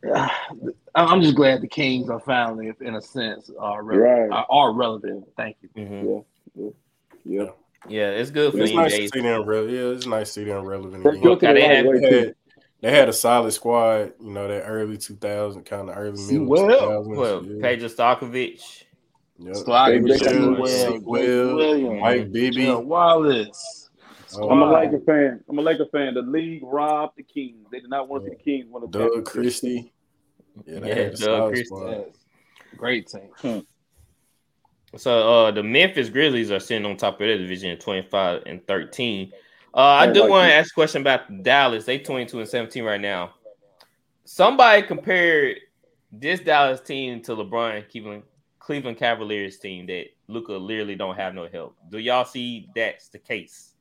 I'm just glad the Kings are finally, in a sense, are re- Right. are, are relevant. Thank you. Mhm. Yeah. Yeah, it's good for It's nice to NBA. see them relevant. Yeah, it's nice to see them relevant again. built they had- They had, they had a solid squad, you know, that early 2000, kind of early middle well. Well, yeah. Peja Stojakovic. Yep. Stockton, They- they- Jimmy they- Well, Williams, Mike Bibby. Wallace. Oh, I'm a Wow. Laker fan. I'm a Laker fan. The league robbed the Kings. They did not want the Kings win the Doug championship. Christie. Yeah, they Yeah, had Doug Christie. squad. Great team. So uh the Memphis Grizzlies are sitting on top of their division at 25 and 13. Uh I I do like want to ask a question about Dallas. They 22 and 17 right now. Somebody compared this Dallas team to LeBron Cleveland Cleveland Cavaliers team that Luka literally don't have no help. Do y'all see that's the case?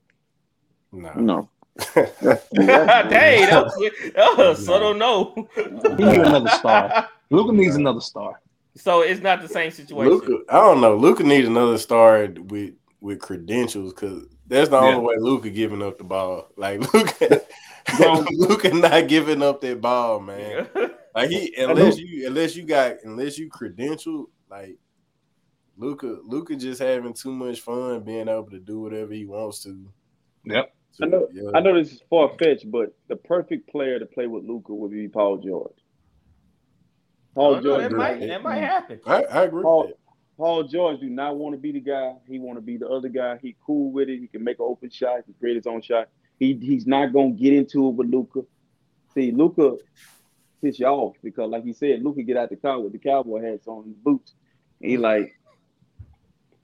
Nah. No. Dang, that was, that was a subtle no. He need another star. Luka needs another star. So it's not the same situation. Luka, I don't know. Luka needs another star with with credentials because that's the Yeah. only way Luka giving up the ball. Like Luka, Bro. Luka not giving up that ball, man. Like he unless you unless you got unless you credential like Luka Luka just having too much fun being able to do whatever he wants to. Yep. I know- Yeah. I know this is far fetched, but the perfect player to play with Luka would be Paul George. Paul Oh, no, George. that might not- that might happen. I, I agree. Paul, with that. Paul George do not want to be the guy. He want to be the other guy. He cool with it. He can make an open shot. He can create his own shot. He he's not gonna get into it with Luka. See, Luka piss you off because, like he said, Luka get out the car with the cowboy hats on and boots. And he like,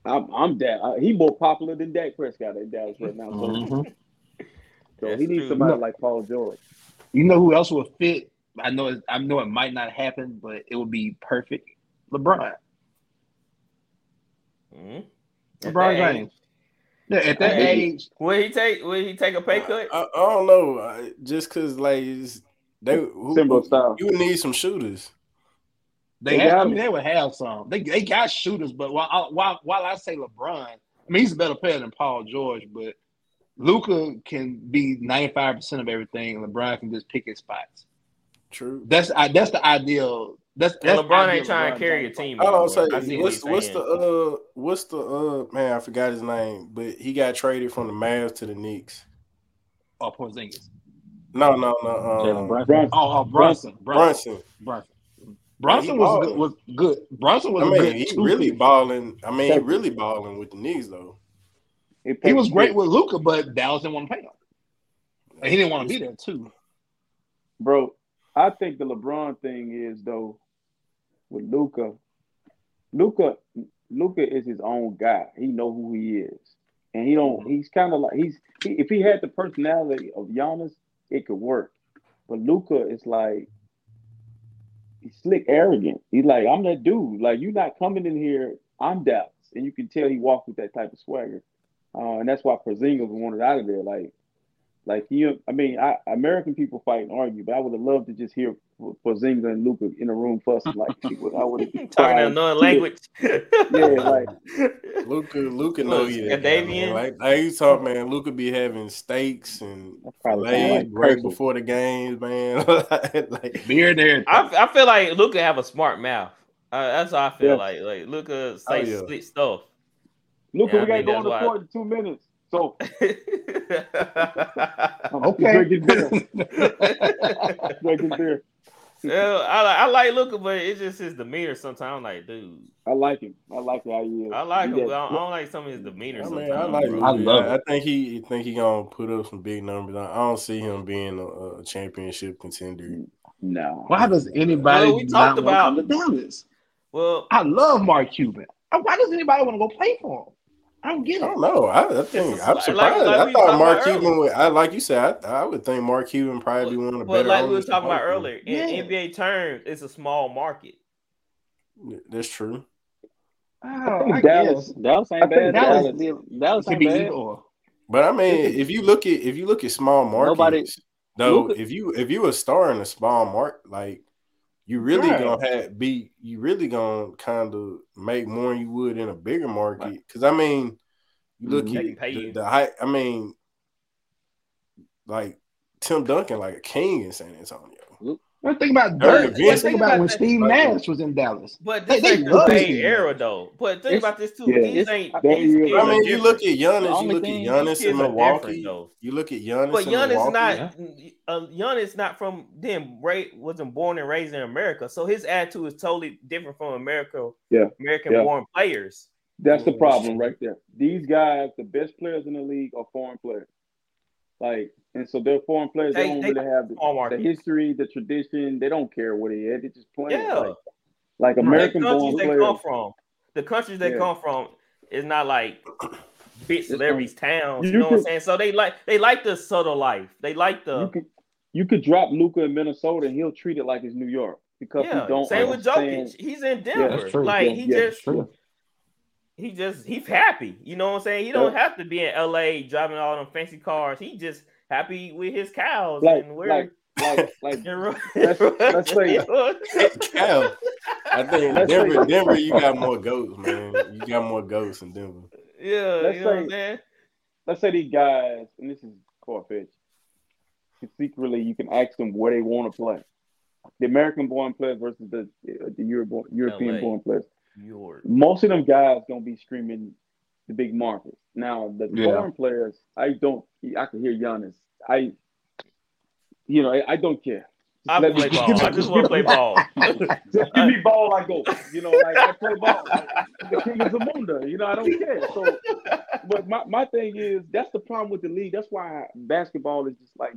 I'm I'm that. He more popular than Dak Prescott in Dallas right now. So, Mhm. so he needs true. somebody like Paul George. You know who else would fit? I know I know it might not happen, but it would be perfect. LeBron. Mhm. At LeBron that James. Yeah, at that Hey. age, Will he take will he take a pay cut? I, I don't know. I, just because like they who, Similar style. you would need some shooters. they, They have, got I mean, they would have some. They they got shooters, but while I, while while I say LeBron, I mean he's a better player than Paul George, but Luka can be ninety five percent of everything, and LeBron can just pick his spots. True. That's I, that's the ideal. That's, that's LeBron ain't trying to LeBron carry a James. team. I don't anymore. say I see what what's what's the uh what's the uh man I forgot his name, but he got traded from the Mavs to the Knicks. Oh, Porzingis. No, no, no. Jalen Um, Brunson. Brunson. Oh, oh Brunson. Brunson. Brunson. Brunson. Brunson was good, was good. Brunson was I a mean, good he really piece. balling. I mean, he really balling with the Knicks though. He was great with Luka, but Dallas didn't want to pay him. And he didn't want to be there too. Bro, I think the LeBron thing is though with Luka. Luka, Luka is his own guy. He know who he is, and he don't. He's kind of like he's. He, if he had the personality of Giannis, it could work. But Luka is like he's slick, arrogant. He's like, I'm that dude. Like you're not coming in here. I'm Dallas, and you can tell he walked with that type of swagger, uh, and that's why Porzingis wanted out of there. Like like you, I mean, I, American people fight and argue, but I would have loved to just hear Porzingis and Luka in a room fussing like I would have Talking another language. Yeah, like Luka, Luka know Was you. that guy, Scandinavian? man. Like, like you talk, man. Luka be having steaks and That's probably like right crazy. before the games, man. like, Beer there. I, I feel like Luka have a smart mouth. Uh, that's how I feel Yeah. like. Like Luka say Oh, yeah. slick stuff. Luka, Yeah, we gotta go on the court in two minutes. So I'm Okay. drinking beer. drinking beer. Yeah, I like I like Luka, but it's just his demeanor. Sometimes I'm like, dude, I like him. I like how he is. I like He him, but I don't, I don't like some of his demeanor. I sometimes, mean, I like. bro. I Luka. love I, it. think he I think he gonna put up some big numbers. I I don't see him being a, a championship contender. No. Why does anybody Well, we not talked about- the Dallas? Well, I love Mark Cuban. Why does anybody want to go play for him? I don't get it. I don't know. I, I think I'm surprised. like I we thought Mark about Cuban. Would, I like you said. I, I would think Mark Cuban probably be one of the but better. like we were talking about earlier, in Yeah. NBA terms, it's a small market. That's true. Oh, think I Dallas- guess. Dallas ain't think bad. Dallas Dallas, did- Dallas ain't bad. either or. But I mean, if you look at if you look at small markets, Nobody- though, Luka- if you if you a star in a small market, like you really Right. gonna have be you really gonna kind of make more than you would in a bigger market. Because I mean, you look at the, the height. I mean, like Tim Duncan, like a king in San Antonio. Well, think about Dirk Dirk. Nowitzki. Let's think about when Think Steve. Nash was in Dallas. But They- this they ain't the same era though. But think It's- about this too. yeah, These ain't. These I mean, you different. look at Giannis. The You look at thing- Giannis These in Milwaukee. You look at Giannis But in Giannis Milwaukee. not uh, Giannis not from then ra- wasn't born and raised in America, so his attitude is totally different from America. Yeah, American yeah. born players. That's the problem right there. These guys, the best players in the league, are foreign players. Like, and so they're foreign players. They, They- don't they- really have the, the history, the tradition. They don't care what it is. They just playing. Yeah. Like, like The American countries born they players. come from, the countries they Yeah. come from is not like big celebrities towns. You, you know what I'm saying? So they like they like the subtle life. They like the You could you could drop Luka in Minnesota and he'll treat it like it's New York because yeah. he don't Same with understand. Jokic. He's in Yeah, Denver. that's true. Like Yeah, he yeah, just he just he's happy. You know what I'm saying? He don't Yeah. have to be in LA driving all them fancy cars. He just happy with his cows Like and where like like like let's, let's say- Cal, I think Let's Denver, say- Denver, you got more goats, man. You got more goats in Denver. yeah, Let's you know what I'm say- saying? let's say these guys, and this is far fetched. Secretly, you can ask them where they want to play. The American born players versus the uh, the Euro- European-born players. York. Most of them guys gonna be screaming the big markets. Now the Yeah. foreign players, I don't. I can hear Giannis. I, you know, I, I don't care. Just I let play just ball. give me- I just want to play ball. Just give me ball, I go. You know, like I play ball. Like, the king of Zamunda. You know, I don't care. So, but my, my thing is that's the problem with the league. That's why basketball is just like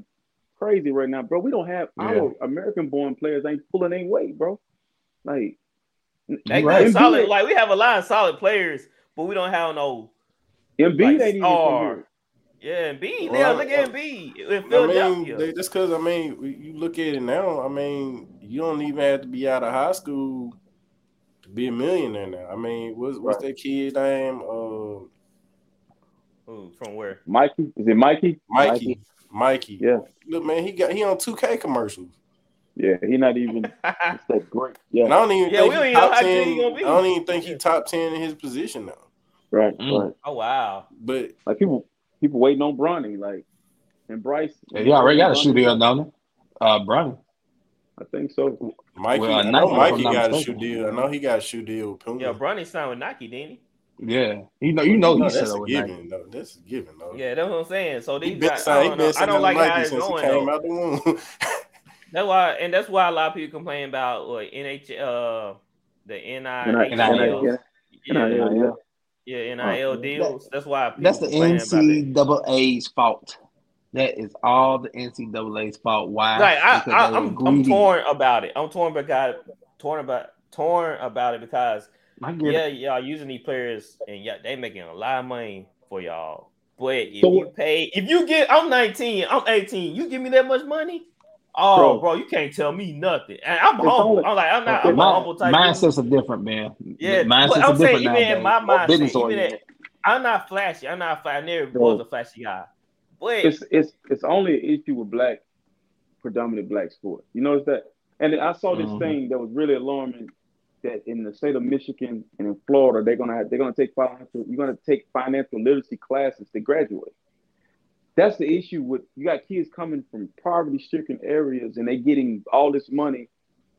crazy right now, bro. We don't have our American born players ain't pulling any weight, bro. Like They right. solid. Like we have a lot of solid players, but we don't have no. Embiid Like, ain't even from star. here. Yeah, Embiid. Well, yeah, look at Embiid in I mean, they, just because I mean, you look at it now. I mean, you don't even have to be out of high school to be a millionaire now. I mean, what's what's that kid name? Uh, Ooh, from where? Mikey, is it Mikey? Mikey. Mikey. Yeah. Look, man, he got he on two K commercials. Yeah, he not even. It's that great. And Yeah, I don't even Yeah, think we don't he even know top how ten. he gonna be. I don't even think he top ten in his position now. Right, Mm. right. oh wow. But Like people, people waiting on Bronny, like and Bryce. Yeah, he already got a shoe deal, don't he? Uh, Bronny. I think so. Mikey, Well, I Nike, know if I'm Mikey not got a shoe deal. I know he got a shoe deal with Puma. Yeah, Bronny signed with Nike, didn't he? Yeah, you know, you know, No, he's set that's a with Nike. given. though. That's a given, though. Yeah, that's what I'm saying. So these been, guys, I don't, know. I don't like how it's going. out the womb. That's why, and that's why a lot of people complain about like NH, uh, the NIL, NIL, deals. yeah. Yeah, NIL, uh, NIL deals. That's why That's the. NCAA's fault. That is all the NCAA's fault. Why? Like I, I they I'm, I'm torn about it. I'm torn about torn about torn about it because yeah, it. y'all using these players and yeah, they making a lot of money for y'all. But if So you pay, if you get, I'm 19, I'm 18, you give me that much money, oh, bro, Bro. you can't tell me nothing. And I'm humble. only- I'm like, I'm not, I'm a My, humble type. mindsets are different, man. Yeah, mindsets but are I'm saying different even in my mindset, even at, I'm not flashy. I'm not. fla- I never Bro. was a flashy guy. But It's it's it's only an issue with black, predominant black sport. You notice that? And I saw this Mhm. thing that was really alarming. That in the state of Michigan and in Florida, they're gonna have they're gonna take financial you're gonna take financial literacy classes to graduate. That's the issue with you got kids coming from poverty stricken areas and they getting all this money,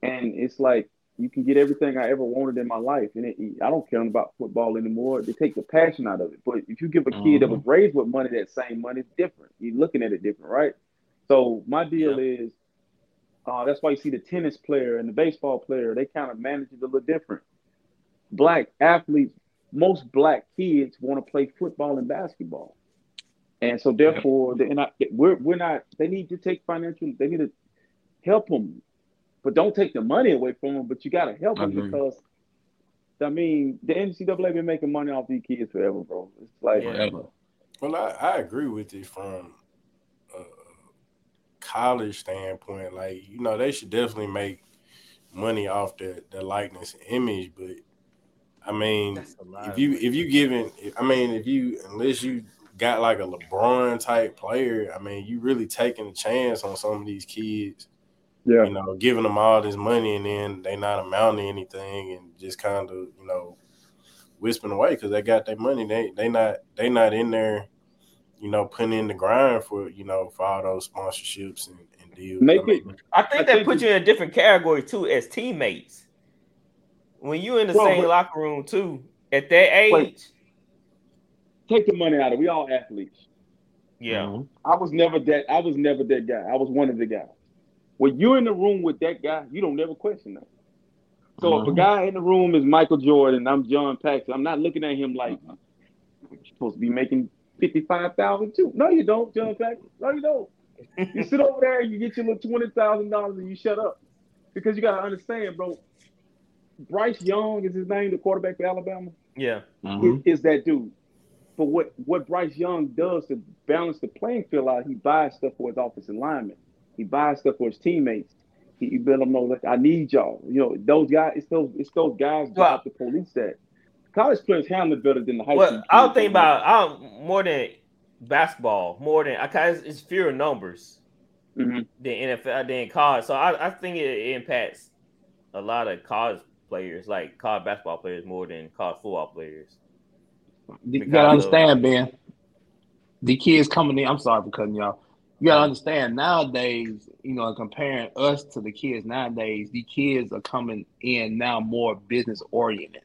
and it's like you can get everything I ever wanted in my life, and it, I don't care about football anymore. They take the passion out of it. But if you give a kid that was raised with money, that same money, it's different. You're looking at it different, right? So my deal is Uh, that's why you see the tennis player and the baseball player, they kind of manage it a little different. Black athletes, most black kids want to play football and basketball. And so therefore, they're not, we're, we're not, they need to take financial, they need to help them, but don't take the money away from them, but you got to help them Agreed. because, I mean, the NCAA been making money off these kids forever, bro. It's like, Yeah. Forever. Well, I, I agree with you from a college standpoint. Like, you know, they should definitely make money off the, the likeness and image, but I mean, That's a lot if you if you giving, I mean, if you unless you got like a LeBron type player, I mean, you really taking a chance on some of these kids. yeah. You know, giving them all this money and then they not amounting to anything and just kind of you know whispering away because they got their money. They they not they not in there, you know, putting in the grind for you know for all those sponsorships and, and deals. Make I mean, I think I that think puts you in a different category too as teammates. When you in the Well, same but- locker room too, at that age, Wait. Take the money out of it. We all athletes. yeah. Mhm. I was never that. I was never that guy. I was one of the guys. When you're in the room with that guy, you don't never question that. So if a Mhm. guy in the room is Michael Jordan, I'm John Paxson. I'm not looking at him like you're supposed to be making fifty five thousand too. No, you don't, John Paxson. No, you don't. You sit over there and you get your little twenty thousand dollars and you shut up because you gotta understand, bro. Bryce Young is his name, the quarterback for Alabama Yeah. Mhm. is, is that dude. But what, what Bryce Young does to balance the playing field out, he buys stuff for his offensive linemen. He buys stuff for his teammates. He, he let them know that I need y'all. You know, those guys, it's those it's those guys Well- job to police that. College players handle it better than the high school. Well, I don't think about I don't, more than basketball, more than I kind it's fewer numbers Mhm. than NFL than college. So I, I think it, it impacts a lot of college players, like college basketball players, more than college football players. You gotta of- understand, Ben. The kids coming in. I'm sorry for cutting y'all. You gotta understand nowadays. You know, comparing us to the kids nowadays, the kids are coming in now more business oriented.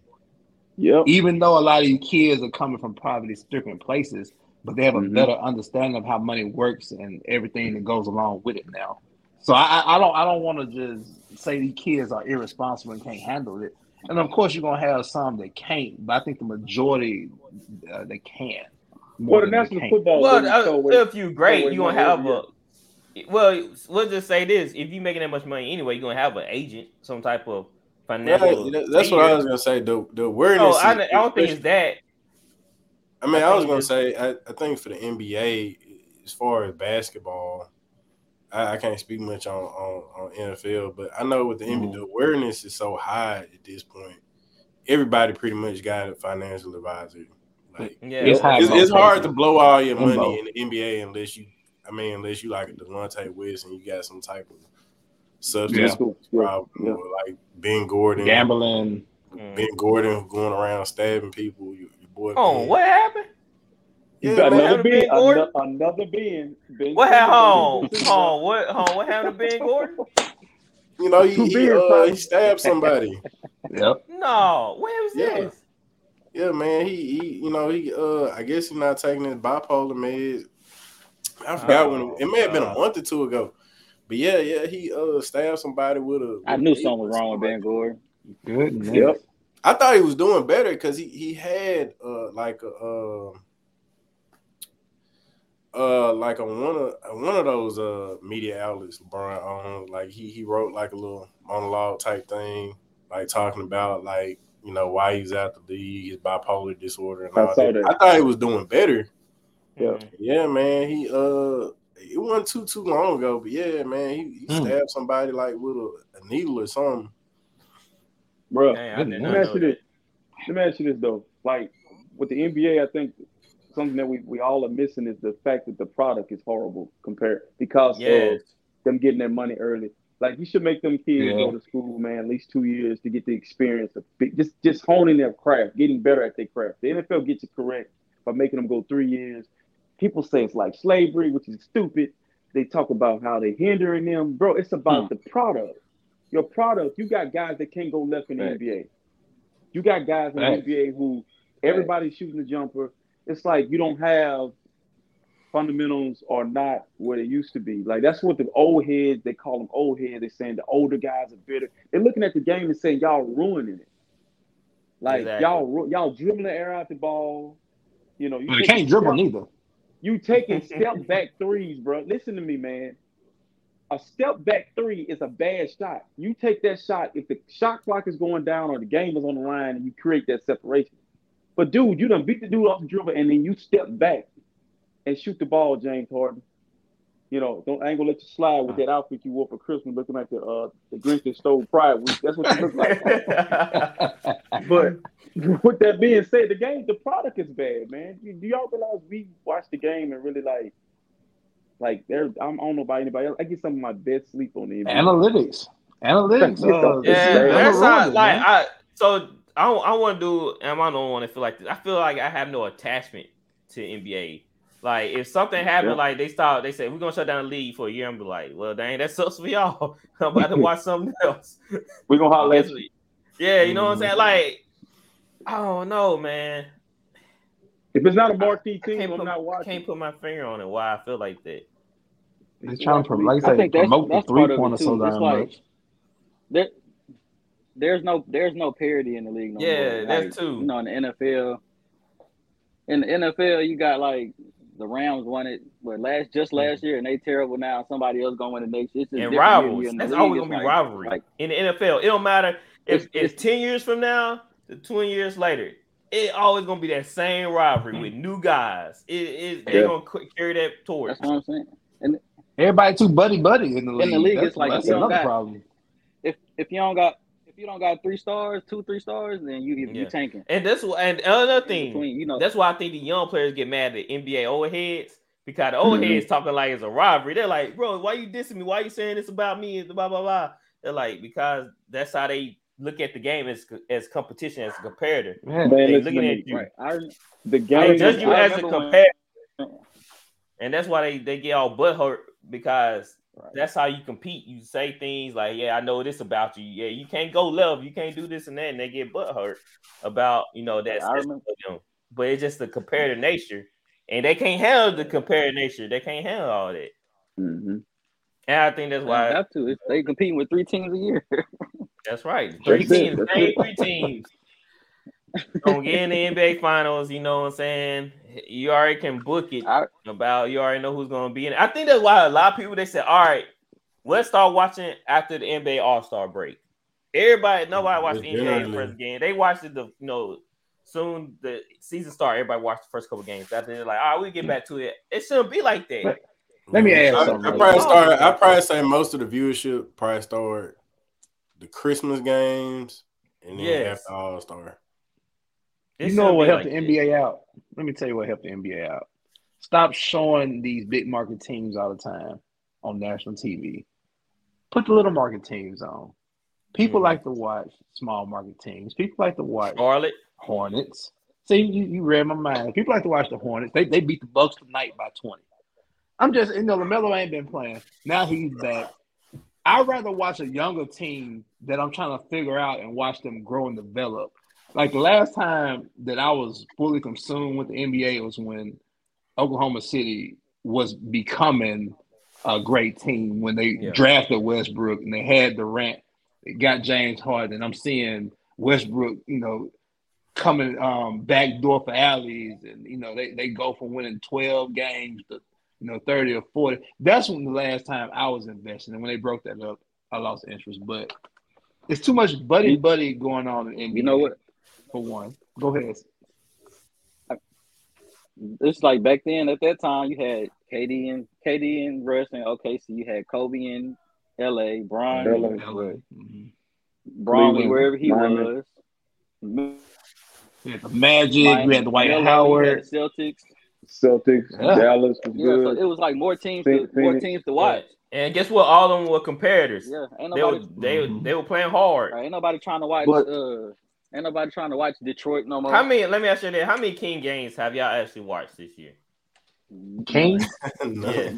Yep. Even though a lot of these kids are coming from poverty stricken places, but they have a Mhm. better understanding of how money works and everything that goes along with it now. So I, I I don't I don't want to just say these kids are irresponsible and can't handle it. And of course, you're gonna have some that can't, but I think the majority uh, they can. More well, the national can't. Football Well, uh, so way- if you're great, way you gonna have a. Well, let's just say this: if you're making that much money anyway, you're gonna have an agent, some type of financial. that- that's what I was gonna say. The the awareness. No, I, is- I don't think it's that. I mean, I I, was gonna say, I, I think for the NBA, as far as basketball, I, I can't speak much on, on, on NFL, but I know with the NBA, Mhm. the awareness is so high at this point. Everybody pretty much got a financial advisor. Like, Yeah, It's high it's, it's hard to blow all your money both. in the NBA unless you, I mean, unless you like a Delonte West and you got some type of substance Yeah. Yeah. problem, Yeah. or like Ben Gordon, Gambling. Mm. Ben Gordon going around stabbing people. Your, your boy. Oh, Ben. what happened? Yeah, another man. happened Ben, Ben Gordon? another, another Ben. ben What happened? Gordon. Home, home. What? Home. What happened to Ben Gordon? You know, he, he, uh, he stabbed somebody. Yep. No. When was Yeah. this? yeah, man. He, he, you know, he. Uh, I guess he's not taking his bipolar meds. I forgot when. It, it may have been a Oh, month or two ago. But yeah, yeah, he uh stabbed somebody with a. I with knew something was wrong with Ben like Gordon. Good. Yep. I thought he was doing better because he he had uh like a uh, uh like on one of one of those uh media outlets LeBron on like he he wrote like a little monologue type thing like talking about like you know why he's out the league his bipolar disorder and I all that. that. I thought he was doing better. Yeah. Mm. Yeah, man. He uh it wasn't too too long ago, but yeah, man, he, he Hmm. stabbed somebody like with a, a needle or something. Bro, I did Let not Let me ask you this. Let me ask you this though. Like with the NBA, I think something that we, we all are missing is the fact that the product is horrible compared because Yes. of them getting their money early. Like you should make them kids Yeah. go to school, man, at least two years to get the experience of big- just just honing their craft, getting better at their craft. The NFL gets it correct by making them go three years. People say it's like slavery, which is stupid. They talk about how they're hindering them, bro. It's about hmm. the product. Your product. You got guys that can't go left in the Facts. NBA. You got guys in Facts. the NBA who everybody's shooting the jumper. It's like you don't have fundamentals are not what it used to be. Like that's what the old heads they call them old heads. They're saying the older guys are better. They're looking at the game and saying y'all ruining it. Like Exactly. y'all y'all dribbling the air out the ball. You know, you But can't dribble step- neither. You taking step back threes, bro. Listen to me, man. A step back three is a bad shot. You take that shot if the shot clock is going down or the game is on the line and you create that separation. But dude, you done beat the dude off the dribble and then you step back and shoot the ball, James Harden. You know, don't I ain't gonna let you slide with that outfit you wore for Christmas, looking like the uh the Grinch that stole pride week. That's what you look like. But with that being said, the game, the product is bad, man. You, do y'all realize we watch the game and really like, like there? I'm, I don't know about anybody else. I get some of my best sleep on the NBA. Analytics. Analytics. Uh, Yeah, yeah, that's not like man. I. So I don't- I want to do. Am I the only one that feel like this? I feel like I have no attachment to NBA. Like if something happened, Yeah. like they start, they say we're gonna shut down the league for a year. I'm be like, well, dang, that sucks for y'all. I'm about to watch something else. We're gonna holler at Guess you. Yeah, you know what I'm Mm-hmm. saying? Like, I don't know, man. If it's not a marquee I team, can't I'm put, not watching. can't put my finger on it. Why I feel like that. They're trying to promote, like I I say, think that's promote the that's three part of pointer it too. so It's damn much. there, there's no there's no parity in the league no Yeah, more. that's Like, too. You know, in the NFL, in the NFL, you got like the Rams won it, but last just mm-hmm. last year, and they terrible now. Somebody else gonna win it next. It's just and different rivals. year in the That's always gonna be like- rivalry Like in the NFL. It don't matter if It's- it's, it's- ten years from now to twenty years later. It always gonna be that same rivalry mm-hmm. with new guys. It is they're gonna carry that torch. that's what I'm saying. And Everybody too buddy buddy in the league. In the league, that's it's like that's another got- problem. If if you don't got if you don't got three stars, two three stars, then you you Yeah. tanking. And that's wh- and another thing. between, you know, That's why I think the young players get mad at NBA old heads because the old Mhm. heads talking like it's a rivalry. They're like, bro, why you dissing me? Why you saying this about me? Blah blah blah. They're like because that's how they look at the game as as competition as a comparator. Yeah. Man, They listen looking at me. you. right? I The They game. judge you I as a remember when- and that's why they, they get all butt hurt because Right. that's how you compete. You say things like, "Yeah, I know this about you. Yeah, you can't go left. You can't do this and that," and they get butt hurt about you know that. I that's remember- for them. But it's just the comparative nature, and they can't handle the comparative nature. They can't handle all that, Mhm. and I think that's why They have to. They competing with three teams a year. That's right. Three That's teams, same three teams. Gonna get in the NBA finals, you know what I'm saying? You already can book it I- about you already know who's gonna be in it. I think that's why a lot of people they said, All right, let's start watching after the NBA All-Star break. Everybody, nobody mm-hmm. watched the NBA first game. They watched it the you know soon the season start, everybody watched the first couple games. After they're like, all right, we get back to it. It shouldn't be like that. Let me ask I, something I probably quick. start. I probably say most of the viewership probably start the Christmas games and then Yes. after All Star. You know what helped like the. NBA out? Let me tell you what helped the NBA out. Stop showing these big market teams all the time on national TV. Put the little market teams on. People Mhm. like to watch small market teams. People like to watch Charlotte. Hornets. See, you, you read my mind. People like to watch the Hornets. They, they beat the Bucks tonight by 20. I'm just, you know, LaMelo ain't been playing. Now he's back. I'd rather watch a younger team that I'm trying to figure out and watch them grow and develop. Like the last time that I was fully consumed with the NBA was when Oklahoma City was becoming a great team when they Yeah. drafted Westbrook and they had Durant, they got James Harden. I'm seeing Westbrook, you know, coming um back door for alleys and you know they, they go from winning 12 games to you know 30 or 40 that's when the last time i was investing and when they broke that up i lost interest but it's too much buddy buddy going on in NBA You know what? For one go ahead It's like back then at that time you had KD and KD and Russ and OKC. You had Kobe in LA, Brian, LA. LA. Mhm. Bron was Cleveland, wherever he Miami. was. Mi- We had the magic we Miami, had Dwight LA, you howard had Celtics. Celtics, Yeah. Dallas was Yeah, so it was like more teams, Phoenix- to, more teams to watch. And guess what? All of them were competitors. Yeah, ain't They were nobody, they, Mhm. they were playing hard. ain't nobody trying to watch. But- uh, ain't nobody trying to watch Detroit no more. How many? Let me ask you this: How many King games have y'all actually watched this year? king no, Yeah.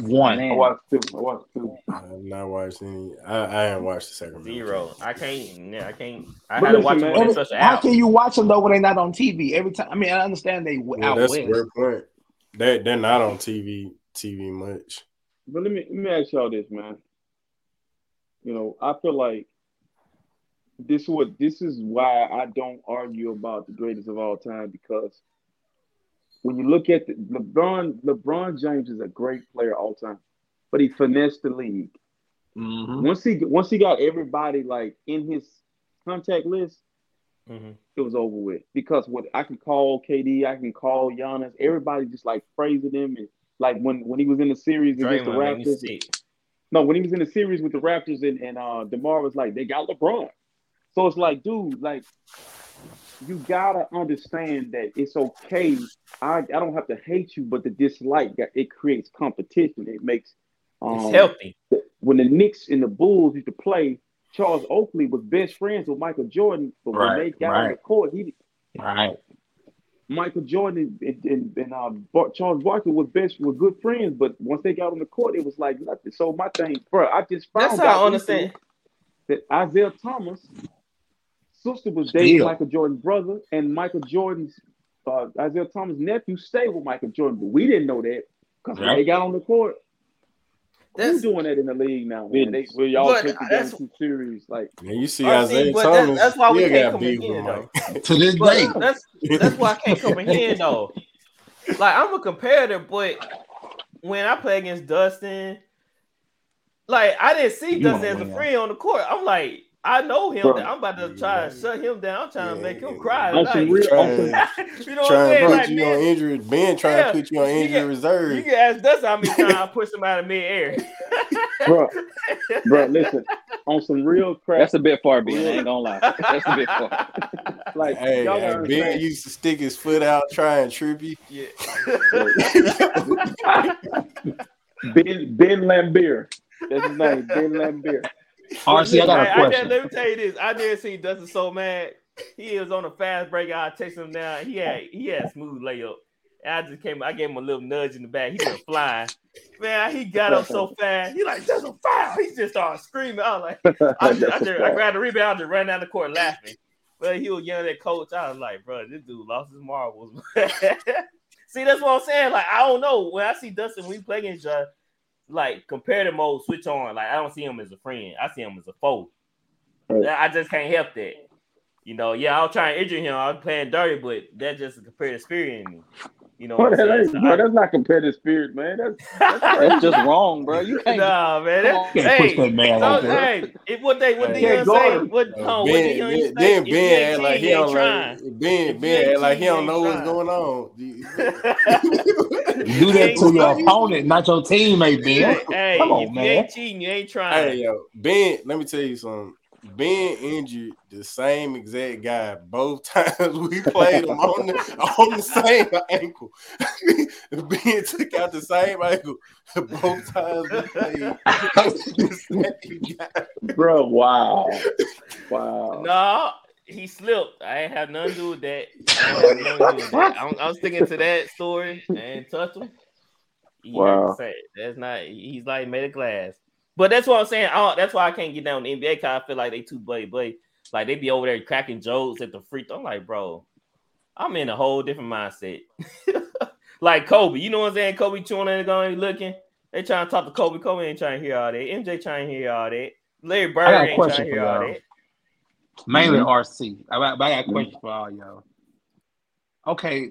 one Man. I watched two. I watched two. I've not watched any. I, I haven't watched the Sacramento. Zero. Kings. I can't. Yeah, I can't. I But had to watch man, them when Every- such how out. can you watch them though when they're not on tv every time i mean i understand they Yeah, out that's west a great point. They they're not on TV TV much. But let me let me ask y'all this, man. You know, I feel like this is what this is why I don't argue about the greatest of all time because when you look at the, LeBron, LeBron James is a great player all time, but he finessed the league. Mhm. Once he once he got everybody like in his contact list, Mhm. it was over with. Because what I can call KD, I can call Giannis, everybody just like praising him and like when when he was in the series against the Draymond made Raptors. No, when he was in the series with the Raptors and, and uh DeMar was like, they got LeBron. So it's like, dude, like you gotta understand that it's okay. I, I don't have to hate you, but the dislike it creates competition. It makes um It's healthy. when the Knicks and the Bulls used to play, Charles Oakley was best friends with Michael Jordan, but when Right, they got on the court, he Right. Michael Jordan and, and, and uh, Bar- Charles Barkley was best were good friends, but once they got on the court, it was like nothing. So my thing, bro, I just found That's how out I understand. that Isiah Thomas' sister was dating Still. Michael Jordan's brother, and Michael Jordan's uh, Isiah Thomas' nephew stayed with Michael Jordan, but we didn't know that because when Right. they got on the court, That's who's doing that in the league now? Man? They, where y'all But take the game that's- too serious, like Man, you see see, Isaiah that- Thomas. that's why we can't got come beef in, with Mike. To this day. That's that's why I can't come in here, though. Like I'm a competitor, but when I play against Dustin, like I didn't see You Dustin as a friend on the court. I'm like, I know him. Bro. I'm about to try to shut him down. I'm trying to make him cry. on some tonight. real, on some, you know what I'm trying to saying? put Like, you man, on injury. Ben trying Yeah. to put you on You injury get- reserve. you can ask Dustin how many times I push him out of midair. bro, bro, listen, on some real crap. That's a bit far, Ben. I ain't gonna lie. That's a bit far. like Hey, y'all hey, Ben understand. used to stick his foot out, try and trip you. yeah. Ben Ben Lambier. That's his name, Ben Lambier. RC, I got a I did, question. let me tell you this. I did see Dustin so mad. He was on a fast break. I texted him down. He had he had a smooth layup. And I just came. I gave him a little nudge in the back. He went flying. Man, he got up so fast. He like that's a foul. He just started screaming. I was like, I, just, I, just, I grabbed the rebound, just ran down the court laughing. But he was yelling at coach. I was like, bro, this dude lost his marbles. see, that's what I'm saying. Like, I don't know. When I see Dustin, we play against each other, like comparative mode switch on. Like, I don't see him as a friend. I see him as a foe. Right. I just can't help that. You know, yeah, I'll try and injure him. I was playing dirty, but that just a comparative spirit in me. You know Bro, what I'm that saying? ain't, So bro, that's not competitive spirit, man. That's That's just wrong, bro. You can't. Nah, man. That, on. Can't push hey, that man so, like that. hey, if what they what Hey, Dion say, what no, what ben, then, say, then Ben like cheating, he ain't don't trying. like Ben. Ben like he don't know what's going on. Do that to your opponent, not your teammate, Ben. hey, Come on, if you man. ain't cheating, you ain't trying. Hey yo, Ben, let me tell you something. Ben injured the same exact guy both times we played him on the on the same ankle. Being took out the same ankle both times we played. the same guy. bro. Wow, wow. No, he slipped. I ain't have nothing to do with that. I, ain't have nothing to do with that. I'm, I'm sticking to that story and touch him. He Wow. That's not. He's like made of glass. But that's what I'm saying. I don't, that's why I can't get down the NBA because I feel like they too buddy buddy. Like they be over there cracking jokes at the free throw. I'm like, bro, I'm in a whole different mindset. like Kobe, you know what I'm saying? Kobe chewing and going looking. They trying to talk to Kobe. Kobe ain't trying to hear all that. MJ trying to hear all that. Larry Bird ain't trying to hear all that. Mainly Mhm. RC. I got, I got a question for all y'all. Okay,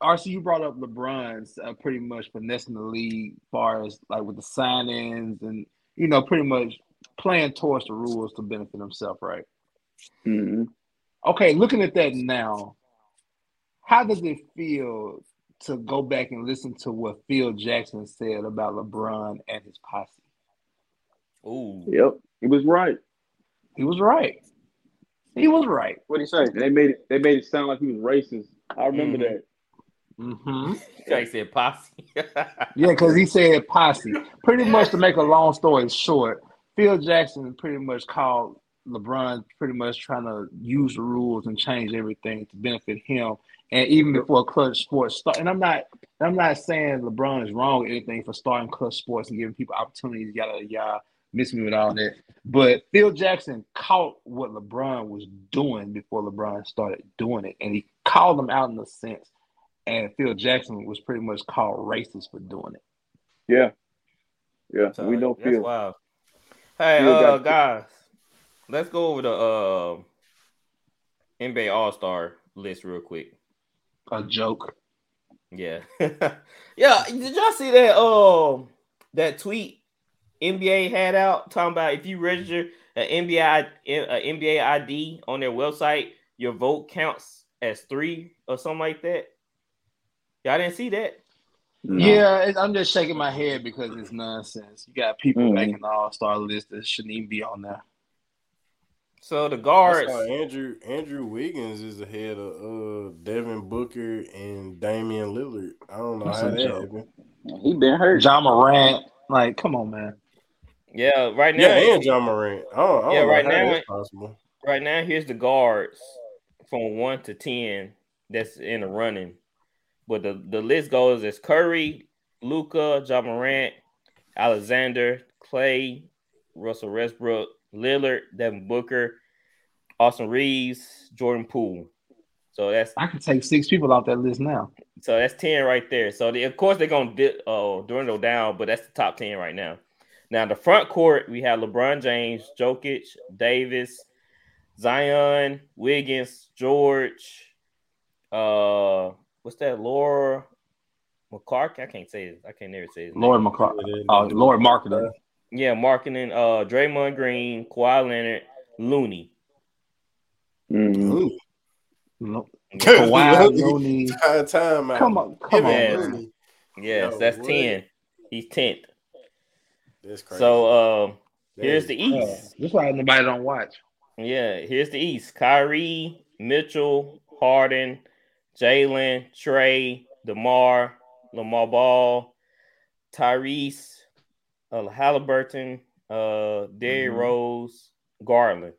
RC, you brought up LeBron's uh, pretty much finessing the league, far as like with the sign-ins and you know, pretty much playing towards the rules to benefit himself, right? Mhm. Okay, looking at that now, how does it feel to go back and listen to what Phil Jackson said about LeBron and his posse? Ooh. Yep, he was right. He was right. He was right. What do you say? They made it. They made it sound like he was racist. I remember Mhm. that. Mm-hmm. Guy said posse. Yeah, because he said posse. Pretty much to make a long story short, Phil Jackson pretty much called LeBron pretty much trying to use the rules and change everything to benefit him. And even before clutch sports start, and I'm not I'm not saying LeBron is wrong or anything for starting clutch sports and giving people opportunities, yada yada. Miss me with all that. But Phil Jackson caught what LeBron was doing before LeBron started doing it. And he called him out in a sense. and Phil Jackson was pretty much called racist for doing it. Yeah, yeah. So, we know Phil. wild. Hey, Phil uh, guys, let's go over the uh, NBA All Star list real quick. A joke. Yeah, yeah. Did y'all see that? Um, that tweet NBA had out talking about if you register an NBA a NBA ID on their website, your vote counts as three or something like that. Y'all didn't see that? No. Yeah, it, I'm just shaking my head because it's nonsense. You got people Mhm. making the All Star list that shouldn't even be on there. So the guards, Andrew Andrew Wiggins is ahead of uh Devin Booker and Damian Lillard. I don't know That's how a that joke. happened. He been hurt. Ja Morant, like, come on, man. yeah, right now, Yeah, and Ja Morant. I don't, I don't Yeah, know right how now that's possible. right now here's the guards from one to ten that's in the running. But the, the list goes as Curry, Luka, Ja Morant, Alexander, Klay, Russell Westbrook, Lillard, Devin Booker, Austin Reaves, Jordan Poole. So that's I can take six people off that list now. so that's ten right there. So they, of course they're gonna di- uh, dwindle down, but that's the top ten right now. Now the front court we have LeBron James, Jokic, Davis, Zion, Wiggins, George. Uh, what's that? Laura McCark. I can't say it. I can't never say his name. Lord McCart. Oh, Lord Marketing. Yeah, marketing. Uh, Draymond Green, Kawhi Leonard, Looney. Mhm. Ooh. Kawhi, Looney. Time, time out. Come on, come on, Yeah. man. Looney. Yes, Yo, that's what? ten. He's tenth. That's crazy. So um, here's is the Yeah, East. That's why nobody don't watch. Yeah, here's the East. Kyrie, Mitchell, Harden, Jalen, Trae, DeMar, Lamar Ball, Tyrese, uh, Halliburton, uh, Derrick Mhm. Rose, Garland.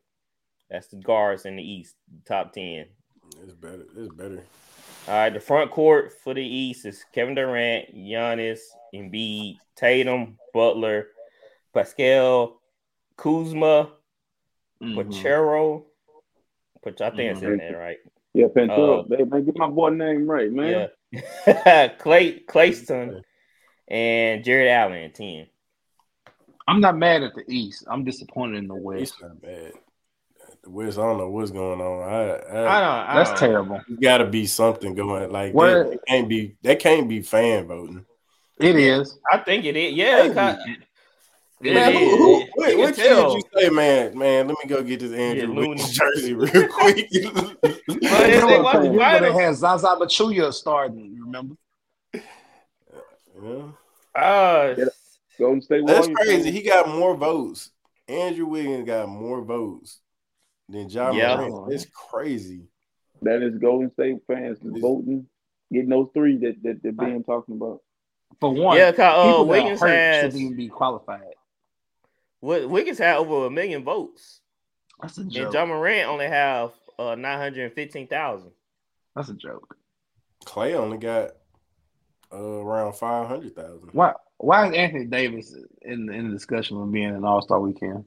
That's the guards in the East, top 10. It's better. It's better. All right, the front court for the East is Kevin Durant, Giannis, Embiid, Tatum, Butler, Pascal, Kuzma, Mhm. Pachero. Which I think I said that right. Yeah, Pantera. Uh, Hey, man, get my boy name right, man. Yeah. Clay Clayston and Jarrett Allen, 10. I'm not mad at the East. I'm disappointed in the West. It's not bad. The West, I don't know what's going on. I, I I, don't I That's don't- terrible. you got to be something going. Like Where- that, that can't be. That can't be fan voting. It is. I think it is. Yeah. Hey. ca- It Man, is. who, who, You what, kid did you say, man? Man, let me go get this Andrew Looney. Jersey real quick. But You if they what, watch the remember they had Zaza Pachulia starting. Remember? Yeah. Uh, Yeah. Golden State That's Warriors. crazy. He got more votes. Andrew Wiggins got more votes than John Yeah. Morant. It's crazy. That is Golden State fans voting, getting those three that that that Ben talking about. For one, yeah, ca- uh, people Wiggins that are hurt has shouldn't even be qualified. Wi- Wiggins had over a million votes, That's a joke. and. Ja Morant only have uh nine hundred fifteen thousand. That's a joke. Klay only got uh, around five hundred thousand. Why? Why is Anthony Davis in in the discussion of being an All Star Weekend?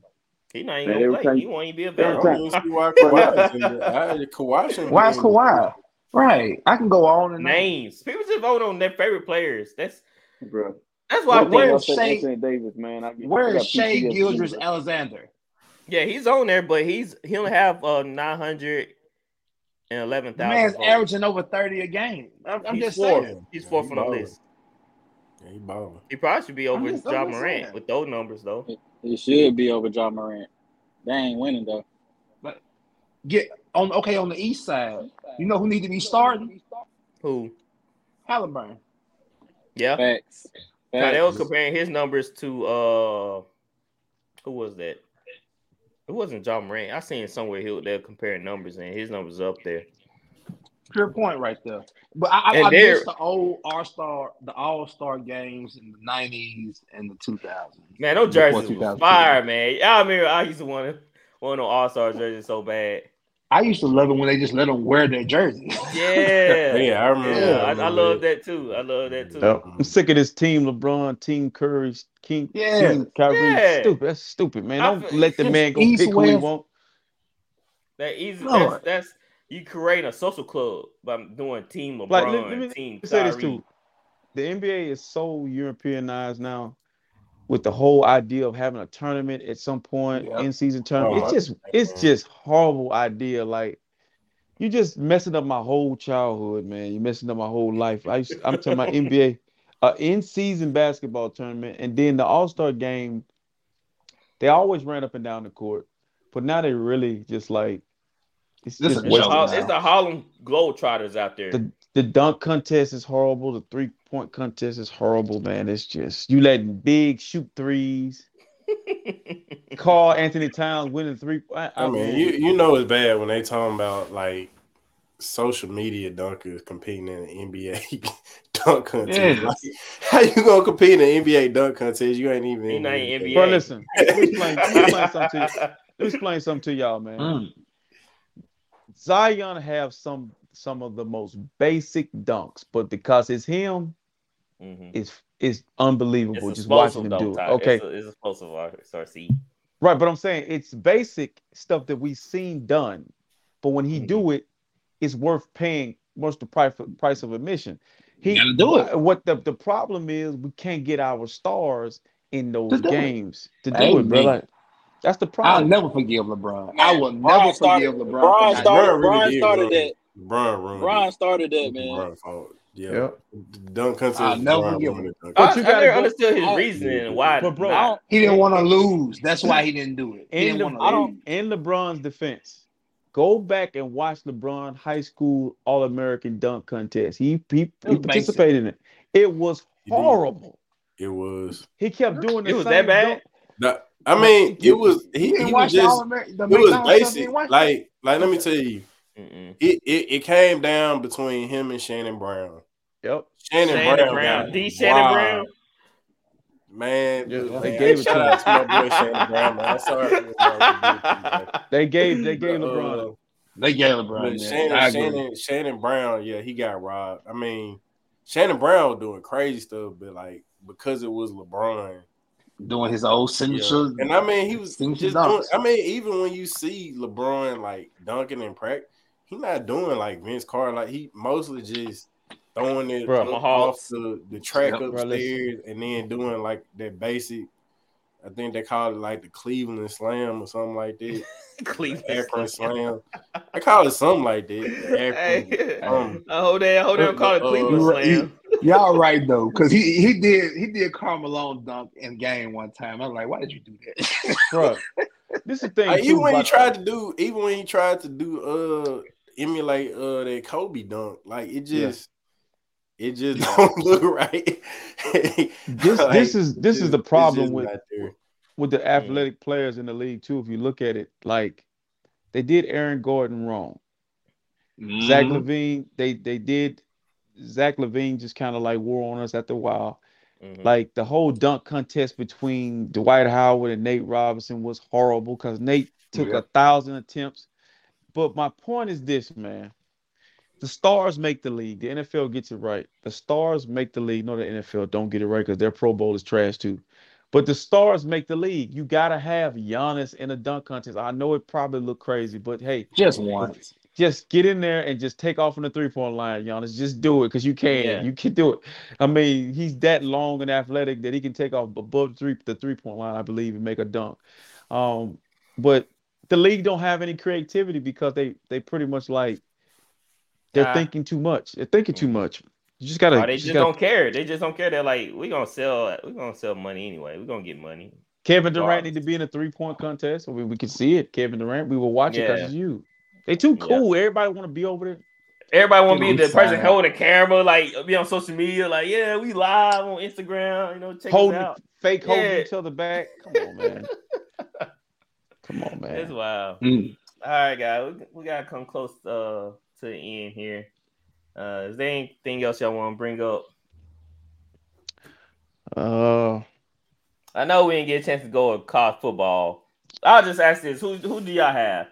He not even gonna every play. time- he won't even be I every available. don't time- even why Kawhi is in there. I, Kawhi Why be is in there. Kawhi? Right. I can go on and on. Names. People just vote on their favorite players. That's Bro. that's why I But think. where I is say Shea- Anthony Davis, man. I, get- Where I is Shea PTSD, Gilders. Alexander? Yeah, he's on there, but he's he only have uh nine hundred and eleven thousand. The man's thousand. averaging over 30 a game. I'm, I'm just fourth. saying. He's fourth he on the list. Yeah, he balling. He probably should be over I'm John just Morant saying. with those numbers though. He should be over Ja Morant. They ain't winning though. But get on okay on the east side. You know who need to be starting? Who? Halliburton. Yeah. Facts. Now, they were comparing his numbers to uh who was that? It wasn't Ja Morant. I seen somewhere he they're comparing numbers and his numbers up there. Pure point right there. But I, I, I they're- miss the old All Star, the All Star games in the '90s and the 2000s. Man, those jerseys was 2002. fire, man. Y'all remember I used to want to want no All Star jerseys so bad. I used to love it when they just let them wear their jerseys. Yeah. Yeah, I remember. Yeah, I, I love that too. I love that too. Yep. I'm sick of this team LeBron, Team Curry, King, Yeah. Team Kyrie. Yeah. Stupid. That's stupid, man. Don't feel- let the man go East, pick who he West. want. That easy. Lord. That's, that's you create a social club by doing Team LeBron, Like, let, let me Team say this Kyrie. too. The NBA is so Europeanized now with the whole idea of having a tournament at some point, Yep. in season tournament. Oh, it's just it's just horrible idea. Like you just messing up my whole childhood, man. You're messing up my whole life. I used, I'm talking about NBA, uh, in season basketball tournament, and then the All Star game. They always ran up and down the court, but now they really just like it's This is It's the, joke Har- now. it's the Harlem Globetrotters out there. the the dunk contest is horrible. The three point contest is horrible, man. It's just you letting big shoot threes. Karl Anthony Towns winning three. I, I mean, you you know it's bad when they talking about like social media dunkers competing in the NBA dunk contest. Yeah. Like, how you gonna compete in the NBA dunk contest? You ain't even He in the NBA. NBA. bro, listen. Let me explain, let me explain something to you. Let me explain something to y'all, man. Mm. Zion have some some of the most basic dunks, but because it's him, Mhm. it's it's unbelievable It's just watching him do it. Ty. Okay, It's, a, it's explosive, RC. Right, but I'm saying it's basic stuff that we've seen done, but when he Mhm. do it, it's worth paying what's the price price of admission. He You gotta do it. What the the problem is, we can't get our stars in those To it. games to do it, bro. Like that's the problem. I'll never forgive LeBron. I will Brian never started- forgive LeBron. Brian for started- LeBron really Brian did started that. it. Brian ruined Brian started that, man. LeBron's fault. Yeah. Yep. The dunk contest. I'll never Brian forgive him. it, But you gotta never go- understood his I- reasoning why. But bro, not. He didn't want to lose. That's why he didn't do it. He In, didn't Le- want I don't- in LeBron's defense, go back and watch LeBron high school All American dunk contest. He he, he was participated in it. It was horrible. It was. He kept doing the It was same that bad? dunk. The, I mean, it was. He, You he was just. All-American- It was McDonald's stuff, you basic. didn't watch that? Like, like, let me tell you, Mm-mm. it, it it came down between him and Shannon Brown. Yep. Shannon, Shannon Brown, Brown. D. Shannon wild. Brown? Man, Yeah, look, they gave it to out to my boy Shannon Brown, man. I'm sorry. for what I did, They gave they gave man. LeBron. Uh, They gave But LeBron. that. Shannon. Shannon, Shannon Brown, yeah, he got robbed. I mean, Shannon Brown doing crazy stuff, but like because it was LeBron, doing his old yeah. signature. And I mean, he was just doing, I mean, even when you see LeBron like dunking in practice, he not doing like Vince Carter. Like he mostly just throwing it Bro. up Tomahawks. off the, the track Yep, bro, upstairs, and then doing like that basic. I think they call it like the Cleveland Slam or something like that. Cleveland. Akron Slam. I call it something like that. the Akron, Hey, um, I hope they, I hope they don't call it Uh, Cleveland you- Slam. Y'all right though, because he he did he did Karl Malone dunk in game one time. I was like, why did you do that? Bro, this is the thing. Like, too even when he about- tried to do, even when he tried to do, uh, emulate uh that Kobe dunk, like it just, it just don't look right. This Like, this is it this is the problem with with the athletic players in the league too. If you look at it, like they did Aaron Gordon wrong. Zach Mhm. LaVine, they they did. Zach LaVine just kind of like wore on us after a while. Mhm. Like the whole dunk contest between Dwight Howard and Nate Robinson was horrible because Nate took Yeah. a thousand attempts. But my point is this, man. The stars make the league. The NFL gets it right. The stars make the league. No, the NFL don't get it right because their Pro Bowl is trash too. But the stars make the league. You gotta have Giannis in a dunk contest. I know it probably look crazy, but hey, Just once. Just get in there and just take off on the three point line, Giannis. Just do it because you can. Yeah. You can do it. I mean, he's that long and athletic that he can take off above the three the three point line, I believe, and make a dunk. Um, but the league don't have any creativity because they they pretty much like they're Ah. thinking too much. They're thinking too much. You just gotta. Or they just just gotta- don't care. They just don't care. They're like, we're gonna sell. We're gonna sell money anyway. We're gonna get money. Kevin Durant need to be in a three point contest. Mean, we can see it. Kevin Durant. We will watch it because Yeah. it's you. They too Yeah. cool. Everybody want to be over there. Everybody want to be Dude, the person holding the camera, like be on social media, like yeah, we live on Instagram. You know, check holding us out. fake holding Yeah. each other back. Come on, man. Come on, man. It's wild. Mm. All right, guys, we, we gotta come close uh, to the end here. Uh, is there anything else y'all want to bring up? Uh, I know we didn't get a chance to go with college football. I'll just ask this: Who who do y'all have?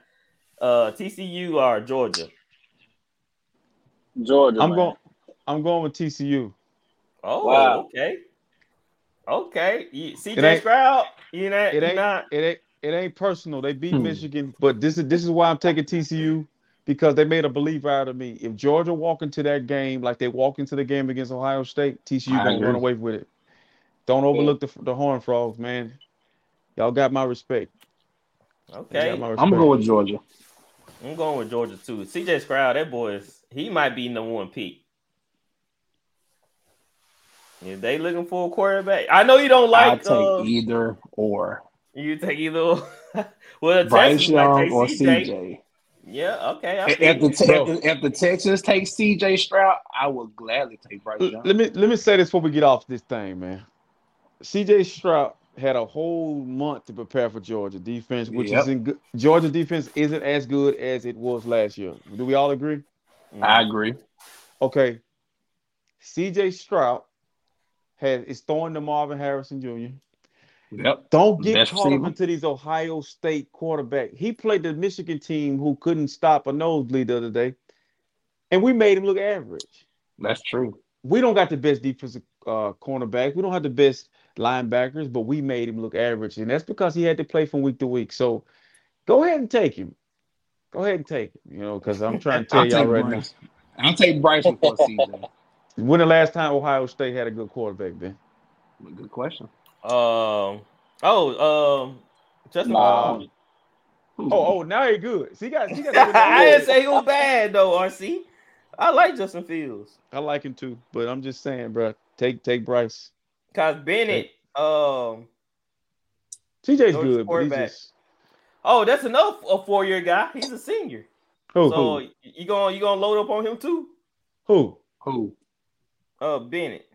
Uh, TCU or Georgia? Georgia. I'm man. going. I'm going with TCU. Oh, Wow. okay, okay. You, CJ It ain't- Stroud, you know, It ain't. not. It ain't. It ain't personal. They beat Hmm. Michigan, but this is this is why I'm taking TCU because they made a believer out of me. If Georgia walk into that game like they walk into the game against Ohio State, TCU I gonna agree. run away with it. Don't overlook the the Horn Frogs, man. Y'all got my respect. Okay, got my I'm gonna go with Georgia. I'm going with Georgia too. CJ Stroud, that boy is he might be number one pick. If they looking for a quarterback, I know you don't I'll like. take uh, either or you take either. well, the Bryce Young take or CJ. CJ. Yeah, okay. If the, you. te- Bro. if the if the Texans take CJ Stroud, I would gladly take Bryce Young. Let me let me say this before we get off this thing, man. CJ Stroud had a whole month to prepare for Georgia defense, which Yep. is in good. Georgia defense isn't as good as it was last year. Do we all agree? I agree. Okay. CJ Stroud has is throwing to Marvin Harrison Jr. Yep. Don't get Best caught up into these Ohio State quarterback. He played the Michigan team who couldn't stop a nosebleed the other day, and we made him look average. That's true. We don't got the best defensive uh, cornerback. We don't have the best linebackers, but we made him look average, and that's because he had to play from week to week. So go ahead and take him. Go ahead and take him. You know, because I'm trying to tell I'll y'all take now. Bryce. I'll take Bryce before CJ. When the last time Ohio State had a good quarterback, Ben? Good question. Um. Oh. Um. Justin. Nah. Fields. Oh, oh, now he good. See, he got, he got. I didn't say he was bad though. RC. I like Justin Fields. I like him too, but I'm just saying, bro. Take take Bryce. Cause Bennett. Um. TJ's Georgia's good, but he's just Oh, that's another a four year guy. He's a senior. who so who you gonna you gonna load up on him too? who. Who? Uh, Bennett.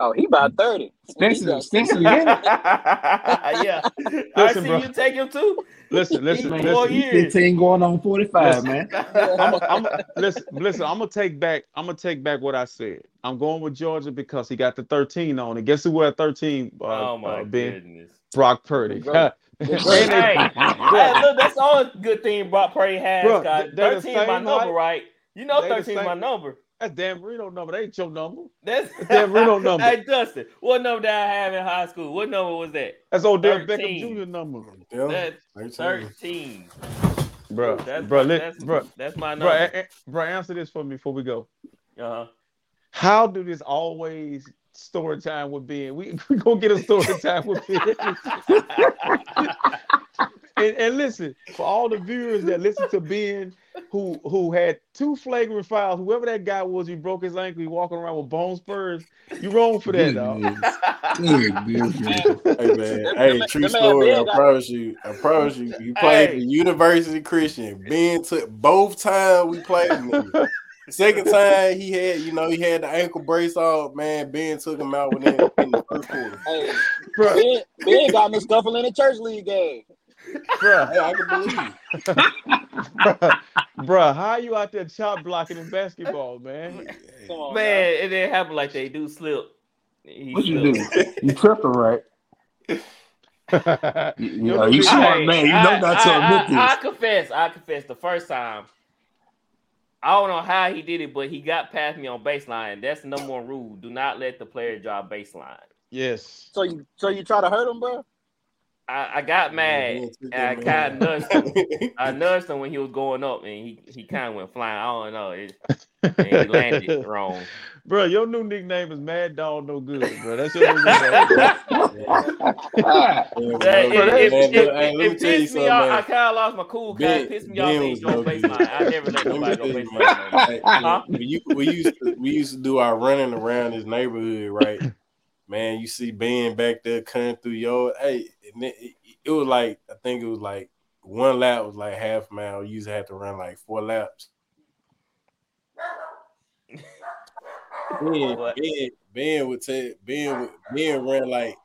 Oh, he about thirty. Stetson, Stetson Bennett. yeah. I see bro. you take him too. Listen, listen, Man, four listen. he's years. 15 going on 45, man. I'm, I'm, listen, listen. I'm gonna take back. I'm gonna take back what I said. I'm going with Georgia because he got the 13 on it. Guess who had 13? Uh, oh my uh, Ben goodness. Brock Purdy. Good And Good they- Hey, hey, look, that's the only good thing Brock Purdy has. Bro, guys. they're the 13 is my number, height. right? You know They 13 is my number. That's Dan Marino number. That ain't your number. That's Dan Marino number. Hey, Dustin, what number did I have in high school? What number was that? That's Odell 13. Beckham Jr. number, Yeah, That's 13. 13. bro. That's, bro, my, let, that's, bro, that's my bro, number. a- a- bro. Answer this for me before we go. Uh-huh. How do this always story time with Ben? We we gonna get a story time with Ben. and, and listen, for all the viewers that listen to Ben, who who had two flagrant fouls, whoever that guy was, he broke his ankle, he walking around with bone spurs. You wrong for that, dog. Hey man, hey, the true story. I promise you. I promise you. You played Hey. for University Christian. Ben took both times we played. him. Second time he had, you know, he had the ankle brace off. Man, Ben took him out within in the first quarter. Hey, Bro, Ben, ben got me scuffling in the church league game. Bro, Hey, I can believe. bro, bro, how you out there chop blocking in basketball, man? Oh, Come on, Man, it didn't happen like they do slip. He What you slipped. do? You tripped her, right? You, you, know, you Hey, smart man. You know I, not to I, admit this. I, I confess, I confess. The first time, I don't know how he did it, but he got past me on baseline. That's the number one rule: do not let the player drop baseline. yes. So you so you try to hurt him, bro? I, I got mad. And I that kind of nudged him. I nudged him when he was going up, and he, he kind of went flying. I don't know. It, and he landed wrong. Bro, your new nickname is Mad Dog No Good, bro. That's your new nickname. Yeah, That- bro, it, man, it, look, it, hey, it, let me tell you pissed me something, off. I kind of lost my cool. Kind Ben- of pissed me off. Ben that he was drove no good. baseline. I never let Let nobody go you, baseline. man. Hey, Huh? we, we used to we used to do our running around this neighborhood, right? Man, you see Ben back there cutting through your hey, and it, it, it was like I think it was like one lap was like half a mile. You used to have to run like four laps. Ben, What? ben, ben would take Ben would Ben ran like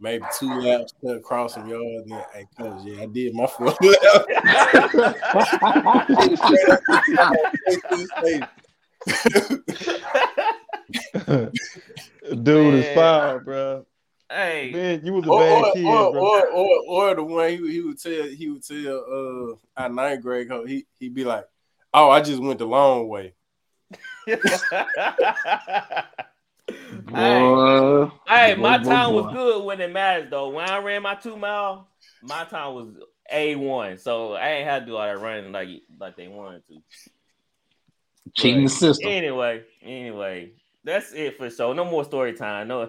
maybe two laps cut across some yards. And then, hey, coach, yeah, I did my four laps. Dude is Man. foul, bro. Hey, Man, you was a or, bad or, kid, or, bro. or, or, or the one he, he would tell he would tell uh our ninth grade coach, he he'd be like, Oh, I just went the long way. hey, boy. hey, Boy, my boy, time was good when it matters though. When I ran my two mile, my time was A one. So I ain't had to do all that running like like they wanted to. Cheating the system. Anyway, anyway, that's it for sure. No more story time. No,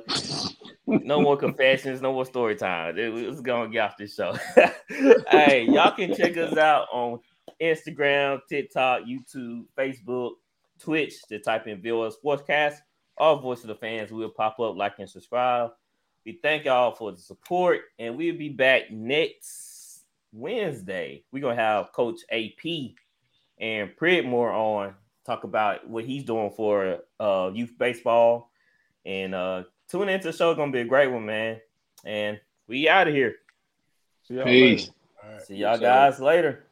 no more confessions. No more story time. It, it's gonna get off this show. hey, y'all can check us out on Instagram, TikTok, YouTube, Facebook, Twitch. To type in Villa Sportscast. All voice of the fans will pop up. Like and subscribe. We thank y'all for the support, and we'll be back next Wednesday. We're gonna have Coach AP and Pridmore on talk about what he's doing for uh youth baseball. And uh tune into the show. It's gonna be a great one, man. And we out of here. See y'all Peace. later. All right. See y'all Sir. guys later.